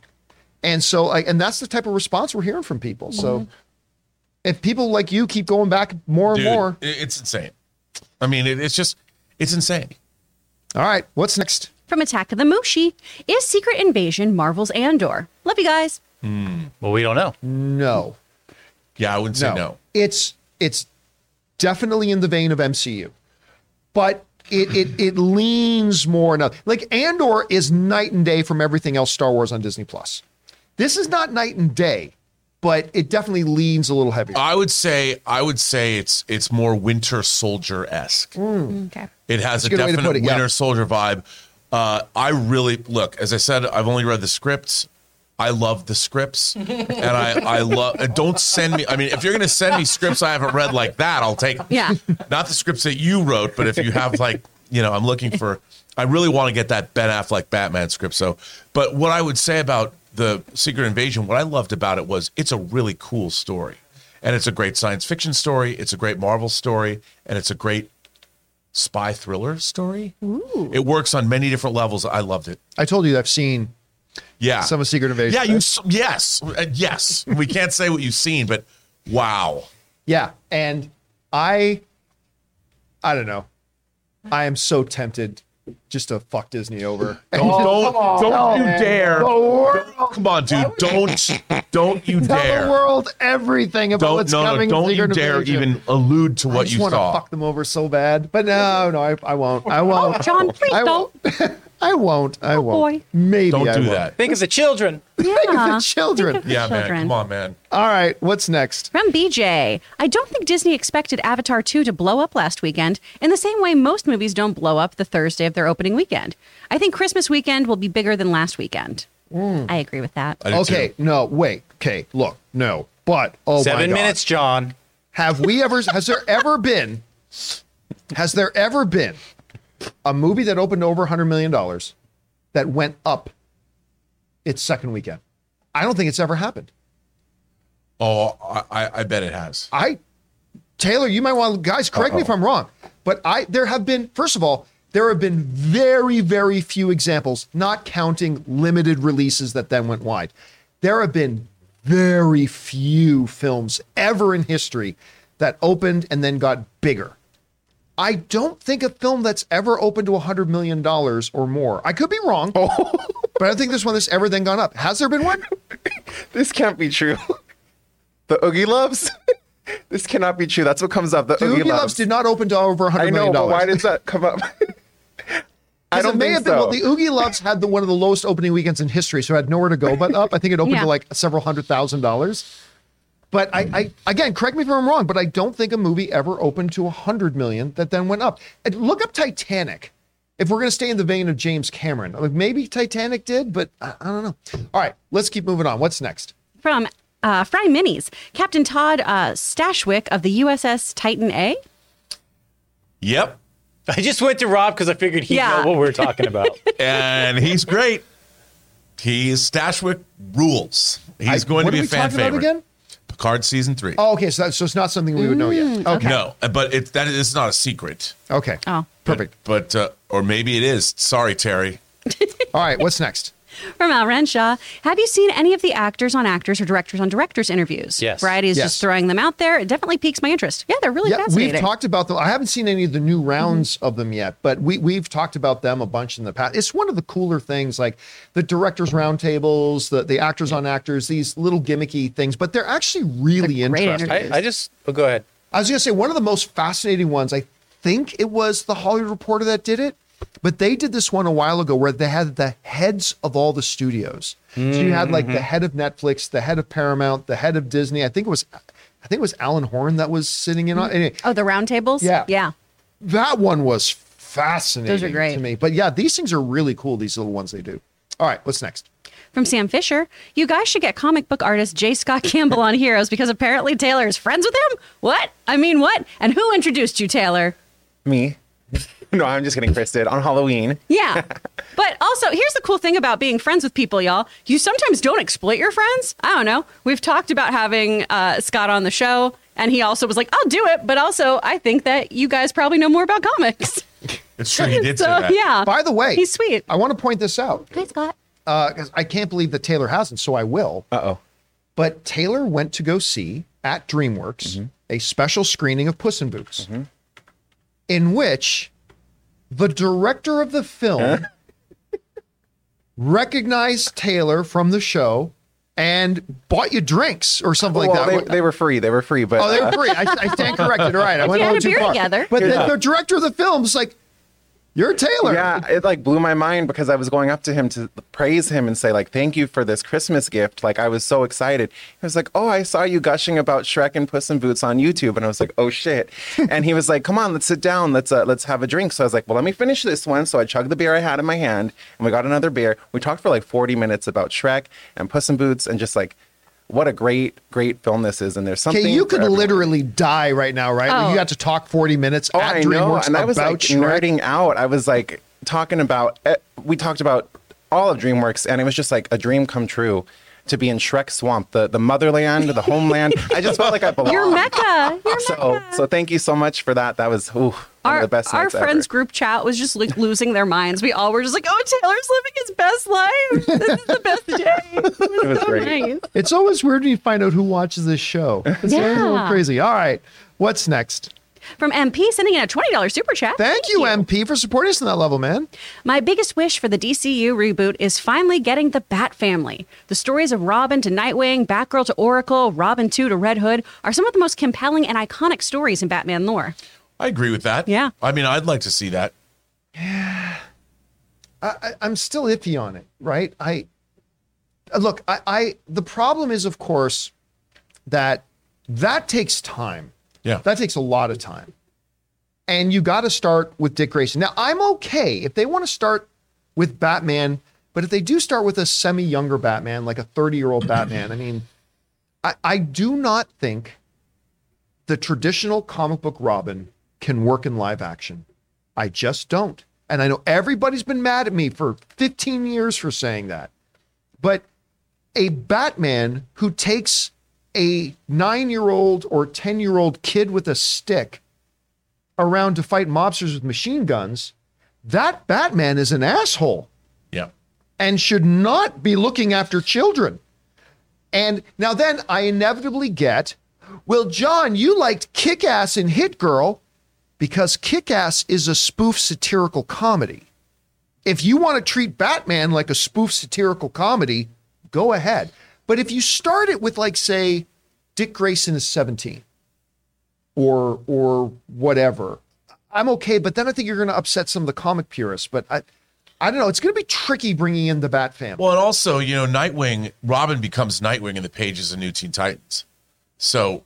And so like and that's the type of response we're hearing from people. So if people like you keep going back more and Dude, more. it's insane. I mean, it, it's just, it's insane. All right, what's next? From Attack of the Mushi, is Secret Invasion Marvel's Andor? Love you guys. Hmm, well, we don't know. No. Yeah, I wouldn't say no. It's it's definitely in the vein of MCU. But it it it leans more now. Like Andor is night and day from everything else Star Wars on Disney Plus. This is not night and day, but it definitely leans a little heavier. I would say, I would say it's it's more Winter Soldier esque. Okay. It has That's a a good way to definite put it, yeah. Winter Soldier vibe. Uh, I really look, as I said, I've only read the scripts. I love the scripts, and I I love. and Don't send me. I mean, if you're gonna send me scripts I haven't read like that, I'll take. 'em. Yeah. Not the scripts that you wrote, but if you have like, you know, I'm looking for. I really want to get that Ben Affleck Batman script. So, but what I would say about the Secret Invasion, what I loved about it was it's a really cool story, and it's a great science fiction story. It's a great Marvel story, and it's a great spy thriller story. It works on many different levels. I loved it. I told you I've seen Yeah. some of Secret Invasion. yeah, you yes. Yes. We can't say what you've seen, but wow. Yeah, and I, I don't know. I am so tempted just to fuck Disney over. Don't don't, don't you dare. Come on, dude. Don't don't you Tell the world everything about Don't what's no no coming. in don't you dare Invasion. even allude to what I what just you want to saw. fuck them over so bad, but no, no, I, I won't. I oh, won't. Oh, John, please I don't. won't. I won't. I oh, won't. boy. Maybe Don't I do won't. that. Think of the children. Think of the children. Think of the Yeah, man. children. Come on, man. All right, what's next? From BJ, I don't think Disney expected Avatar 2 to blow up last weekend in the same way most movies don't blow up the Thursday of their opening weekend. I think Christmas weekend will be bigger than last weekend. Mm. I agree with that. I do Okay, too. no, wait. Okay, look, no, but oh my Seven God. minutes, John. Have we ever? has there ever been? Has there ever been a movie that opened over hundred million dollars that went up its second weekend? I don't think it's ever happened. Oh, I, I I bet it has. I, Taylor, you might want guys correct me if I'm wrong, but I there have been first of all there have been very very few examples, not counting limited releases that then went wide. There have been very few films ever in history that opened and then got bigger. I don't think a film that's ever opened to $100 million or more. I could be wrong, oh. but I don't think there's one that's ever then gone up. Has there been one? This can't be true. The Oogie Loves? this cannot be true. That's what comes up. The The Oogie, Oogie Loves did not open to over $100 I know, million. but why does that come up? I don't it may think have been, so. well, the Oogie Loves had the one of the lowest opening weekends in history, so it had nowhere to go but up. I think it opened Yeah. to like several hundred thousand dollars. But I, I, again, correct me if I'm wrong, but I don't think a movie ever opened to a hundred million that then went up. And look up Titanic. If we're going to stay in the vein of James Cameron, like maybe Titanic did, but I, I don't know. All right, let's keep moving on. What's next? From uh, Fry Minis, Captain Todd uh, Stashwick of the USS Titan A. Yep. I just went to Rob because I figured he'd Yeah. know what we're talking about. and he's great. He's Stashwick rules. He's I- going to be are a we fan talking about favorite. again? Picard season three. Oh, okay, so, that, so it's not something we would know yet. Okay, No, but it that is it's not a secret. okay, Oh, But- perfect. But, uh, or maybe it is. Sorry, Terry. All right, what's next? From Al Renshaw, have you seen any of the actors on actors or directors on directors interviews? Yes. Variety is Yes. just throwing them out there. It definitely piques my interest. Yeah, they're really Yeah, fascinating. we've talked about them. I haven't seen any of the new mm-hmm. rounds of them yet, but we we've talked about them a bunch in the past. It's one of the cooler things, like the directors' roundtables, the the actors on actors, these little gimmicky things, but they're actually really They're great interesting. I, I just oh, go ahead. I was going to say one of the most fascinating ones. I think it was the Hollywood Reporter that did it, but they did this one a while ago where they had the heads of all the studios. So you had like the mm-hmm. head of Netflix, the head of Paramount, the head of Disney. I think it was, I think it was Alan Horn that was sitting in on. Mm-hmm. Anyway, oh, the roundtables? Yeah. Yeah. that one was fascinating. Those are great. to me. But yeah, these things are really cool. These little ones they do. All right, what's next? From Sam Fisher, you guys should get comic book artist J. Scott Campbell on Heroes because apparently Taylor is friends with him? What? I mean, what? And who introduced you, Taylor? Me. no, I'm just kidding. Chris did on Halloween. Yeah. but also, here's the cool thing about being friends with people, y'all. You sometimes don't exploit your friends. I don't know. We've talked about having uh, Scott on the show, and he also was like, I'll do it. But also, I think that you guys probably know more about comics. It's true. He did so, say that. yeah. By the way, he's sweet. I want to point this out Hi, Scott. because I can't believe that Taylor hasn't, so I will. Uh oh. But Taylor went to go see at DreamWorks a special screening of Puss in Boots, in which the director of the film recognized Taylor from the show and bought you drinks or something Well, like that. they, they were free. They were free, but oh, they uh, were free. I, I stand corrected. Right. I went you a had little a too beer far. together. But the, the director of the film is like, "You're Taylor." Yeah, it like blew my mind because I was going up to him to praise him and say like thank you for this Christmas gift. Like I was so excited. He was like, "Oh, I saw you gushing about Shrek and Puss in Boots on YouTube," and I was like, "Oh shit!" and he was like, "Come on, let's sit down. Let's uh, let's have a drink." So I was like, "Well, let me finish this one." So I chugged the beer I had in my hand, and we got another beer. We talked for like forty minutes about Shrek and Puss in Boots and just like what a great great film this is. And there's something Okay, you could everyone. literally die right now, right? Oh. You got to talk 40 minutes Oh, at I DreamWorks know, and I was like Shrek. nerding out. I was like talking about. eh, We talked about all of DreamWorks, and it was just like a dream come true to be in Shrek Swamp, the the motherland, the homeland. I just felt like I belonged. You're Mecca. You're So Mecca. so thank you so much for that. That was ooh, one our, the best our friends ever. group chat was just like losing their minds. We all were just like, "Oh, Taylor's living his best life. This is the best day." It was, was so great. nice. It's always weird when you find out who watches this show. It's always a little Yeah. crazy. All right, what's next? From MP sending in a twenty dollars super chat. Thank, you, MP, for supporting us on that level, man. My biggest wish for the DCU reboot is finally getting the Bat family. The stories of Robin to Nightwing, Batgirl to Oracle, Robin 2 to Red Hood are some of the most compelling and iconic stories in Batman lore. I agree with that. Yeah. I mean, I'd like to see that. I, I, I'm still iffy on it, right? I uh, look. I, I the problem is, of course, that that takes time. Yeah. That takes a lot of time. And you got to start with Dick Grayson. Now, I'm okay if they want to start with Batman, but if they do start with a semi younger Batman, like a 30 year old Batman, I mean, I, I do not think the traditional comic book Robin can work in live action. I just don't. And I know everybody's been mad at me for 15 years for saying that. But a Batman who takes a nine year old or 10 year old kid with a stick around to fight mobsters with machine guns, that Batman is an asshole Yeah. and should not be looking after children. And now then I inevitably get, well, John, you liked Kick Ass and Hit Girl because Kick Ass is a spoof satirical comedy. If you want to treat Batman like a spoof satirical comedy, go ahead. But if you start it with, like, say, Dick Grayson is 17 or or whatever, I'm okay. But then I think you're going to upset some of the comic purists. But I, I don't know. It's going to be tricky bringing in the Bat family. Well, and also, you know, Nightwing, Robin becomes Nightwing in the pages of New Teen Titans. So,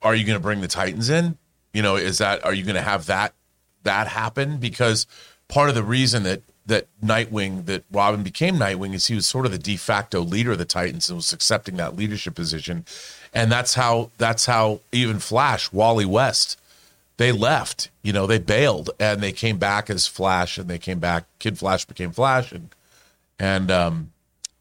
are you going to bring the Titans in? You know, is that are you going to have that that happen? Because part of the reason that that Nightwing, that Robin became Nightwing, is he was sort of the de facto leader of the Titans and was accepting that leadership position, and that's how that's how even Flash, Wally West, they left. You know, they bailed and they came back as Flash, and they came back. Kid Flash became Flash, and and um,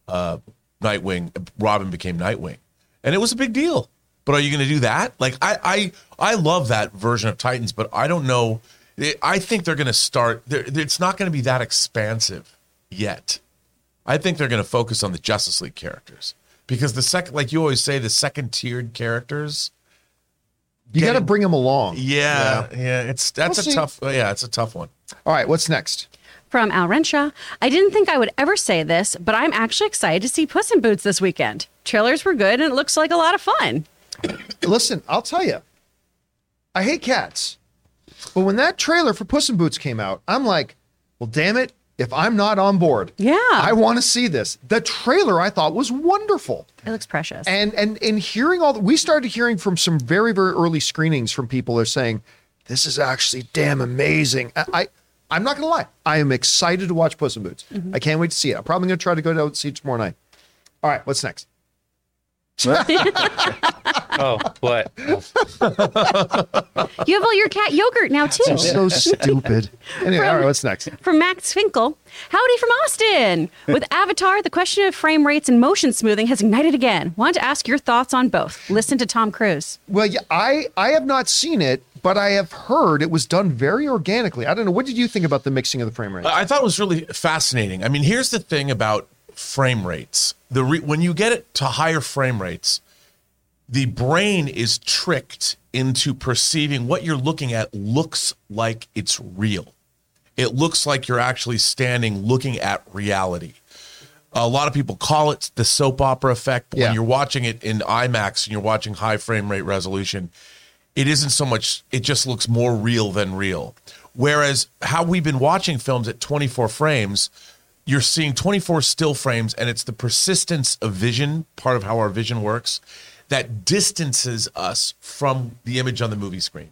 uh, Nightwing, Robin became Nightwing, and it was a big deal. But are you going to do that? Like I, I, I love that version of Titans, but I don't know. I think they're going to start. they're- It's not going to be that expansive yet. I think they're going to focus on the Justice League characters because the second, like you always say, the second tiered characters. You got to bring them along. Yeah, yeah, it's that's We'll a see. tough. Oh, yeah, it's a tough one. All right, what's next? From Al Renshaw, I didn't think I would ever say this, but I'm actually excited to see Puss in Boots this weekend. Trailers were good and it looks like a lot of fun. Listen, I'll tell you, I hate cats, but when that trailer for Puss in Boots came out, I'm like, well, damn it, if I'm not on board, Yeah. I want to see this. The trailer I thought was wonderful. It looks precious. And and and hearing all the, we started hearing from some very very early screenings from people are saying this is actually damn amazing. I, I I'm not gonna lie, I am excited to watch Puss in Boots. Mm-hmm. I can't wait to see it. I'm probably gonna try to go out and see it tomorrow night. All right, what's next? Oh, what? you have all your cat yogurt now too. So stupid. Anyway, all right, what's next? From Max Finkel, howdy from Austin. With Avatar, the question of frame rates and motion smoothing has ignited again. Want to ask your thoughts on both. Listen to Tom Cruise. Well, yeah, I I have not seen it, but I have heard it was done very organically. I don't know. What did you think about the mixing of the frame rate? I thought it was really fascinating. I mean, here's the thing about frame rates: the re- when you get it to higher frame rates, the brain is tricked into perceiving what you're looking at looks like it's real. It looks like you're actually standing looking at reality. A lot of people call it the soap opera effect, but Yeah. when you're watching it in IMAX and you're watching high frame rate resolution, it isn't so much, it just looks more real than real. Whereas how we've been watching films at 24 frames, you're seeing 24 still frames, and it's the persistence of vision, part of how our vision works, that distances us from the image on the movie screen.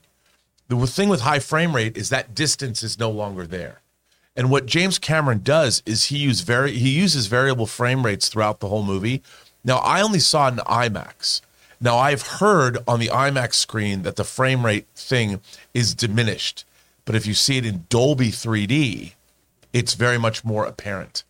The thing with high frame rate is that distance is no longer there. And what James Cameron does is he use very he uses variable frame rates throughout the whole movie. Now I only saw it in IMAX. Now I've heard on the IMAX screen that the frame rate thing is diminished. But if you see it in Dolby 3D, it's very much more apparent.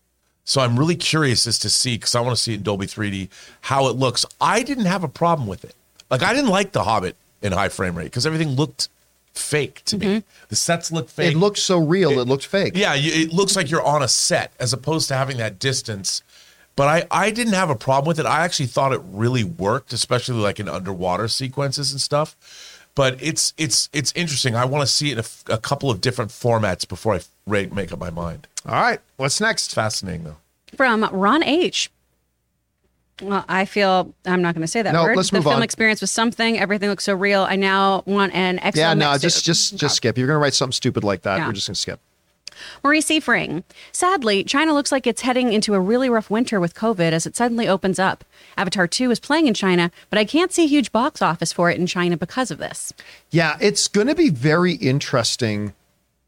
So I'm really curious as to see because I want to see it in Dolby 3D how it looks. I didn't have a problem with it. Like I didn't like The Hobbit in high frame rate because everything looked fake to me. Mm-hmm. The sets look fake. It looked so real. It, looked fake. Yeah, it looks like you're on a set as opposed to having that distance. But I, I didn't have a problem with it. I actually thought it really worked, especially like in underwater sequences and stuff. But it's it's it's interesting. I want to see it in a, f- a couple of different formats before I rate make up my mind. All right, what's next? Fascinating though. From Ron H. Well, I feel I'm not going to say that No, word. let's the move film on. experience was something. Everything looks so real. I now want an XL. Yeah, no, just just just uh, skip. You're gonna write something stupid like that. Yeah. We're just gonna skip. Maurice Seifring. Sadly, China looks like it's heading into a really rough winter with COVID as it suddenly opens up. Avatar 2 is playing in China, but I can't see a huge box office for it in China because of this. Yeah, it's going to be very interesting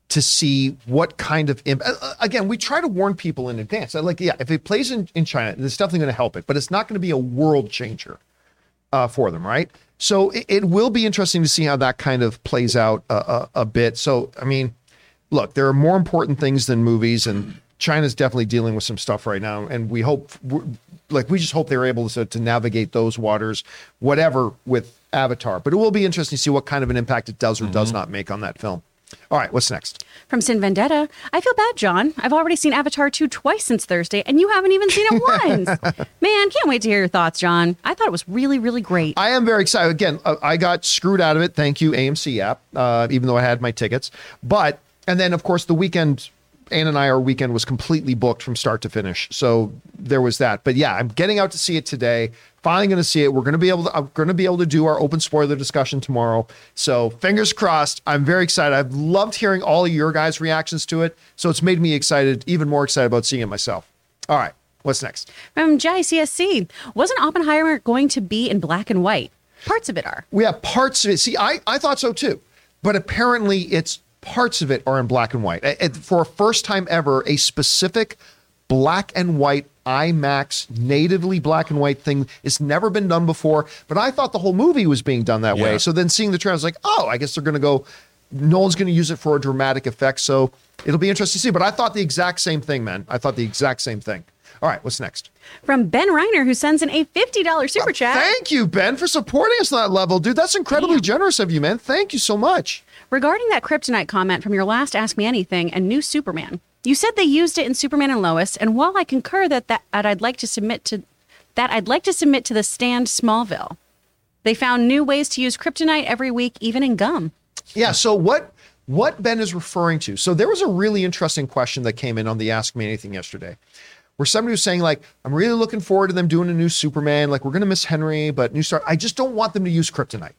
to see what kind of imp- uh, uh, again we try to warn people in advance Uh, like yeah if it plays in, in china it's definitely going to help it but it's not going to be a world changer uh, for them right so it, it will be interesting to see how that kind of plays out a, a, a bit so i mean look there are more important things than movies and china's definitely dealing with some stuff right now and we hope like we just hope they're able to, to navigate those waters whatever with avatar but it will be interesting to see what kind of an impact it does or does not make on that film all right what's next From Sin Vendetta, I feel bad, John. I've already seen Avatar 2 twice since Thursday, and you haven't even seen it once. Man, can't wait to hear your thoughts, John. I thought it was really, really great. I am very excited. Again, uh, I got screwed out of it. Thank you, AMC app, uh, even though I had my tickets. But, and then of course, the weekend, Ann and I, our weekend was completely booked from start to finish. So there was that. But yeah, I'm getting out to see it today. Finally going to see it. We're going to be able to, I'm going to be able to do our open spoiler discussion tomorrow. So fingers crossed. I'm very excited. I've loved hearing all of your guys' reactions to it. So it's made me excited, even more excited about seeing it myself. All right. What's next? From JCSC, wasn't Oppenheimer going to be in black and white? Parts of it are. We have parts of it. See, I, I thought so too, but apparently it's parts of it are in black and white. And for a first time ever, a specific black and white IMAX natively black and white thing has never been done before. But I thought the whole movie was being done that way. So then seeing the trailer, I was like, oh, I guess they're going to go. Nolan's going to use it for a dramatic effect. So it'll be interesting to see. But I thought the exact same thing, man. I thought the exact same thing. All right, what's next? From Ben Reiner, who sends in a $50 super uh, chat. Thank you, Ben, for supporting us on that level, dude. That's incredibly generous of you, man. Thank you so much. Regarding that kryptonite comment from your last Ask Me Anything and new Superman, you said they used it in Superman and Lois, and while I concur that, that I'd like to submit to that I'd like to submit to the stand Smallville. They found new ways to use kryptonite every week, even in gum. Yeah. So what what Ben is referring to? So there was a really interesting question that came in on the Ask Me Anything yesterday, where somebody was saying like, "I'm really looking forward to them doing a new Superman. Like we're gonna miss Henry, but new star. I just don't want them to use kryptonite,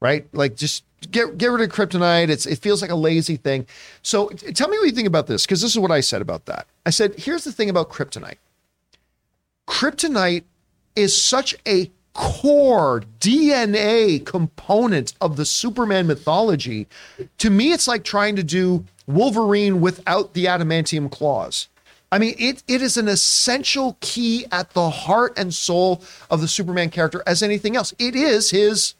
right? Like just get get rid of kryptonite. It's it feels like a lazy thing. So tell me what you think about this, because this is what I said about that. I said, here's the thing about kryptonite. Kryptonite is such a core DNA component of the Superman mythology. To me, it's like trying to do Wolverine without the adamantium claws. I mean, it, it is an essential key at the heart and soul of the Superman character as anything else. It is his,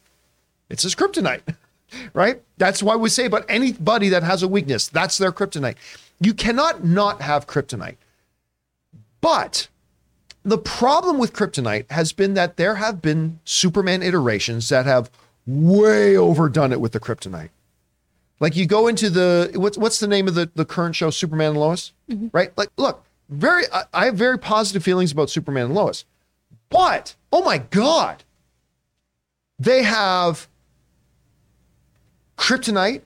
it's his kryptonite, right? That's why we say about anybody that has a weakness, that's their kryptonite. You cannot not have kryptonite. But the problem with kryptonite has been that there have been Superman iterations that have way overdone it with the kryptonite. Like you go into the what's what's the name of the the current show Superman and Lois, mm-hmm. right? Like look, very I, I have very positive feelings about Superman and Lois. But oh my god. They have kryptonite,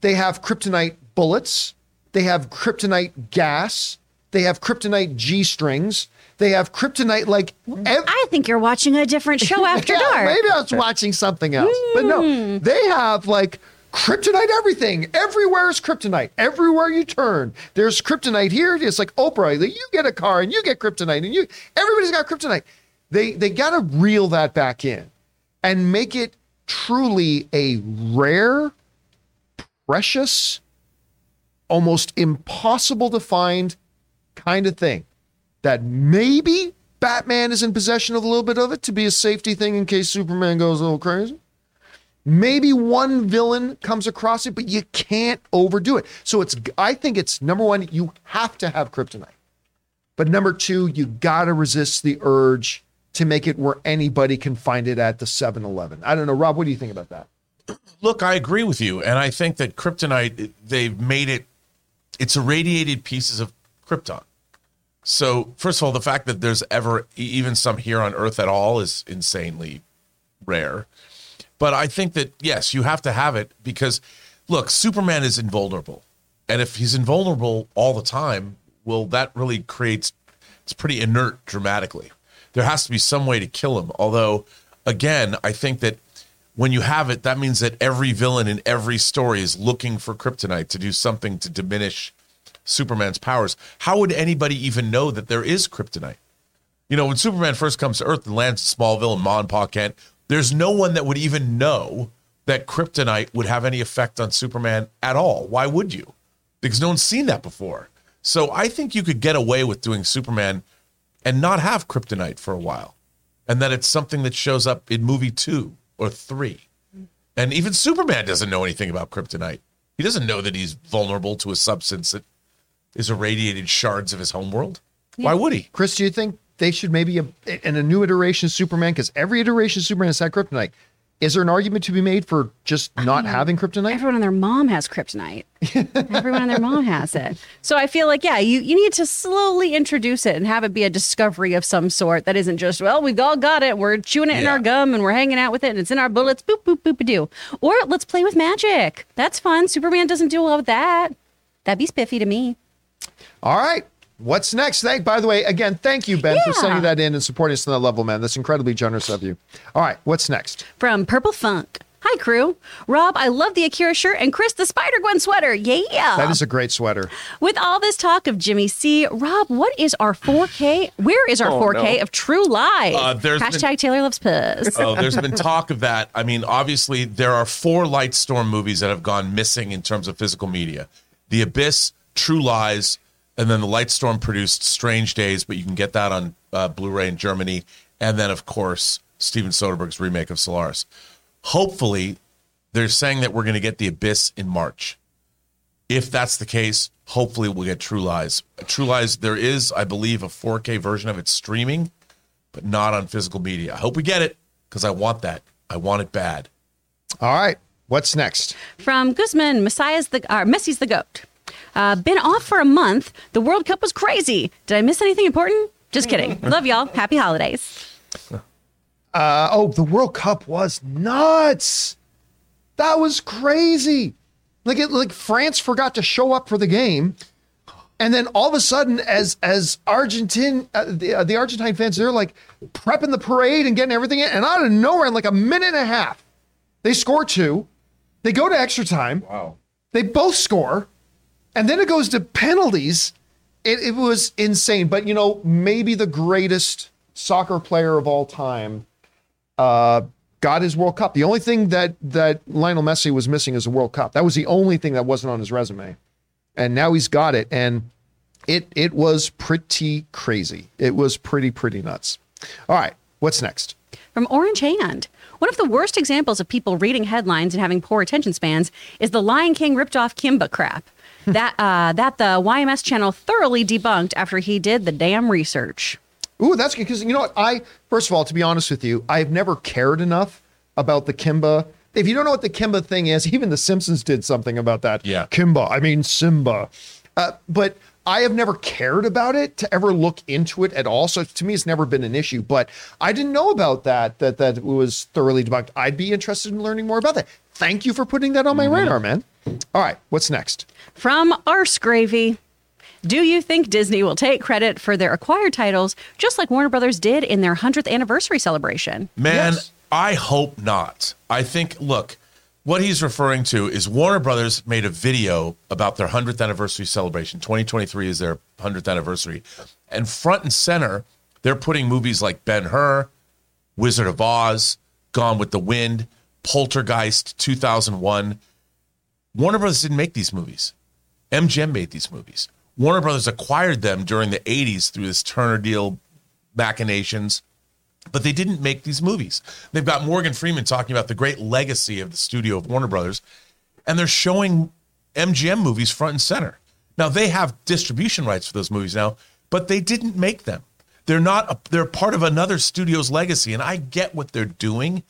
they have kryptonite bullets, they have kryptonite gas, they have kryptonite G strings. They have kryptonite like. Ev- I think you're watching a different show after Yeah, dark. Maybe I was watching something else, but no, hmm. they have like kryptonite everything. Everywhere is kryptonite. Everywhere you turn, there's kryptonite here. It's like Oprah. You get a car and you get kryptonite, and you everybody's got kryptonite. They they got to reel that back in and make it truly a rare, precious, almost impossible to find kind of thing that maybe Batman is in possession of a little bit of it to be a safety thing in case Superman goes a little crazy. Maybe one villain comes across it, but you can't overdo it. So it's I think it's number one, you have to have kryptonite. But number two, you gotta resist the urge to make it where anybody can find it at the 7-Eleven. I don't know, Rob, what do you think about that? Look, I agree with you, and I think that kryptonite they've made it. It's irradiated pieces of krypton. So first of all, the fact that there's ever even some here on Earth at all is insanely rare. But I think that yes, you have to have it because look, Superman is invulnerable, and if he's invulnerable all the time, well, that really creates it's pretty inert dramatically. There has to be some way to kill him. Although, again, I think that when you have it, that means that every villain in every story is looking for kryptonite to do something to diminish Superman's powers. How would anybody even know that there is kryptonite? You know, when Superman first comes to Earth and lands in Smallville and Ma and Pa Kent, there's no one that would even know that kryptonite would have any effect on Superman at all. Why would you? Because no one's seen that before. So I think you could get away with doing Superman and not have kryptonite for a while. And that it's something that shows up in movie two or three. And even Superman doesn't know anything about kryptonite. He doesn't know that he's vulnerable to a substance that is irradiated shards of his homeworld. Why would he? Chris, do you think they should maybe a, in a new iteration of Superman? Because every iteration of Superman has had kryptonite. Is there an argument to be made for just not having kryptonite? Everyone and their mom has kryptonite. Everyone and their mom has it. So I feel like, yeah, you, you need to slowly introduce it and have it be a discovery of some sort that isn't just, well, we've all got it. We're chewing it in our gum and we're hanging out with it and it's in our bullets. Boop, boop, boop, doo. Or let's play with magic. That's fun. Superman doesn't do well with that. That'd be spiffy to me. All right. What's next? Thank, by the way, again, thank you, Ben, for sending that in and supporting us on that level, man. That's incredibly generous of you. All right. What's next? From Purple Funk. Hi, crew. Rob, I love the Akira shirt and Chris, the Spider Gwen sweater. Yeah. That is a great sweater. With all this talk of Jimmy C, Rob, what is our 4K? Where is our Oh, 4K no. of True Lies? Uh, Hashtag been- Taylor loves puss. Oh, there's been talk of that. I mean, obviously, there are four Lightstorm movies that have gone missing in terms of physical media The Abyss, True Lies, and then the Lightstorm produced Strange Days, but you can get that on uh, Blu ray in Germany. And then, of course, Steven Soderbergh's remake of Solaris. Hopefully, they're saying that we're going to get The Abyss in March. If that's the case, hopefully we'll get True Lies. True Lies, there is, I believe, a 4K version of it streaming, but not on physical media. I hope we get it because I want that. I want it bad. All right. What's next? From Guzman, Messiah's the uh, Messi's the goat. Uh, been off for a month. The World Cup was crazy. Did I miss anything important? Just kidding. Love y'all. Happy holidays. Uh, oh, the World Cup was nuts. That was crazy. Like it, like France forgot to show up for the game, and then all of a sudden, as as Argentine uh, the uh, the Argentine fans, they're like prepping the parade and getting everything in, and out of nowhere, in like a minute and a half, they score two. They go to extra time. Wow. They both score, and then it goes to penalties. It, it was insane. But you know, maybe the greatest soccer player of all time uh, got his World Cup. The only thing that that Lionel Messi was missing is a World Cup. That was the only thing that wasn't on his resume, and now he's got it. And it it was pretty crazy. It was pretty pretty nuts. All right, what's next? From Orange Hand. One of the worst examples of people reading headlines and having poor attention spans is the Lion King ripped off Kimba crap. That uh, that the YMS channel thoroughly debunked after he did the damn research. Ooh, that's good because you know what? I first of all, to be honest with you, I've never cared enough about the Kimba. If you don't know what the Kimba thing is, even The Simpsons did something about that. Yeah. Kimba. I mean Simba. Uh, but I have never cared about it to ever look into it at all. So to me, it's never been an issue. But I didn't know about that. That that it was thoroughly debunked. I'd be interested in learning more about that. Thank you for putting that on my mm-hmm. radar, man. All right, what's next? From Arse Gravy. Do you think Disney will take credit for their acquired titles just like Warner Brothers did in their 100th anniversary celebration? Man, Yes. I hope not. I think, look, what he's referring to is Warner Brothers made a video about their 100th anniversary celebration. 2023 is their 100th anniversary. And front and center, they're putting movies like Ben Hur, Wizard of Oz, Gone with the Wind, Poltergeist 2001. Warner Brothers didn't make these movies. MGM made these movies. Warner Brothers acquired them during the 80s through this Turner deal machinations but they didn't make these movies. They've got Morgan Freeman talking about the great legacy of the studio of Warner Brothers, and they're showing MGM movies front and center. Now they have distribution rights for those movies now, but they didn't make them. They're not. A, they're part of another studio's legacy, and I get what they're doing,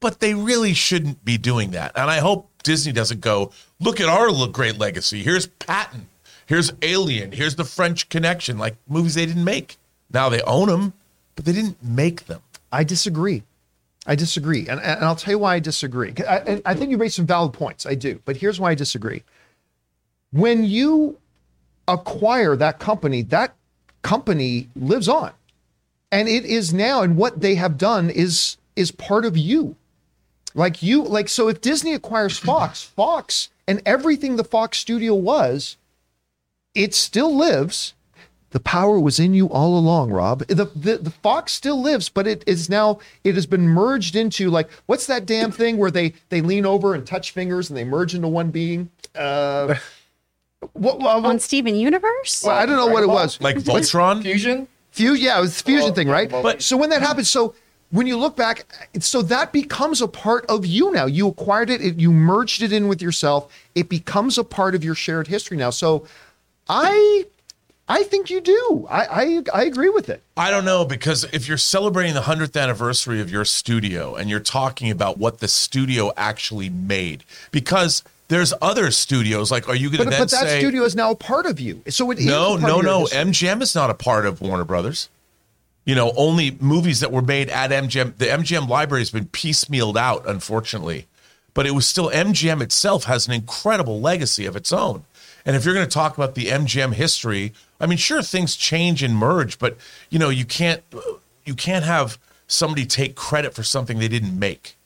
but they really shouldn't be doing that. And I hope Disney doesn't go look at our great legacy. Here's Patton. Here's Alien. Here's the French Connection. Like movies they didn't make. Now they own them, but they didn't make them. I disagree. I disagree, and, and I'll tell you why I disagree. I, I think you raised some valid points. I do, but here's why I disagree. When you acquire that company, that company lives on, and it is now, and what they have done is is part of you. Like you, like so. If Disney acquires Fox, Fox and everything the Fox studio was, it still lives. The power was in you all along, Rob. The, the the Fox still lives, but it is now it has been merged into like what's that damn thing where they they lean over and touch fingers and they merge into one being? Uh, what, what, On Steven Universe? well, I don't know what it was. Like Voltron. Fusion? Fusion, yeah, it was the fusion thing, right? But so when that happens, so when you look back, so that becomes a part of you now. You acquired it, it, you merged it in with yourself. It becomes a part of your shared history now. So, I, I think you do. I, I, I agree with it. I don't know because if you're celebrating the 100th anniversary of your studio and you're talking about what the studio actually made, because there's other studios, like, are you going to then but that say, studio is now a part of you. So it is no, no, no. MGM is not a part of Warner Brothers. You know, only movies that were made at MGM. The MGM library has been piecemealed out, unfortunately, but it was still MGM itself has an incredible legacy of its own. And if you're going to talk about the MGM history, I mean, sure, things change and merge, but you know, you can't you can't have somebody take credit for something they didn't make.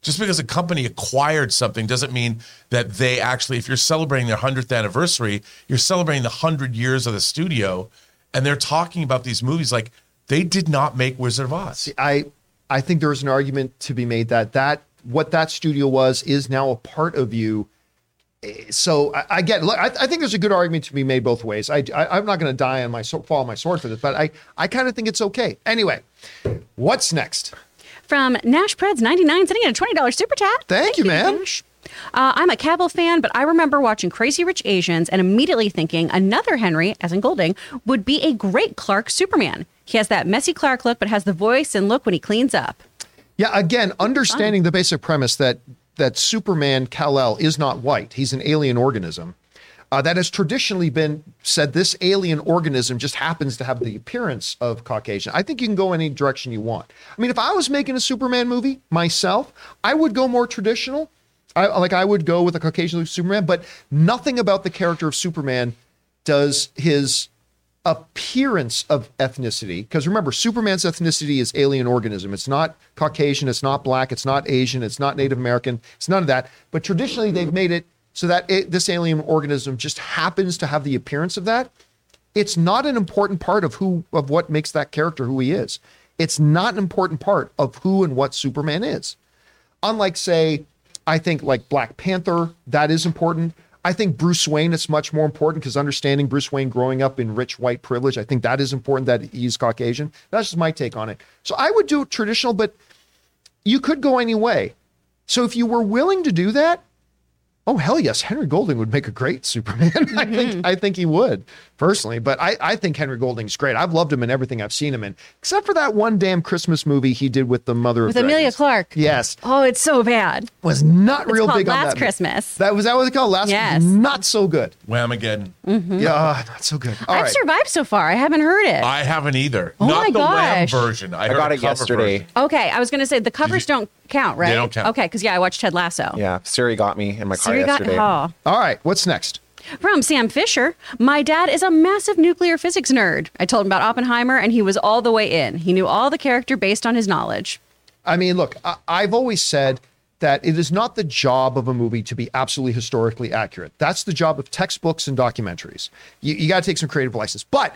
Just because a company acquired something doesn't mean that they actually, if you're celebrating their 100th anniversary, you're celebrating the 100 years of the studio, and they're talking about these movies like they did not make Wizard of Oz. I I think there's an argument to be made that that what that studio was is now a part of you. So I, I get. Look, I, I think there's a good argument to be made both ways. I, I am not going to die on my fall on my sword for this, but I I kind of think it's okay. Anyway, what's next? From Nash Preds 99 sending in a $20 super chat. Thank you, man. Nash. Uh, I'm a Cavill fan, but I remember watching Crazy Rich Asians and immediately thinking another Henry, as in Golding, would be a great Clark Superman. He has that messy Clark look, but has the voice and look when he cleans up. Yeah, again, understanding the basic premise that that Superman Kal-El is not white; he's an alien organism. Uh, that has traditionally been said. This alien organism just happens to have the appearance of Caucasian. I think you can go any direction you want. I mean, if I was making a Superman movie myself, I would go more traditional. I, like I would go with a Caucasian Superman, but nothing about the character of Superman does his appearance of ethnicity because remember superman's ethnicity is alien organism. It's not caucasian it's not black it's not asian it's not native american it's none of that. But traditionally they've made it so that it, this alien organism just happens to have the appearance of that. It's not an important part of who of what makes that character who he is. It's not an important part of who and what superman is. Unlike say i think like black panther that is important I think Bruce Wayne is much more important because understanding Bruce Wayne growing up in rich white privilege, I think that is important that he's Caucasian. That's just my take on it. So I would do traditional, but you could go any way. So if you were willing to do that, oh hell yes, Henry Golding would make a great Superman. I think I think he would personally, but I, I think Henry Golding's great. I've loved him in everything I've seen him in, except for that one damn Christmas movie he did with the mother With of Emilia Dragons. Clarke. Yes, Oh, it's so bad. was not It's real called big on Last that. Christmas. That was that was it called last. Yes. not so good. Whamageddon. Yeah, ah, not so good. All I've right. survived so far. I haven't heard it. I haven't either. Oh Not my the Wham gosh. version. I, I heard got it yesterday. version. okay, I was going to say the covers don't count, right? They don't count. Okay, because yeah, I watched Ted Lasso. Yeah, Siri got me in my car So you got yesterday. oh. All right. What's next? From Sam Fisher, my dad is a massive nuclear physics nerd. I told him about Oppenheimer, and he was all the way in. He knew all the character based on his knowledge. I mean, look, I, I've always said that it is not the job of a movie to be absolutely historically accurate. That's the job of textbooks and documentaries. You, you got to take some creative license. But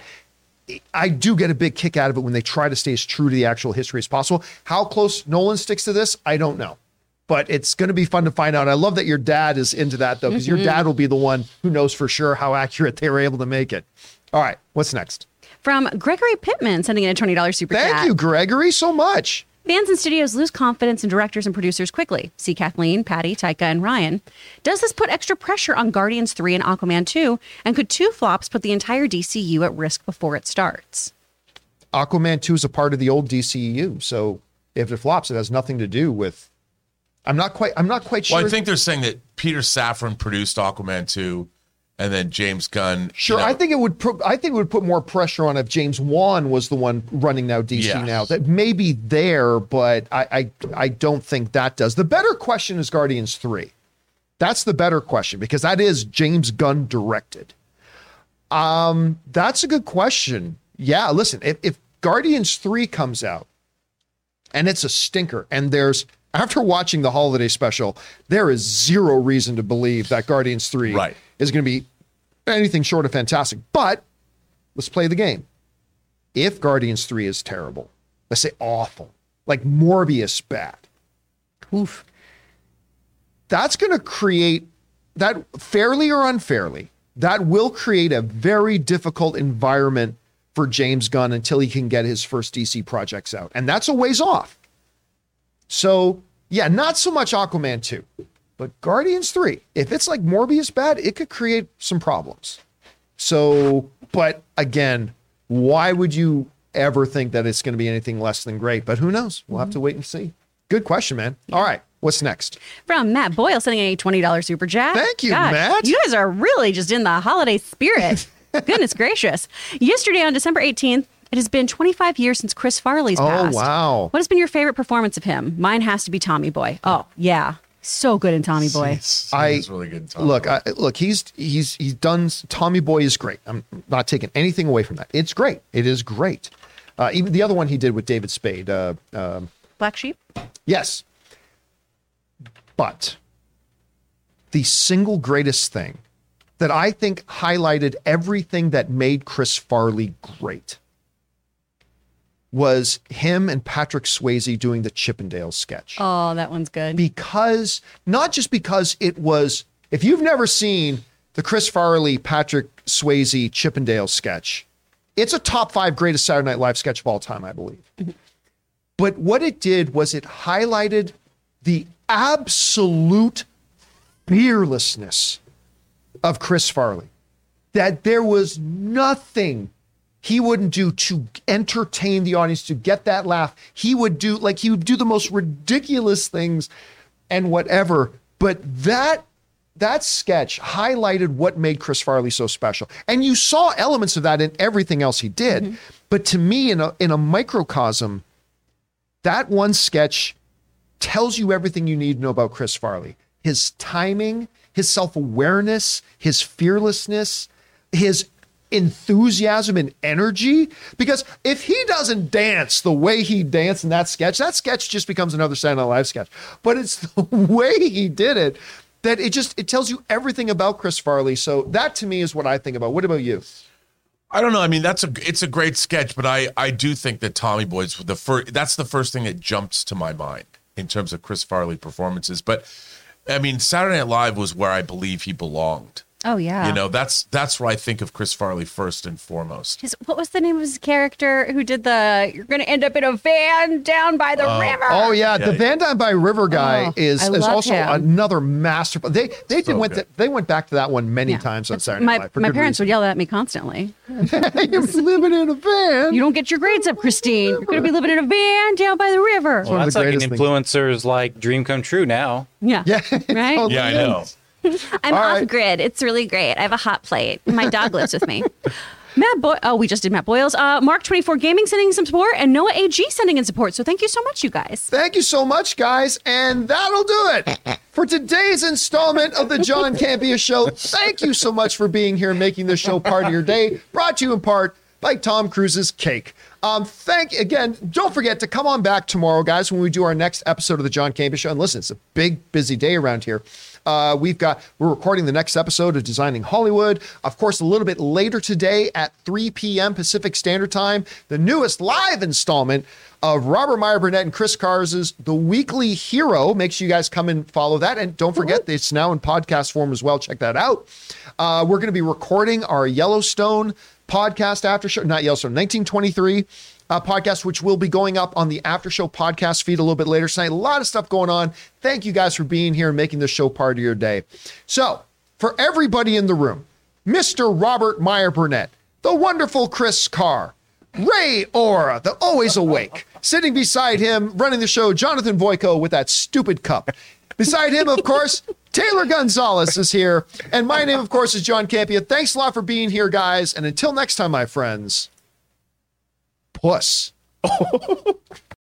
I do get a big kick out of it when they try to stay as true to the actual history as possible. How close Nolan sticks to this, I don't know. But it's going to be fun to find out. I love that your dad is into that, though, because your mm-hmm. dad will be the one who knows for sure how accurate they were able to make it. All right, what's next? From Gregory Pittman, sending in a $20 super Thank you, Gregory, so much. Fans and studios lose confidence in directors and producers quickly. See Kathleen, Patty, Taika, and Ryan. Does this put extra pressure on Guardians 3 and Aquaman 2? And could two flops put the entire DCU at risk before it starts? Aquaman 2 is a part of the old DCU. So if it flops, it has nothing to do with. I'm not quite. I'm not quite sure. Well, I think they're saying that Peter Safran produced Aquaman 2 and then James Gunn. Sure, you know, I think it would. Pro- I think it would put more pressure on if James Wan was the one running now DC Yes. now. That may be there, but I, I I don't think that does. The better question is Guardians Three. That's the better question because that is James Gunn directed. Um, that's a good question. Yeah, listen, if, if Guardians Three comes out and it's a stinker, and there's after watching the holiday special, there is zero reason to believe that Guardians Three Right. is going to be anything short of fantastic. But let's play the game. If Guardians 3 is terrible, let's say awful, like Morbius bad, Oof. that's going to create that fairly or unfairly, that will create a very difficult environment for James Gunn until he can get his first DC projects out. And that's a ways off. So, yeah, not so much Aquaman 2, but Guardians 3. If it's like Morbius bad, it could create some problems. So, but again, why would you ever think that it's going to be anything less than great? But who knows? We'll have to mm-hmm. wait and see. Good question, man. All right, what's next? From Matt Boyle, sending a $20 super chat. Thank you, Matt. You guys are really just in the holiday spirit. Goodness gracious. Yesterday on December 18th, it has been 25 years since Chris Farley's Oh, passed. Oh, wow. What has been your favorite performance of him? Mine has to be Tommy Boy. Oh, yeah. So good in Tommy Boy. It's, I- it's really good. Tom. Look, I, look, he's he's he's done. Tommy Boy is great. I'm not taking anything away from that. It's great. It is great. Uh, even the other one he did with David Spade. Uh, um, Black Sheep? yes, but the single greatest thing that I think highlighted everything that made Chris Farley great was him and Patrick Swayze doing the Chippendale sketch Oh, that one's good. because not just because it was if you've never seen the Chris Farley Patrick Swayze Chippendale sketch it's a top 5 greatest Saturday Night Live sketch of all time I believe but what it did was it highlighted the absolute fearlessness of Chris Farley. That there was nothing he wouldn't do to entertain the audience, to get that laugh. He would do, like, he would do the most ridiculous things and whatever. But that that sketch highlighted what made Chris Farley so special. And you saw elements of that in everything else he did. Mm-hmm. But to me, in a in a microcosm, that one sketch tells you everything you need to know about Chris Farley. His timing, his self-awareness, his fearlessness, his enthusiasm and energy. Because if he doesn't dance the way he danced in that sketch, that sketch just becomes another Saturday Night Live sketch. But it's the way he did it that it just it tells you everything about Chris Farley. So that to me is what I think about. What about you? I don't know. I mean, that's a it's a great sketch, but I I do think that Tommy Boy's the first. That's the first thing that jumps to my mind in terms of Chris Farley performances. But I mean, Saturday Night Live was where I believe he belonged. Oh yeah. You know, that's that's where I think of Chris Farley first and foremost. His, what was the name of his character who did the "You're going to end up in a van down by the uh, river"? Oh yeah, the Van down by River guy Oh, is is also him. another master. They they So went good. they went back to that one many Yeah. times on It's- Saturday my Night my parents reason. would yell at me constantly. You're living in a van. You don't get your grades up, Christine. You're going to be living in a van down by the river. Well, one of that's the like an greatest things. influencer's like dream come true now. yeah. yeah, Right? totally Yeah, I know. is. I'm All off right. grid. It's really great. I have a hot plate. My dog lives with me. Matt Boy. Oh, we just did Matt Boyles. Uh, Mark twenty four Gaming sending some support, and Noah AG sending in support. So thank you so much, you guys. Thank you so much, guys. And that'll do it for today's installment of the John Campea Show. Thank you so much for being here and making this show part of your day. Brought to you in part by Tom Cruise's Cake. Um, thank again. Don't forget to come on back tomorrow, guys, when we do our next episode of the John Campea Show. And listen, it's a big, busy day around here. Uh, we've got we're recording the next episode of Designing Hollywood. Of course, a little bit later today at 3 p.m. Pacific Standard Time, the newest live installment of Robert Meyer Burnett and Chris Carr's The Weekly Hero. Make sure you guys come and follow that. And don't forget, it's now in podcast form as well. Check that out. Uh, we're going to be recording our Yellowstone podcast after show, not Yellowstone, 1923 uh, podcast, which will be going up on the after show podcast feed a little bit later tonight. A lot of stuff going on. Thank you guys for being here and making this show part of your day. So, for everybody in the room, Mr. Robert Meyer Burnett, the wonderful Chris Carr, Ray Ora, the always awake, sitting beside him, running the show, Jonathan Voico with that stupid cup. Beside him, of course, Taylor Gonzalez is here. And my name, of course, is John Campea. Thanks a lot for being here, guys. And until next time, my friends, puss.